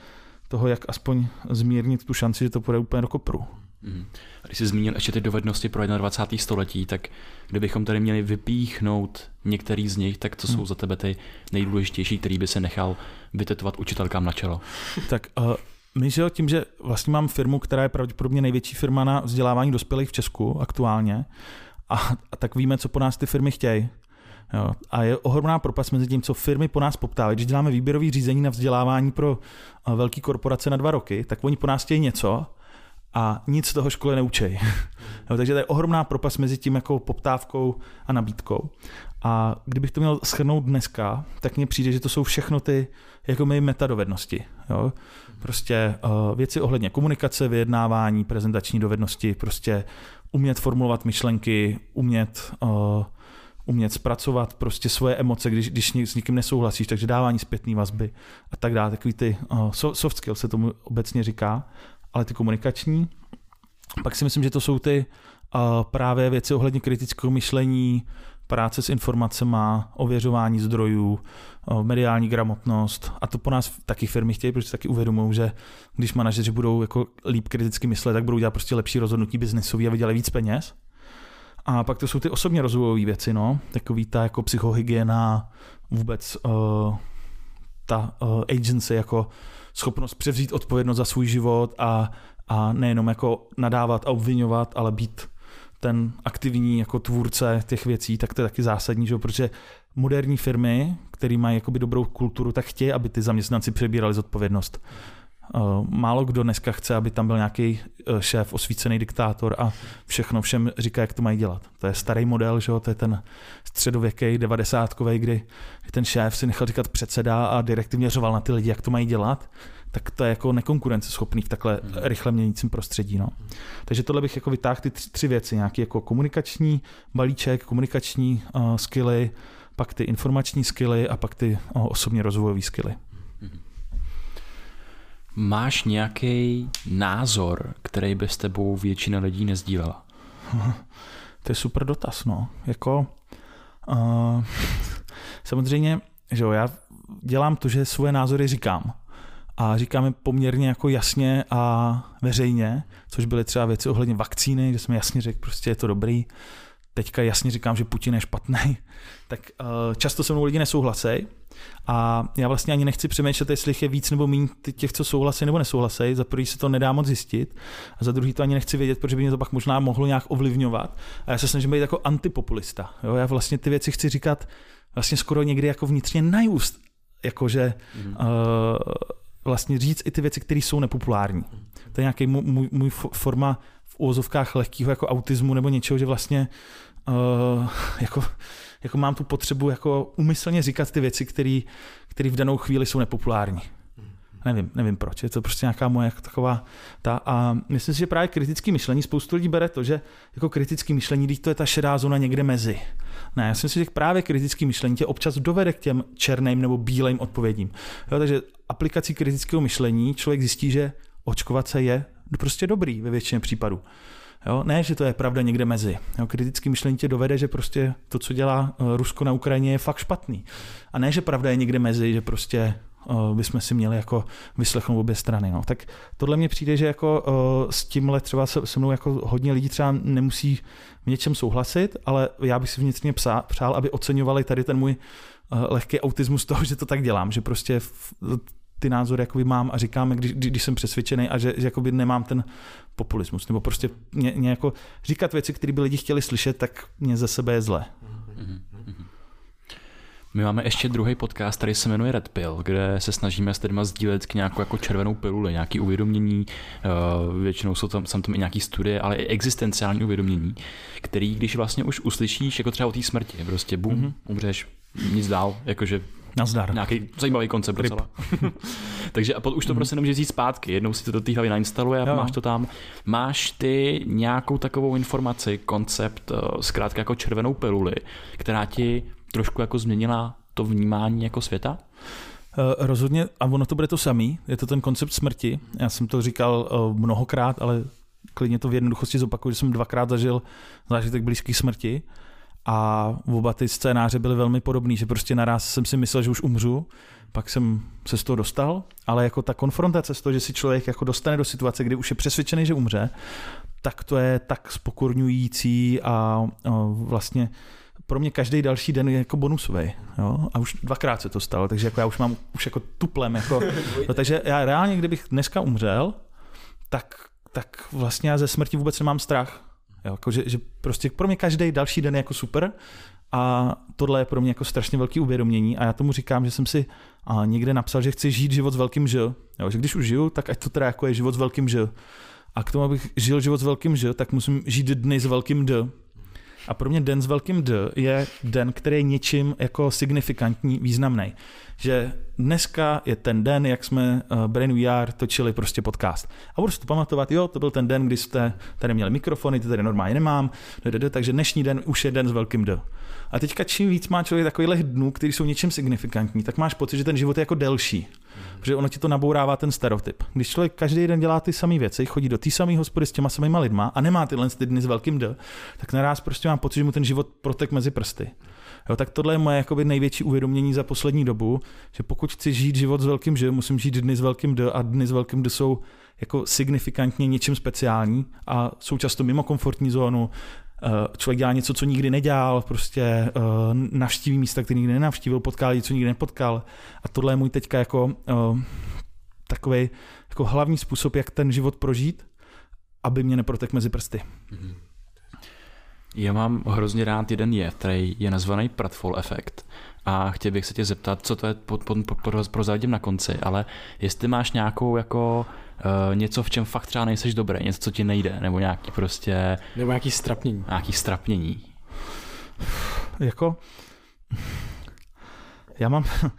toho, jak aspoň zmírnit tu šanci, že to půjde úplně do kopru. Mm. A když jsi zmínil ještě ty dovednosti pro 21. století, tak kdybychom tady měli vypíchnout některý z nich, tak co jsou mm. za tebe ty nejdůležitější, který by se nechal vytetovat učitelkám na čelo? Tak uh, my, že tím, že vlastně mám firmu, která je pravděpodobně největší firma na vzdělávání dospělých v Česku aktuálně, a, a tak víme, co po nás ty firmy chtějí. Jo. A je ohromná propast mezi tím, co firmy po nás poptávají. Když děláme výběrový řízení na vzdělávání pro uh, velké korporace na dva roky, tak oni po nás chtějí něco, a nic z toho školy neučej. jo, takže to je ohromná propast mezi tím jako poptávkou a nabídkou. A kdybych to měl schrnout dneska, tak mně přijde, že to jsou všechno ty jako my metadovednosti. Jo? Prostě uh, věci ohledně komunikace, vyjednávání, prezentační dovednosti, prostě umět formulovat myšlenky, umět uh, umět zpracovat prostě svoje emoce, když, když s někým nesouhlasíš, takže dávání zpětné vazby a tak dále, takový ty uh, soft skills se tomu obecně říká ale ty komunikační. Pak si myslím, že to jsou ty uh, právě věci ohledně kritického myšlení, práce s informacemi, ověřování zdrojů, uh, mediální gramotnost a to po nás taky firmy chtějí, protože taky uvědomují, že když manažeři budou jako líp kriticky myslet, tak budou dělat prostě lepší rozhodnutí biznesový a vydělají víc peněz. A pak to jsou ty osobně rozvojové věci, no, takový ta jako psychohygiena, vůbec uh, ta uh, agency jako schopnost převzít odpovědnost za svůj život a, a nejenom jako nadávat a obvinovat, ale být ten aktivní jako tvůrce těch věcí, tak to je taky zásadní, že? protože moderní firmy, které mají jakoby dobrou kulturu, tak chtějí, aby ty zaměstnanci přebírali zodpovědnost. Eh, málo kdo dneska chce, aby tam byl nějaký eh, šéf, osvícený diktátor a všechno všem říká, jak to mají dělat. To je starý model, že? to je ten středověký, devadesátkový, kdy ten šéf si nechal říkat předseda a direktivně řoval na ty lidi, jak to mají dělat tak to je jako nekonkurenceschopný v takhle hmm. rychle měnícím prostředí. No. Takže tohle bych jako vytáhl ty tři, tři věci, nějaký jako komunikační balíček, komunikační uh, skilly, pak ty informační skilly a pak ty uh, osobně rozvojové skilly. Hmm. Máš nějaký názor, který by s tebou většina lidí nezdílela? To je super dotaz, no. Jako, uh, samozřejmě, že jo, já dělám to, že svoje názory říkám. A říkáme poměrně jako jasně a veřejně, což byly třeba věci ohledně vakcíny, že jsem jasně řekl, prostě je to dobrý. Teďka jasně říkám, že Putin je špatný. Tak uh, často se mnou lidi nesouhlasí. A já vlastně ani nechci přemýšlet, jestli je víc nebo méně těch, co souhlasí nebo nesouhlasí. Za prvý se to nedá moc zjistit, a za druhý to ani nechci vědět, protože by mě to pak možná mohlo nějak ovlivňovat. A já se snažím být jako antipopulista. Jo? Já vlastně ty věci chci říkat vlastně skoro někdy jako vnitřně najúst. Jakože mm. uh, vlastně říct i ty věci, které jsou nepopulární. To je nějaký můj, můj forma v úvozovkách lehkého jako autismu nebo něčeho, že vlastně uh, jako jako mám tu potřebu jako umyslně říkat ty věci, které v danou chvíli jsou nepopulární. Nevím, nevím proč, je to prostě nějaká moje jako taková ta a myslím si, že právě kritické myšlení, spoustu lidí bere to, že jako kritické myšlení, když to je ta šedá zóna někde mezi. Ne, já si myslím, že právě kritické myšlení tě občas dovede k těm černým nebo bílým odpovědím. Jo, takže aplikací kritického myšlení člověk zjistí, že očkovat se je prostě dobrý ve většině případů. Jo? Ne, že to je pravda někde mezi. Jo? Kritický myšlení tě dovede, že prostě to, co dělá eh, Rusko na Ukrajině, je fakt špatný. A ne, že pravda je někde mezi, že prostě uh, bychom si měli jako vyslechnout obě strany. No. Tak tohle mně přijde, že jako uh, s tímhle třeba se, se mnou jako hodně lidí třeba nemusí v něčem souhlasit, ale já bych si vnitřně psá, přál, aby oceňovali tady ten můj lehký autismus toho, že to tak dělám, že prostě ty názory jakoby mám a říkáme, když, když jsem přesvědčený a že, že jakoby nemám ten populismus. Nebo prostě mě, mě jako říkat věci, které by lidi chtěli slyšet, tak mě ze sebe je zlé. My máme ještě druhý podcast, který se jmenuje Red Pill, kde se snažíme s lidmi sdílet k nějakou jako červenou piluli, nějaký uvědomění, eh, většinou jsou tam, tam, tam i nějaký studie, ale i existenciální uvědomění, který, když vlastně už uslyšíš, jako třeba o té smrti, prostě bum, mm-hmm. umřeš, nic dál, jakože Nazdar. Nějaký zajímavý koncept Rip. docela. Takže a už to mm. prostě nemůžeš vzít zpátky. Jednou si to do té hlavy nainstaluje a jo. máš to tam. Máš ty nějakou takovou informaci, koncept, eh, zkrátka jako červenou piluli, která ti trošku jako změnila to vnímání jako světa? Uh, rozhodně, a ono to bude to samý, je to ten koncept smrti. Já jsem to říkal uh, mnohokrát, ale klidně to v jednoduchosti zopakuju, že jsem dvakrát zažil zážitek blízký smrti a oba ty scénáře byly velmi podobné, že prostě naraz jsem si myslel, že už umřu, pak jsem se z toho dostal, ale jako ta konfrontace s to, že si člověk jako dostane do situace, kdy už je přesvědčený, že umře, tak to je tak spokorňující a, a vlastně pro mě každý další den je jako bonusový. Jo? A už dvakrát se to stalo, takže jako já už mám už jako tuplem. Jako, no, takže já reálně, kdybych dneska umřel, tak, tak vlastně já ze smrti vůbec nemám strach. Jako, že, že prostě pro mě každý další den je jako super a tohle je pro mě jako strašně velký uvědomění a já tomu říkám, že jsem si a, někde napsal, že chci žít život s velkým Ž. Jo, že když už žiju, tak ať to teda jako je život s velkým Ž. A k tomu, abych žil život s velkým Ž, tak musím žít dny s velkým D. A pro mě den s velkým D je den, který je něčím jako signifikantní, významný. Že dneska je ten den, jak jsme uh, Brain VR točili prostě podcast. A budu si to pamatovat, jo, to byl ten den, kdy jste tady měli mikrofony, ty tady normálně nemám, takže dnešní den už je den s velkým D. A teďka čím víc má člověk takových dnů, které jsou něčím signifikantní, tak máš pocit, že ten život je jako delší. Protože ono ti to nabourává ten stereotyp. Když člověk každý den dělá ty samé věci, chodí do té samé hospody s těma samýma lidma a nemá tyhle ty dny s velkým D, tak naraz prostě mám pocit, že mu ten život protek mezi prsty. Jo, tak tohle je moje jakoby největší uvědomění za poslední dobu, že pokud chci žít život s velkým Ž, musím žít dny s velkým D a dny s velkým D jsou jako signifikantně něčím speciální a jsou často mimo komfortní zónu, člověk dělá něco, co nikdy nedělal, prostě eh, navštíví místa, které nikdy nenavštívil, potká lidi, co nikdy nepotkal. A tohle je můj teďka jako eh, takový jako hlavní způsob, jak ten život prožít, aby mě neprotek mezi prsty. Mhm. Já mám hrozně rád jeden jev, který je nazvaný Pratfall efekt. A chtěl bych se tě zeptat, co to je, po, po, po, prozradím na konci, ale jestli máš nějakou jako uh, něco, v čem fakt třeba nejseš dobrý, něco, co ti nejde, nebo nějaký prostě... Nebo nějaký strapnění. Nějaký strapnění. Jako... Já mám uh,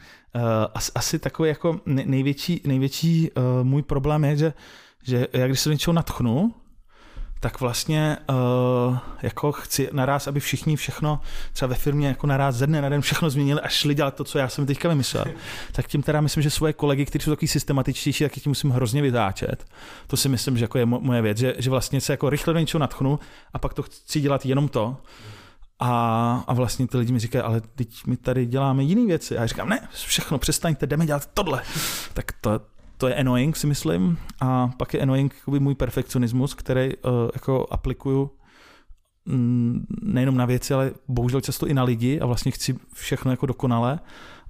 asi, asi takový jako největší, největší uh, můj problém je, že, že já když se do něčeho natchnu, tak vlastně uh, jako chci naraz, aby všichni všechno třeba ve firmě jako naraz ze dne na den všechno změnili a šli dělat to, co já jsem teďka vymyslel. tak tím teda myslím, že svoje kolegy, kteří jsou takový systematičtější, tak tím musím hrozně vytáčet. To si myslím, že jako je moje věc, že, že vlastně se jako rychle do něčeho natchnu a pak to chci dělat jenom to. A, a vlastně ty lidi mi říkají, ale teď my tady děláme jiné věci. A já říkám, ne, všechno, přestaňte, jdeme dělat tohle. Tak to, to je annoying, si myslím. A pak je annoying jakoby můj perfekcionismus, který uh, jako aplikuju mm, nejenom na věci, ale bohužel často i na lidi a vlastně chci všechno jako dokonale.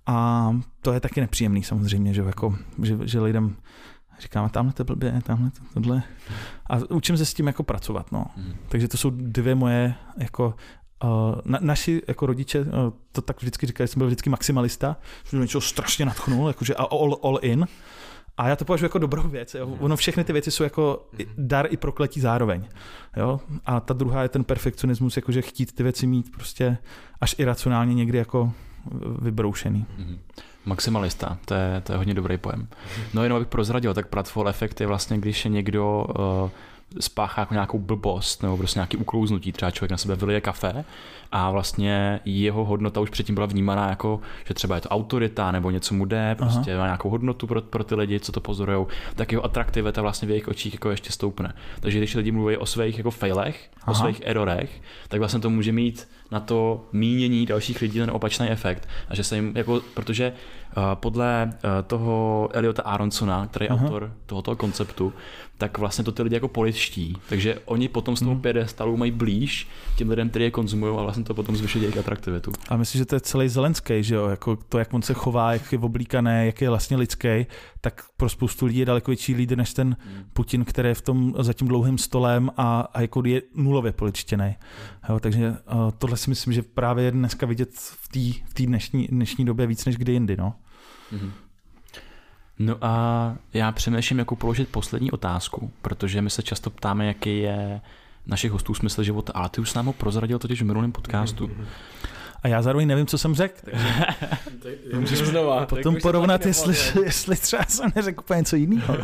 A to je taky nepříjemný samozřejmě, že, jako, že, že lidem říkáme, tamhle to blbě, tamhle to, tohle. A učím se s tím jako pracovat, no. Mm. Takže to jsou dvě moje jako Uh, na, naši jako rodiče uh, to tak vždycky říkali, že jsem byl vždycky maximalista, že něčeho strašně natchnul, jakože all, all in. A já to považuji jako dobrou věc. Jo. Ono všechny ty věci jsou jako dar i prokletí zároveň. Jo. A ta druhá je ten perfekcionismus, jakože chtít ty věci mít prostě až iracionálně někdy jako vybroušený. Mm-hmm. Maximalista, to je, to je hodně dobrý pojem. No jenom abych prozradil, tak Pratfall efekt je vlastně, když je někdo uh, spáchá jako nějakou blbost nebo prostě nějaký uklouznutí, třeba člověk na sebe vylije kafe a vlastně jeho hodnota už předtím byla vnímaná jako, že třeba je to autorita nebo něco mu jde, prostě Aha. má nějakou hodnotu pro, pro ty lidi, co to pozorují, tak jeho atraktivita vlastně v jejich očích jako ještě stoupne. Takže když lidi mluví o svých jako failech, Aha. o svých erorech, tak vlastně to může mít na to mínění dalších lidí ten opačný efekt. A že se jim, jako, protože uh, podle uh, toho Eliota Aronsona, který je autor tohoto konceptu, tak vlastně to ty lidi jako politiští. Takže oni potom z toho hmm. pědestalu mají blíž těm lidem, kteří je konzumují a vlastně to potom zvyšuje jejich atraktivitu. A myslím, že to je celý Zelenský, že jo? Jako to, jak on se chová, jak je oblíkaný, jak je vlastně lidský, tak pro spoustu lidí je daleko větší lídr než ten hmm. Putin, který je v tom za tím dlouhým stolem a, a jako je nulově političtěný. Jo, takže uh, tohle si myslím, že právě je dneska vidět v té v dnešní, dnešní době víc než kdy jindy. No. Mm-hmm. No a já přemýšlím, jako položit poslední otázku, protože my se často ptáme, jaký je našich hostů smysl života, ale ty už s námi prozradil totiž v minulém podcastu. A já zároveň nevím, co jsem řekl. Takže můžeš znova. Potom porovnat, jestli, jestli třeba jsem neřekl úplně něco jiného.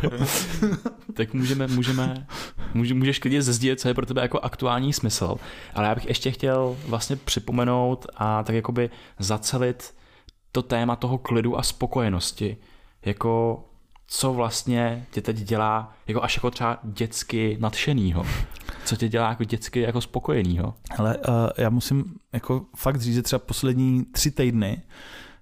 tak můžeme, můžeme, může, můžeš klidně zezdílet, co je pro tebe jako aktuální smysl. Ale já bych ještě chtěl vlastně připomenout a tak jakoby zacelit to téma toho klidu a spokojenosti jako co vlastně tě teď dělá jako až jako třeba dětsky nadšenýho? Co tě dělá jako dětsky jako spokojenýho? Ale uh, já musím jako fakt říct, že třeba poslední tři týdny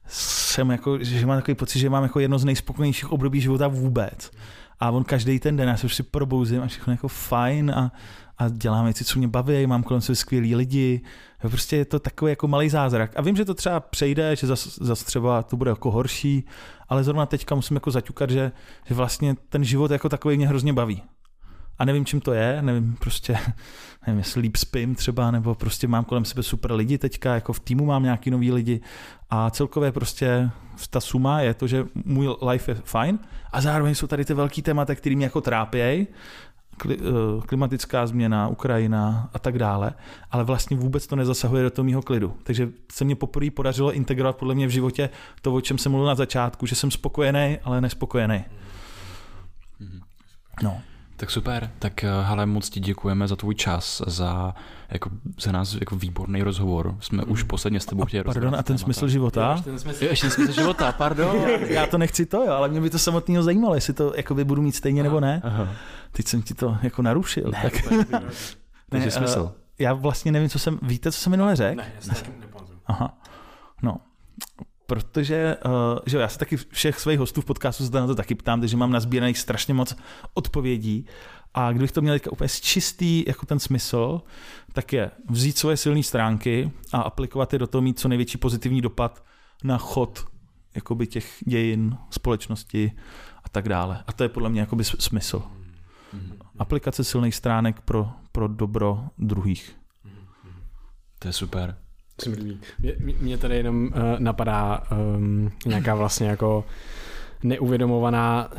jsem jako, že mám takový pocit, že mám jako jedno z nejspokojenějších období života vůbec. A on každý ten den, já se už si probouzím a všechno jako fajn a, a dělám věci, co mě baví, mám kolem sebe skvělí lidi. Prostě je to takový jako malý zázrak. A vím, že to třeba přejde, že zase zas třeba to bude jako horší, ale zrovna teďka musím jako zaťukat, že, že vlastně ten život jako takový mě hrozně baví. A nevím, čím to je, nevím, prostě, nevím, jestli líp spím třeba, nebo prostě mám kolem sebe super lidi teďka, jako v týmu mám nějaký nový lidi a celkově prostě ta suma je to, že můj life je fajn a zároveň jsou tady ty velký témata, které mě jako trápějí klimatická změna, Ukrajina a tak dále, ale vlastně vůbec to nezasahuje do toho mého klidu. Takže se mě poprvé podařilo integrovat podle mě v životě to, o čem jsem mluvil na začátku, že jsem spokojený, ale nespokojený. Mhm. No. Tak super, tak eh, hele, moc ti děkujeme za tvůj čas, za, jako, za nás jako výborný rozhovor. Jsme mm. už posledně s tebou chtěli Pardon, a ten smysl života? Jo, ten smysl, jo, ještě ten smysl života, pardon. Já to nechci to, jo, ale mě by to samotného zajímalo, jestli to jakoby budu mít stejně nebo ne. Aha. Teď jsem ti to jako narušil. Ne, tak... Takže smysl. Uh, já vlastně nevím, co jsem, víte, co jsem minule řekl? Ne, já jsem Aha, protože uh, že já se taky všech svých hostů v podcastu se na to taky ptám, takže mám nazbíraných strašně moc odpovědí a kdybych to měl úplně čistý jako ten smysl, tak je vzít svoje silné stránky a aplikovat je do toho mít co největší pozitivní dopad na chod jakoby těch dějin, společnosti a tak dále. A to je podle mě jakoby smysl. Aplikace silných stránek pro, pro dobro druhých. To je super se mi líbí. Mě, mě tady jenom uh, napadá um, nějaká vlastně jako neuvědomovaná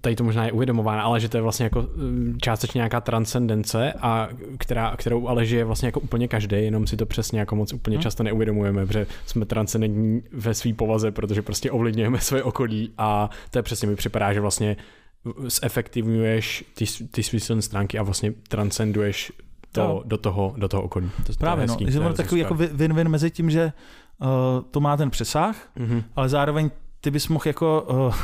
tady to možná je uvědomovaná, ale že to je vlastně jako částečně nějaká transcendence, a která, kterou ale žije vlastně jako úplně každý, jenom si to přesně jako moc úplně hmm. často neuvědomujeme, protože jsme transcendentní ve své povaze, protože prostě ovlivňujeme své okolí a to je přesně mi připadá, že vlastně zefektivňuješ ty, ty své stránky a vlastně transcenduješ to Jo. do toho, do toho okolí. To, to Právě, je no, hezký, že to je ono takový jako win-win mezi tím, že uh, to má ten přesah, Mhm. ale zároveň ty bys mohl jako, uh,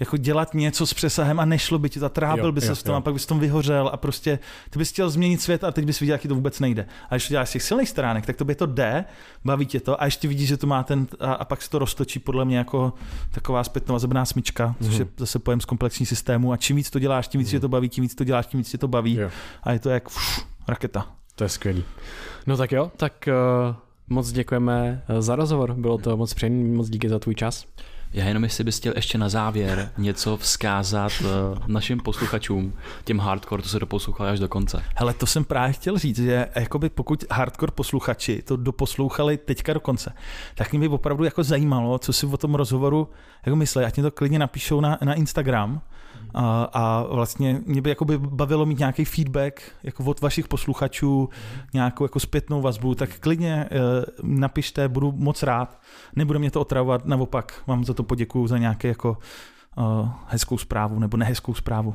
jako dělat něco s přesahem a nešlo by ti to, Jo, by se v tom jo. a pak bys tom vyhořel a prostě ty bys chtěl změnit svět a teď bys viděl, jak ti to vůbec nejde. A když to děláš z těch silných stránek, tak to by to jde, baví tě to a ještě vidíš, že to má ten, a, a pak se to roztočí podle mě jako taková zpětnovazebná smyčka, což Mhm. je zase pojem z komplexní systému a čím víc to děláš, tím víc tě to baví, tím víc to děláš, tím víc tě to baví Jo. a je to jak uf, raketa. To je skvělý. No tak jo, tak uh, moc děkujeme eh, za rozhovor. Bylo to moc příjemné, moc díky za tvůj čas. Já jenom jestli bys chtěl ještě na závěr něco vzkázat uh, našim posluchačům, těm hardcore, to se doposlouchali až do konce. Hele, to jsem právě chtěl říct, že jakoby pokud hardcore posluchači to doposlouchali teďka do konce, tak mě by opravdu jako zajímalo, co si o tom rozhovoru jako myslí. Ať mě to klidně napíšou na, na Instagram a, a vlastně mě by jakoby bavilo mít nějaký feedback jako od vašich posluchačů, nějakou jako zpětnou vazbu, tak klidně eh, napište, budu moc rád. Nebude mě to otravovat, naopak vám za to poděkuju za nějaké jako uh, hezkou zprávu nebo nehezkou zprávu.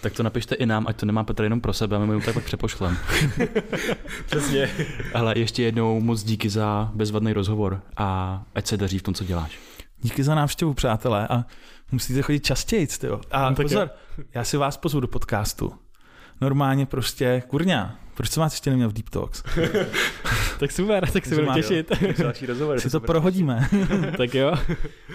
Tak to napište i nám, ať to nemá Petr jenom pro sebe, a my mu to tak pak přepošlem. Přesně. Ale ještě jednou moc díky za bezvadný rozhovor a ať se daří v tom, co děláš. Díky za návštěvu, přátelé, a musíte chodit častěji, jo. A No pozor, já si vás pozvu do podcastu. Normálně prostě, kurňa, proč jsem vás ještě neměl v Deep Talks? tak super, tak se budu těšit. Další rozhovor. Si to prohodíme. tak jo.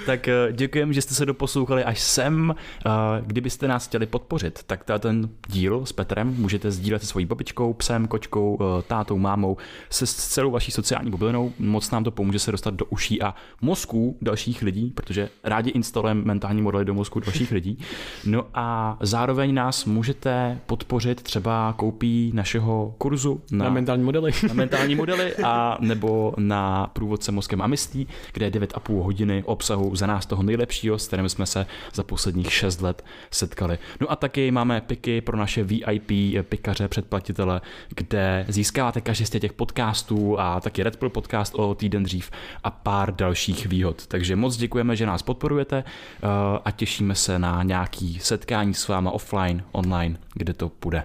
Tak eh, děkujeme, že jste se doposlouchali až sem. Eh, Kdybyste nás chtěli podpořit, tak ta- ten díl s Petrem můžete sdílet se svojí babičkou, psem, kočkou, eh, tátou, mámou, se s celou vaší sociální bublinou. Moc nám to pomůže se dostat do uší a mozků dalších lidí, protože rádi instalujeme mentální modely do mozku dalších lidí. No a zároveň nás můžete podpořit třeba koupí našeho kurzu Na, na mentální modely. na mentální modely a nebo na průvodce mozkem a myslí, kde je 9,5 hodiny obsahu za nás toho nejlepšího, s kterým jsme se za posledních 6 let setkali. No a taky máme piky pro naše VIP pikaře, předplatitele, kde získáváte každý z těch podcastů a taky Red Pill podcast o týden dřív a pár dalších výhod. Takže moc děkujeme, že nás podporujete eh, a těšíme se na nějaký setkání s váma offline, online, kde to půjde.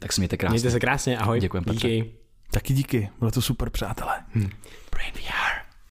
Tak se mějte krásně. Mějte se krásně, ahoj. Děkujeme, Petře. Díky. Taky díky, bylo to super, přátelé. Brain VR.